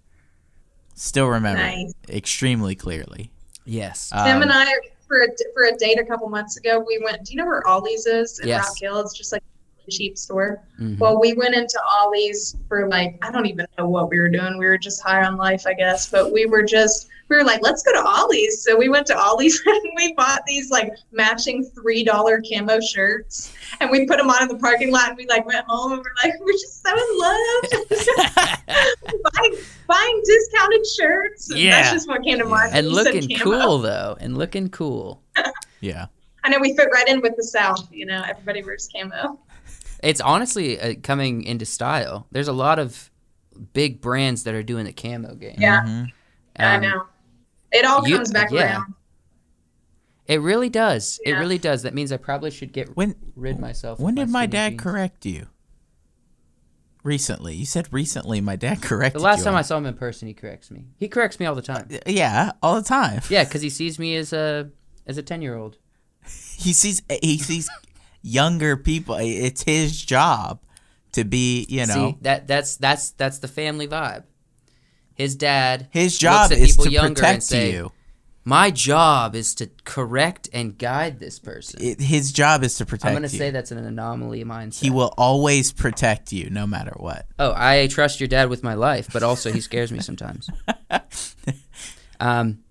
Still remember Nice. extremely clearly. Yes. Tim Um, and I, for a, for a date a couple months ago, we went. Do you know where Ollie's is in Yes. Rock Hill? It's just like a cheap store. Mhm. Well, we went into Ollie's for like I don't even know what we were doing. We were just high on life, I guess. But we were just we were like, let's go to Ollie's. So we went to Ollie's and we bought these like matching three dollar camo shirts, and we put them on in the parking lot. And we like went home and we're like, we're just so in love, buying buying discounted shirts. And Yeah. that's just what came to mind. and you looking cool though, and looking cool. yeah. I know we fit right in with the South. You know, everybody wears camo. It's honestly uh, coming into style. There's a lot of big brands that are doing the camo game. Yeah, Mhm. I Um, know. It all you- comes back yeah. around. It really does. It really does. That means I probably should get When rid myself. of when did my skinny dad jeans. correct you? Recently, you said recently. My dad corrected The last you time on- I saw him in person, he corrects me. He corrects me all the time. Yeah, all the time. Yeah, because he sees me as a as a ten year old. He sees he sees younger people. It's his job to be, you know, See that that's that's that's the family vibe. His dad. his job at is people to younger and protect say, you. My job is to correct and guide this person. It, his job is to protect I'm going to say that's an anomaly mindset. he will always protect you, no matter what. Oh, I trust your dad with my life, but also he scares me sometimes. um,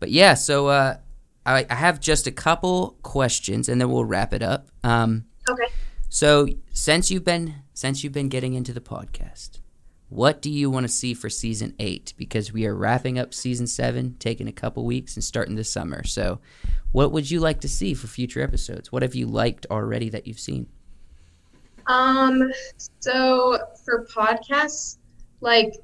but yeah, so uh, I, I have just a couple questions, and then we'll wrap it up. Um, Okay. so since you've been since you've been getting into the podcast, what do you want to see for season eight? Because we are wrapping up season seven, taking a couple weeks, and starting this summer. So, what would you like to see for future episodes? What have you liked already that you've seen? Um, so for podcasts, like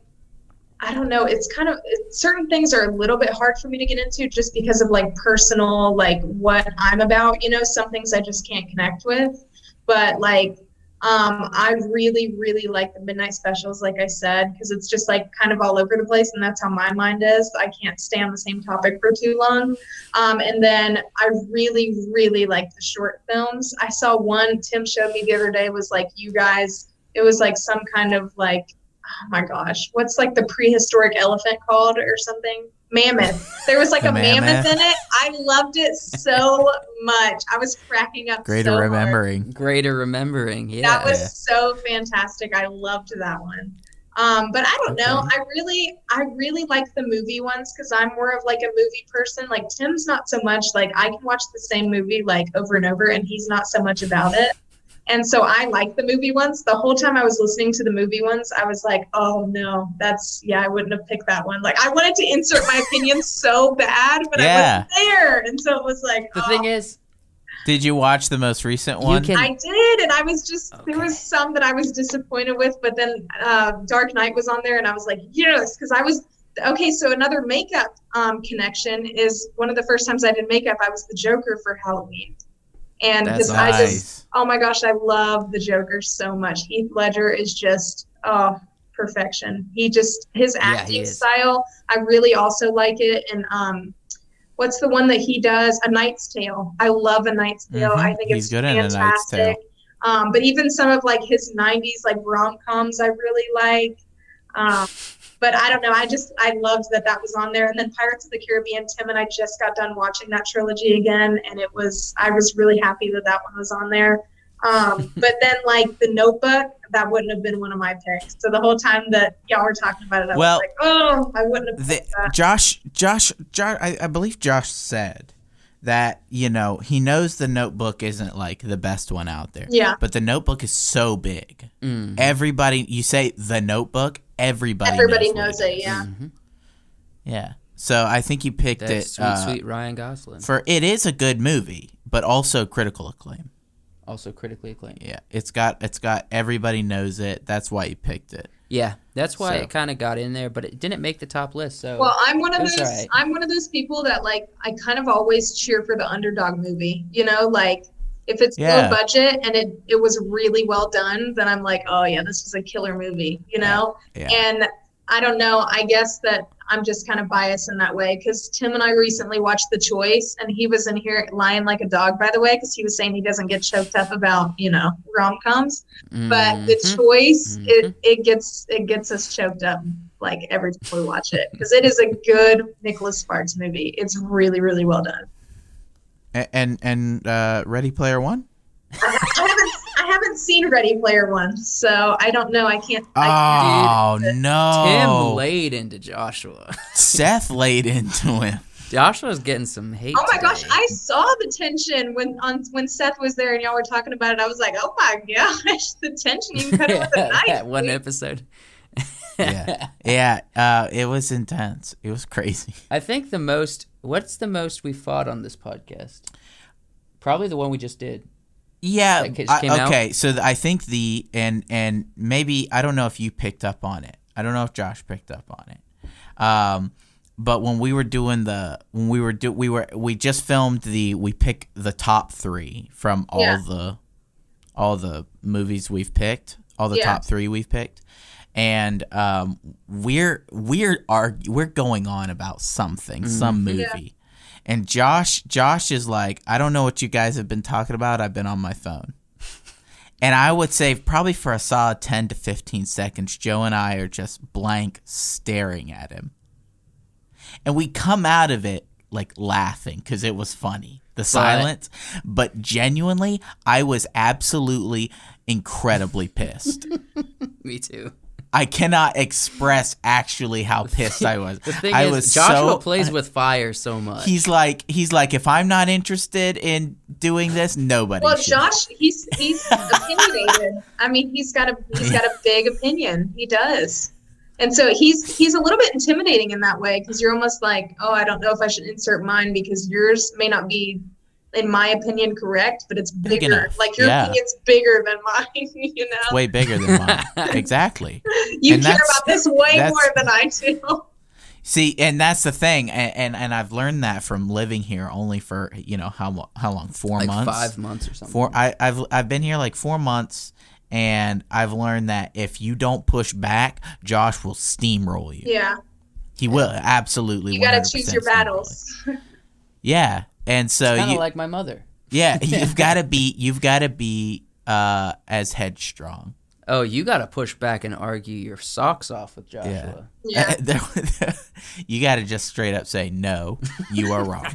I don't know, it's kind of certain things are a little bit hard for me to get into just because of like personal, like what I'm about. You know, some things I just can't connect with. But like, um, I really, really like the midnight specials, like I said, because it's just like kind of all over the place, and that's how my mind is. I can't stay on the same topic for too long. Um, and then I really, really like the short films. I saw one Tim showed me the other day was like you guys. It was like some kind of like, oh my gosh, what's like the prehistoric elephant called or something? Mammoth. There was like The a mammoth. mammoth. in it. I loved it so much. I was cracking up. Greater so hard. remembering. Greater remembering, yeah. That was Yeah. so fantastic. I loved that one. Um, but I don't know. I really, I really like the movie ones because I'm more of like a movie person. Like Tim's not so much. Like I can watch the same movie like over and over, and he's not so much about it. And so I like the movie ones. The whole time I was listening to the movie ones, I was like, "Oh no, that's yeah, I wouldn't have picked that one." Like I wanted to insert my opinion so bad, but Yeah. I wasn't there, and so it was like, The oh. thing is, Did you watch the most recent one? can- I did, and I was just there Okay. was some that I was disappointed with, but then uh, Dark Knight was on there, and I was like, yes, because I was okay. So another makeup um, connection is one of the first times I did makeup. I was the Joker for Halloween, and because I just oh my gosh, I love the Joker so much. Heath Ledger is just oh perfection. He just his acting is. style, I really also like it. And um, what's the one that he does? A Knight's Tale. I love A Knight's Tale. Mhm. I think He's it's good in A fantastic. Um, but even some of like his '90s like rom coms, I really like. Um, but I don't know. I just I loved that that was on there. And then Pirates of the Caribbean. Tim and I just got done watching that trilogy again, and it was I was really happy that that one was on there. Um, but then like the Notebook, that wouldn't have been one of my picks. So the whole time that y'all were talking about it, I Well, was like, oh, I wouldn't have The, that. Josh, Josh, Josh I, I believe Josh said that you know he knows the Notebook isn't like the best one out there. Yeah. But the Notebook is so big. Mm. Everybody, you say the Notebook, everybody. Everybody knows, knows it it. is. Yeah. Mhm. Yeah. So I think you picked That's it sweet, uh, sweet Ryan Gosling. for it is a good movie, but also critical acclaim. also critically acclaimed. Yeah, it's got it's got everybody knows it. That's why you picked it. Yeah, that's why So- it kind of got in there, but it didn't make the top list. So Well, I'm one of those. all right. I'm one of those people that like. I kind of always cheer for the underdog movie. You know, like if it's Yeah. low budget and it it was really well done, then I'm like, oh yeah, this was a killer movie. You know, Yeah. and I don't know. I guess that I'm just kind of biased in that way because Tim and I recently watched The Choice, and he was in here lying like a dog, by the way, because he was saying he doesn't get choked up about you know rom coms, mm-hmm. but The Mhm. Choice Mhm. it it gets it gets us choked up. like every time we watch it because it is a good Nicholas Sparks movie. It's really really well done. A- And and uh, Ready Player One. I haven't I haven't seen Ready Player One, so I don't know. I can't. I Oh Tim no! Tim laid into Joshua. Seth laid into him. Joshua's getting some hate. Oh my gosh. I saw the tension when on when Seth was there and y'all were talking about it. I was like, oh my gosh, the tension you can cut it with a knife. that one episode. Yeah, yeah. Uh, it was intense. It was crazy. I think the most. What's the most we fought on this podcast? Probably the one we just did. Yeah. That I- came out? okay. So th- I think the and and maybe I don't know if you picked up on it. I don't know if Josh picked up on it. Um, but when we were doing the when we were do we were we just filmed the we pick the top three from all Yeah. the all the movies we've picked, all the Yeah. top three we've picked. And um, we're we're argu- we're going on about something, some movie. Yeah. And Josh Josh is like, I don't know what you guys have been talking about. I've been on my phone. And I would say probably for a solid 10 to 15 seconds, Joe and I are just blank staring at him. And we come out of it like laughing because it was funny, the silence. But genuinely, I was absolutely incredibly pissed. Me too. I cannot express actually how pissed I was. The thing I is, was Joshua so, plays with fire so much. He's like he's like if I'm not interested in doing this, nobody. Well, should. Josh, he's he's opinionated. I mean, he's got a he's got a big opinion. He does, and so he's he's a little bit intimidating in that way because you're almost like, oh, I don't know if I should insert mine because yours may not be, in my opinion, correct, but it's bigger. enough, Like your yeah. opinion's bigger than mine. You know, It's way bigger than mine. exactly. you and care about this way more than I do. See, and that's the thing, and, and and I've learned that from living here only for you know how how long? Four like months. five months or something. Four. I, I've I've been here like four months, and I've learned that if you don't push back, Josh will steamroll you. Yeah, He will absolutely. you got to choose your battles. you. Yeah, and so kind you of like my mother. yeah you've got to be you've got to be uh as headstrong. Oh, you got to push back and argue your socks off with Joshua. Yeah. There- you got to just straight up say no. You are wrong.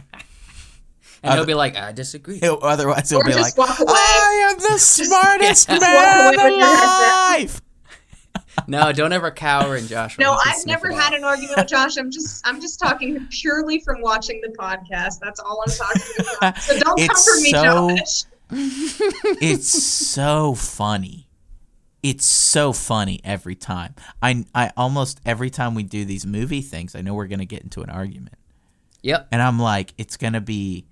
And he'll be like, I disagree. He'll- Otherwise, he'll Or be like, "I am the smartest walk man away with your alive." No, don't ever cower in Joshua. No, I've never had an argument with Josh. I'm just I'm just talking purely from watching the podcast. That's all I'm talking about. So don't come It's for me, so- Josh. It's so funny. It's so funny every time. I I almost every time we do these movie things, I know we're gonna get into an argument, Yep. and I'm like, it's gonna be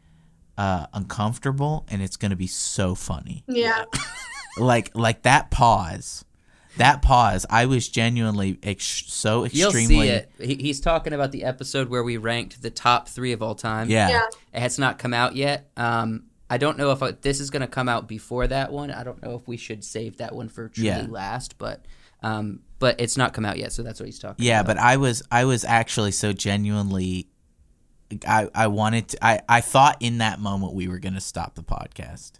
uh, uncomfortable, and it's gonna be so funny. Yeah. Like like that pause. That pause, I was genuinely ex- so You'll extremely see it. He, he's talking about the episode where we ranked the top three of all time. Yeah. Yeah. It has not come out yet. Um, I don't know if I, this is going to come out before that one. I don't know if we should save that one for truly Yeah. last, but um, but it's not come out yet, so that's what he's talking Yeah, about. but I was I was actually so genuinely I I wanted to I I thought in that moment we were going to stop the podcast.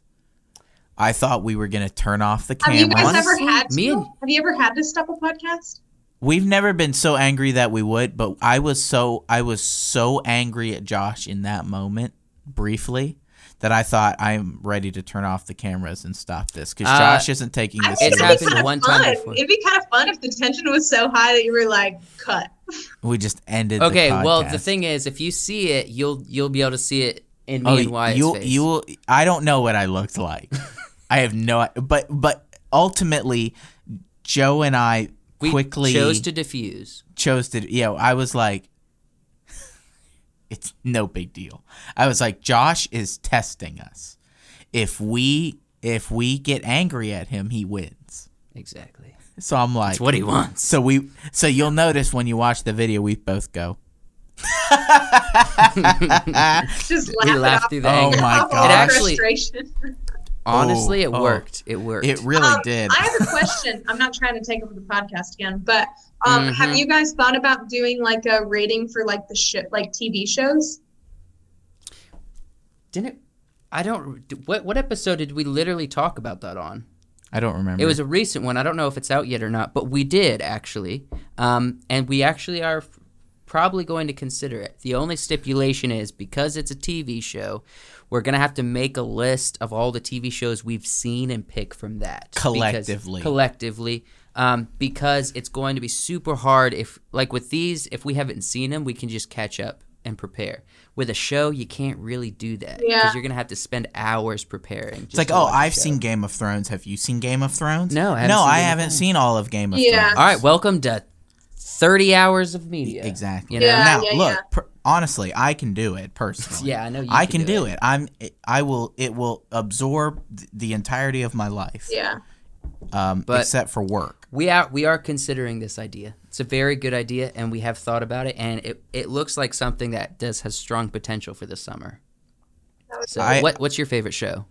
I thought we were going to turn off the camera. Have you guys ever had to? me and- Have you ever had to stop a podcast? We've never been so angry that we would, but I was so I was so angry at Josh in that moment briefly that I thought I'm ready to turn off the cameras and stop this cuz Uh, Josh isn't taking this It's it'd be happened kinda one time fun. before. It'd be kind of fun if the tension was so high that you were like, cut. We just ended okay, the well, the thing is, if you see it, you'll you'll be able to see it in me Oh, and Wyatt's you'll, face. you'll. I don't know what I looked like. I have no. But but ultimately, Joe and I we quickly chose to diffuse. chose to. You know, I was like, it's no big deal. I was like, Josh is testing us. If we if we get angry at him, he wins. Exactly. So I'm like, That's what he wants. so we so you'll notice when you watch the video, we both go. Just laugh it laughed off. thee the Oh my off all gosh. the It actually- frustration. Honestly, it Oh, oh. worked. It worked. It really Um, did. I have a question. I'm not trying to take over the podcast again, but um, Mhm. have you guys thought about doing like a rating for like the sh- like TV shows? Didn't it? I don't. What what episode did we literally talk about that on? I don't remember. It was a recent one. I don't know if it's out yet or not, but we did actually, um, and we actually are probably going to consider it. The only stipulation is because it's a TV show, we're gonna have to make a list of all the TV shows we've seen and pick from that Because- Collectively. collectively, um, because it's going to be super hard. If like with these, if we haven't seen them, we can just catch up and prepare. With a show, you can't really do that because Yeah. you're gonna have to spend hours preparing. It's like, oh, I've seen Game of Thrones. Have you seen Game of Thrones? No, I haven't no, seen I haven't Thrones. seen all of Game of Yeah. Thrones. All right, welcome to 30 hours of media. Exactly. You know? Yeah. now, yeah, look, yeah. Per- honestly, I can do it personally. Yeah, I know you I can can do do it. it. I'm. I will. It will absorb the entirety of my life. Yeah. Um, But- except for work. We are we are considering this idea. It's a very good idea, and we have thought about it, and it, it looks like something that does has strong potential for this summer. So, I- what what's your favorite show?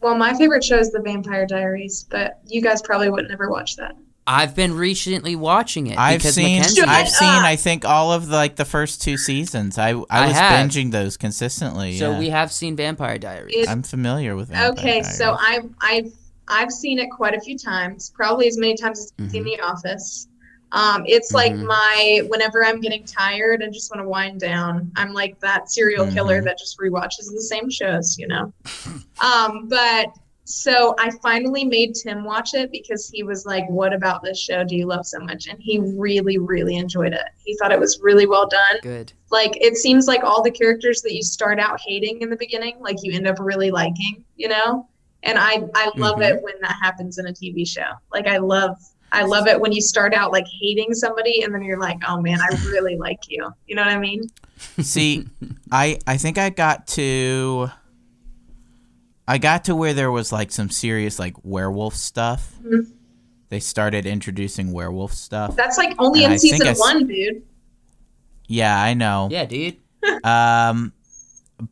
Well, my favorite show is The Vampire Diaries, but you guys probably would never watch that. I've been recently watching it. I've because seen. Mackenzie- I've up. seen. I think all of the, like the first two seasons. I I I was have. binging those consistently. So yeah. we have seen Vampire Diaries. It- I'm familiar with. Vampire Okay, so I've I've I've seen it quite a few times, probably as many times as I've seen Mm-hmm. The Office. Um, it's like Mhm. my whenever I'm getting tired and just want to wind down, I'm like that serial killer Mhm. that just rewatches the same shows, you know. um, but so I finally made Tim watch it because he was like, "What about this show do you love so much?" And he really, really enjoyed it. He thought it was really well done Good. like it seems like all the characters that you start out hating in the beginning like you end up really liking you know and i i love Mhm. it when that happens in a tv show like i love i love it when you start out like hating somebody and then you're like oh man i really like you you know what i mean See, I I think I got to I got to where there was like some serious like werewolf stuff. Mhm. They started introducing werewolf stuff. that's like only And in I season I s- one dude Yeah, I know. Yeah, dude. Um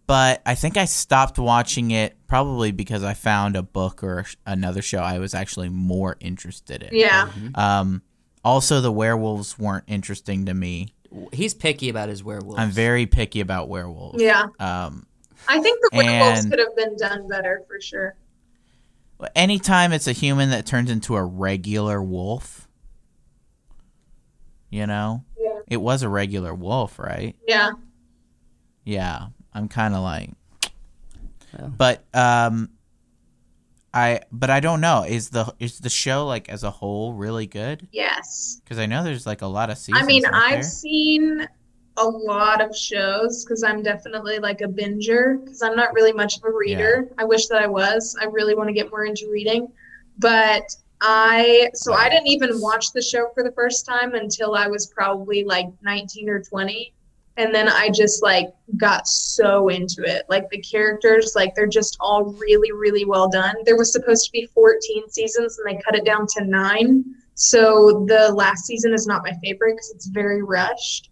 but I think I stopped watching it probably because I found a book or another show I was actually more interested in. yeah Um also the werewolves weren't interesting to me. He's picky about his werewolves. I'm very picky about werewolves. yeah Um i think the werewolves And- could have been done better for sure anytime it's a human that turns into a regular wolf, you know, yeah it was a regular wolf, right? yeah Yeah, I'm kind of like, Well. but um, I but I don't know. Is the is the show like as a whole really good? yes Because I know there's like a lot of seasons. I mean, aren't I've there? seen a lot of shows because I'm definitely like a binger because I'm not really much of a reader. I wish that I was. I really want to get more into reading. But I, so I didn't even watch the show for the first time until I was probably like 19 or 20. And then I just like got so into it. Like the characters, like they're just all really, really well done. There was supposed to be 14 seasons and they cut it down to nine. So the last season is not my favorite because it's very rushed.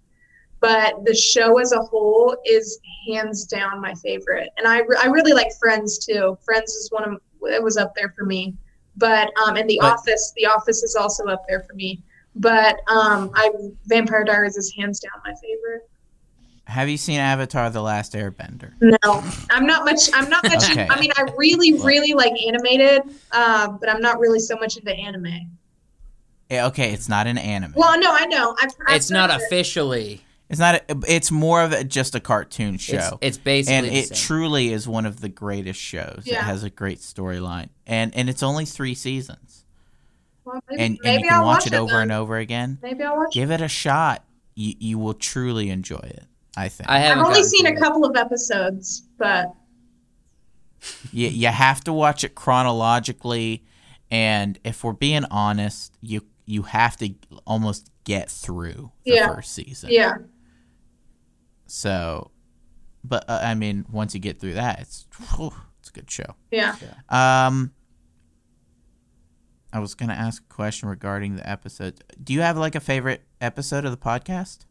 But the show as a whole is hands down my favorite. And I, re- I really like Friends too. Friends is one of it was up there for me. But um, and The But- Office, The Office is also up there for me. But um, I Vampire Diaries is hands down my favorite. Have you seen Avatar: The Last Airbender? No, I'm not much. I'm not much. Okay. I mean, I really, really like animated, uh, but I'm not really so much into anime. Eh, Okay, it's not an anime. Well, no, I know. I've, I've it's not it. officially. It's not. A, it's more of a, just a cartoon show. It's, it's basically and the it same. truly is one of the greatest shows. It has a great storyline, and and it's only three seasons, Well, maybe, and and you can I'll watch, it over then. and over again. Maybe I'll watch. it. Give it a shot. You you will truly enjoy it. I think. I I've only seen to a it. couple of episodes, but you you have to watch it chronologically, and if we're being honest, you you have to almost get through the Yeah. first season. yeah, So, but uh, I mean, once you get through that, it's whew, it's a good show. yeah. Um, I was gonna ask a question regarding the episode. Do you have like a favorite episode of the podcast?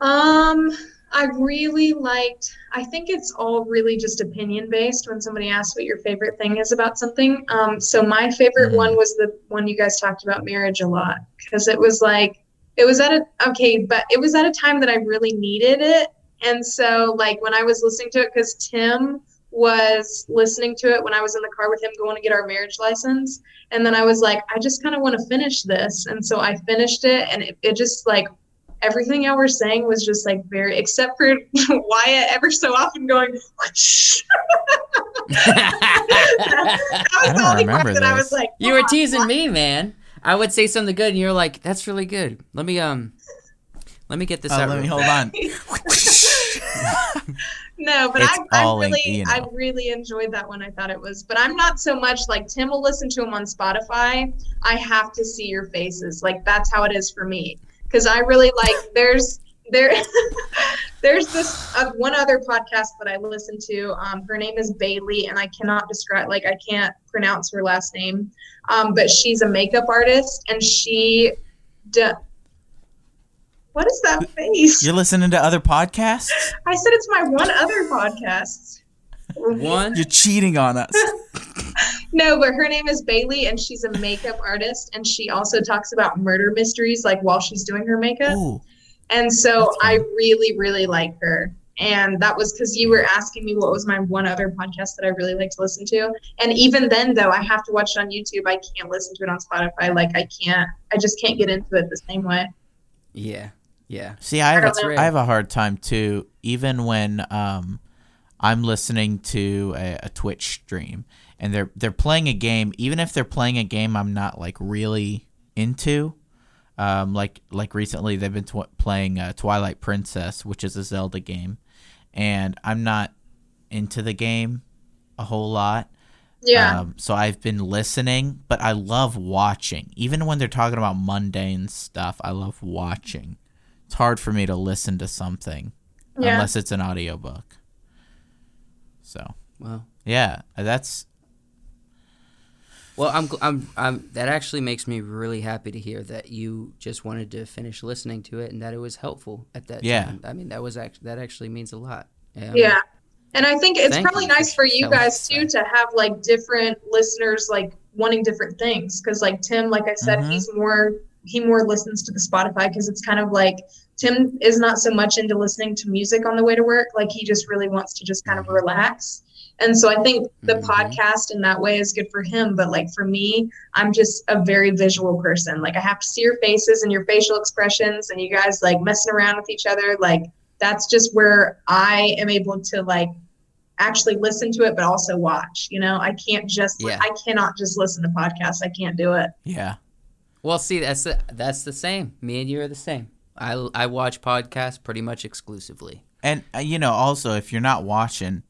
Um, I really liked. I think it's all really just opinion based when somebody asks what your favorite thing is about something. Um, so my favorite Mhm. one was the one you guys talked about marriage a lot because it was like it was at a okay, but it was at a time that I really needed it, and so like when I was listening to it, because Tim was listening to it when I was in the car with him going to get our marriage license. And then I was like, I just kind of want to finish this. And so I finished it and it, it just like everything y'all were saying was just like very except for Wyatt ever so often going that was I don't only remember part that I was like You were teasing why-" me, man. I would say something good, and you're like, "That's really good." Let me um, let me get this Oh, out. let me hold on. No, but It's I, I all in really, Ian. I really enjoyed that one. I thought it was, but I'm not so much like Tim will listen to him on Spotify. I have to see your faces. Like that's how it is for me. Because I really like. There's there, there's this uh, one other podcast that I listen to. Um, her name is Bailey, and I cannot describe. Like I can't pronounce her last name. Um, but she's a makeup artist, and she. D- what is that face? You're listening to other podcasts? I said it's my one other podcast. One. You're cheating on us. No, but her name is Bailey, and she's a makeup artist, and she also talks about murder mysteries, like while she's doing her makeup. Ooh. And so I really, really like her. And that was because you were asking me what was my one other podcast that I really like to listen to. And even then, though, I have to watch it on YouTube. I can't listen to it on Spotify. Like I can't. I just can't get into it the same way. Yeah, yeah. See, I have, That's a. I have a hard time too, even when um, I'm listening to a, a Twitch stream and they're they're playing a game. Even if they're playing a game, I'm not like really into. Um, like like recently, they've been tw- playing uh, Twilight Princess, which is a Zelda game, and I'm not into the game a whole lot. Yeah. Um, so I've been listening, but I love watching. Even when they're talking about mundane stuff, I love watching. It's hard for me to listen to something yeah. unless it's an audiobook. So, Well, yeah, that's well, I'm, I'm, I'm. That actually makes me really happy to hear that you just wanted to finish listening to it and that it was helpful at that Yeah. time. I mean, that was actually that actually means a lot. Um, yeah. And I think it's Thank probably you nice for you guys us too that. to have like different listeners like wanting different things because like Tim like I said Mhm. he's more he more listens to the Spotify because it's kind of like Tim is not so much into listening to music on the way to work like he just really wants to just kind of relax. And so I think the Mhm. podcast in that way is good for him but like for me I'm just a very visual person. Like I have to see your faces and your facial expressions and you guys like messing around with each other like that's just where I am able to like actually listen to it but also watch you know i can't just Yeah. i cannot just listen to podcasts i can't do it yeah. Well, see, that's the, that's the same. Me and you are the same. I I watch podcasts pretty much exclusively. And uh, you know, also if you're not watching,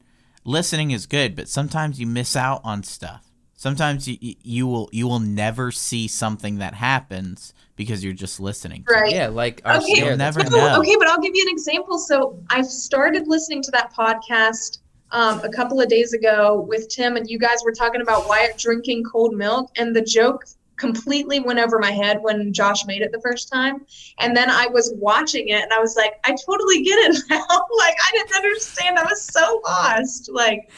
listening is good, but sometimes you miss out on stuff. Sometimes you you- you will you will never see something that happens because you're just listening. right Yeah, like our Okay. share. You'll never what- know. okay but i'll give you an example so i've started listening to that podcast um, a couple of days ago with tim and you guys were talking about wyatt drinking cold milk and the joke completely went over my head when josh made it the first time and then i was watching it and i was like i totally get it now like i didn't understand i was so lost like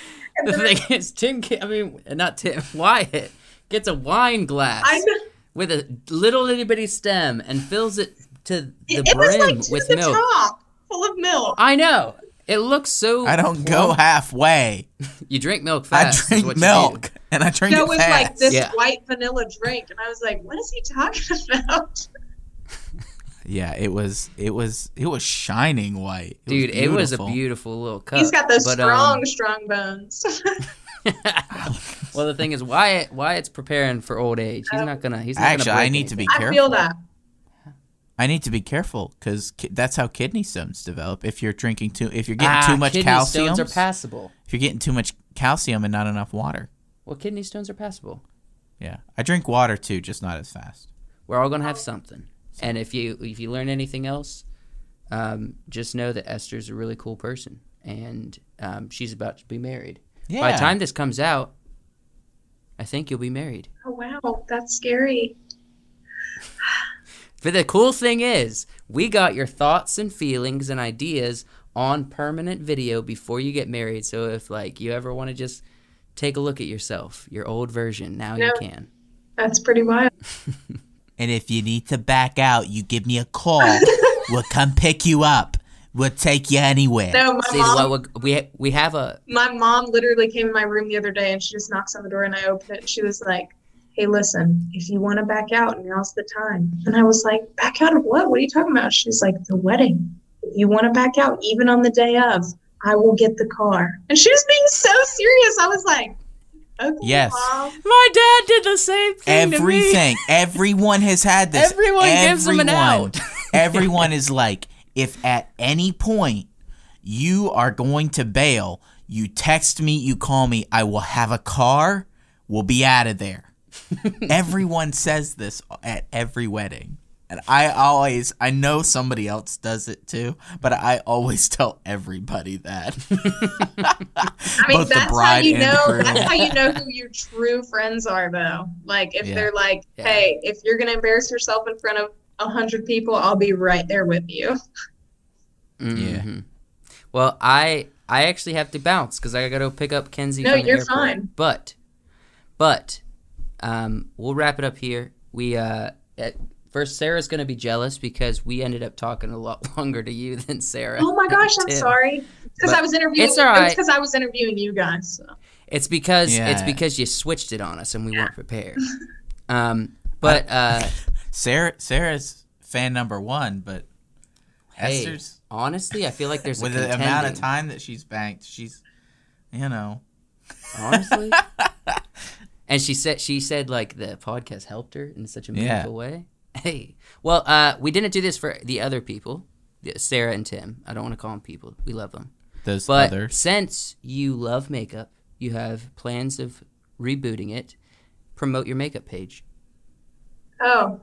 The thing is, Tim. I mean, not Tim. Wyatt gets a wine glass I with a little itty bitty stem and fills it to the It, it was brim like to with the milk. top, full of milk. I know. It looks so. I don't go halfway. You drink milk I fast. is drink what milk do. and I drink No, it it was fast. like this Yeah. white vanilla drink, and I was like, "What is he talking about?" Yeah, it was it was it was shining white. It Dude, it was a beautiful. beautiful little cup. He's got those but, strong, um, strong bones. well, the thing is, Wyatt Wyatt's preparing for old age. He's not gonna. He's not Actually, gonna break I need to be anything. I careful. feel that. I need to be careful because ki- that's how kidney stones develop. If you're drinking too, if you're getting Ah, too much kidney calcium, stones are passable. if you're getting too much calcium and not enough water. Well, kidney stones are passable. Yeah, I drink water too, just not as fast. We're all gonna have something. And if you if you learn anything else, um, just know that Esther's a really cool person, and um, she's about to be married. Yeah. By the time this comes out, I think you'll be married. Oh wow, that's scary. But the cool thing is, we got your thoughts and feelings and ideas on permanent video before you get married. So if like you ever want to just take a look at yourself, your old version, now you can. That's pretty wild. and if you need to back out, you give me a call. we'll come pick you up. We'll take you anywhere. No, my See, mom, what we we we have a my mom literally came in my room the other day and she just knocks on the door and I open it. And she was like, Hey, listen, if you want to back out, now's the time. And I was like, Back out of what? What are you talking about? She's like, The wedding. If you want to back out, even on the day of, I will get the car. And she was being so serious. I was like, Okay, Yes. mom. my dad did the same thing Everything. Everyone has had this. Everyone gives them an out. everyone is like, if at any point you are going to bail, you text me, you call me, I will have a car, we'll be out of there. everyone says this at every wedding. And I always, I know somebody else does it too, but I always tell everybody that. I mean, Both the that's how bride you know. That's how you know who your true friends are, though. Like if Yeah. they're like, Yeah. "Hey, if you're gonna embarrass yourself in front of a hundred people, I'll be right there with you." Mm-hmm. Well, I I actually have to bounce because I got to pick up Kenzie. No, from the you're airport. fine. But, but, um, we'll wrap it up here. We uh, at first Sarah's gonna be jealous because we ended up talking a lot longer to you than Sarah. Oh my gosh, I'm sorry. Because I was interviewing. it's all It was right. because I was interviewing you guys. So. It's because it's because you switched it on us and we weren't prepared. Um, but uh, Sarah Sarah's fan number one, but hey, Esther's honestly, I feel like there's with a the amount of time that she's banked, she's you know. honestly. And she said she said like the podcast helped her in such a Yeah. way. Hey, well, uh, we didn't do this for the other people, Sarah and Tim. I don't want to call them people. We love them, Those but others. since you love makeup, you have plans of rebooting it. Promote your makeup page. Oh,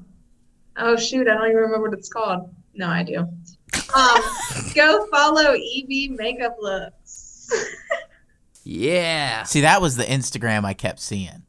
oh shoot! I don't even remember what it's called. No, I do. Um, go follow Evie Makeup Looks. Yeah, See, that was the Instagram I kept seeing.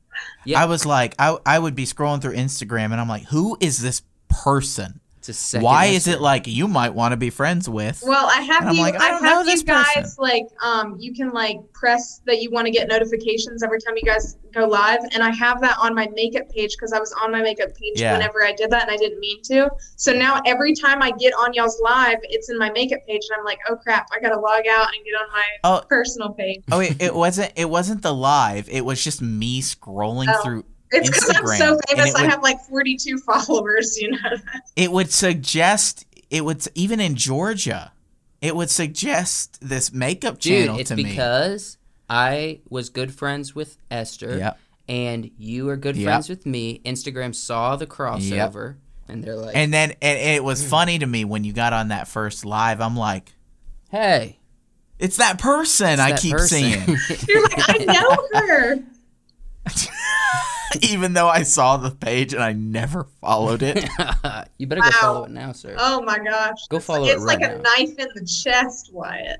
Yeah. I was like, I, I would be scrolling through Instagram and I'm like, who is this person? It's second. Why is it like you might want to be friends with? Well, I have And you. like, I I, don't know have this you guys person. like um you can like press that you want to get notifications every time you guys go live, and I have that on my makeup page because I was on my makeup page Yeah. whenever I did that, and I didn't mean to. So now every time I get on y'all's live, it's in my makeup page, and I'm like, oh crap, I gotta log out and get on my Oh. personal page. Oh, it, it wasn't. It wasn't the live. It was just me scrolling Oh. through. It's because I'm so famous. it I have like 42 followers. You know. It would suggest. It would even in Georgia. It would suggest this makeup dude? channel It's to me. because I was good friends with Esther. Yep. and you are good Yep. friends with me. Instagram saw the crossover, and they're like, And then and, and it was hmm. funny to me when you got on that first live. I'm like, "Hey, it's that person it's I that keep person." seeing. You're like, I know her. even though I saw the page and I never followed it. you better go follow it now, sir. Oh my gosh. Go It's- follow it It's right like a knife in the chest, Wyatt.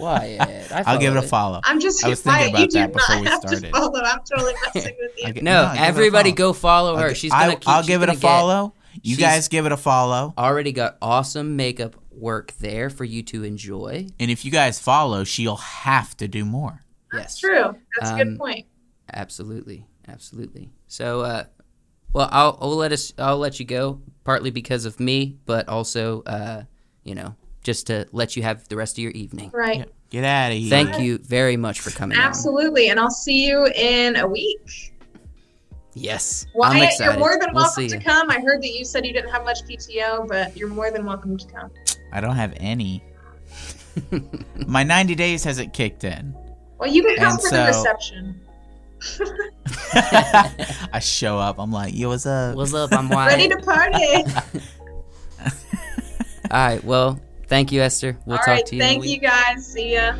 Wyatt, I I'll give it a follow. I'm just I was thinking Wyatt, you about do that before not we have started. To follow. I'm totally messing with you. Get- No, I'll give it a everybody go follow her. I'll, She's gonna keep. I'll she's give it a gonna get- follow. You guys give it a follow. Already got awesome makeup work there for you to enjoy. And if you guys follow, she'll have to do more. Yes, That's true. That's a Um, good point. Absolutely, absolutely. So, uh, well, I'll, I'll let us. I'll let you go partly because of me, but also, uh, you know, just to let you have the rest of your evening. Right. Get out of here. Thank you very much for coming. on. Absolutely. And I'll see you in a week. Yes, I'm Wyatt, excited. you're more than we'll welcome to you. come. I heard that you said you didn't have much PTO, but you're more than welcome to come. I don't have any. My 90 days hasn't kicked in. Well, you can come And for the reception. I show up. I'm like, yo, what's up? What's up? I'm Wyatt. Ready to party. All right. Well, thank you, Esther. We'll All talk right. to you. Thank you guys. See ya.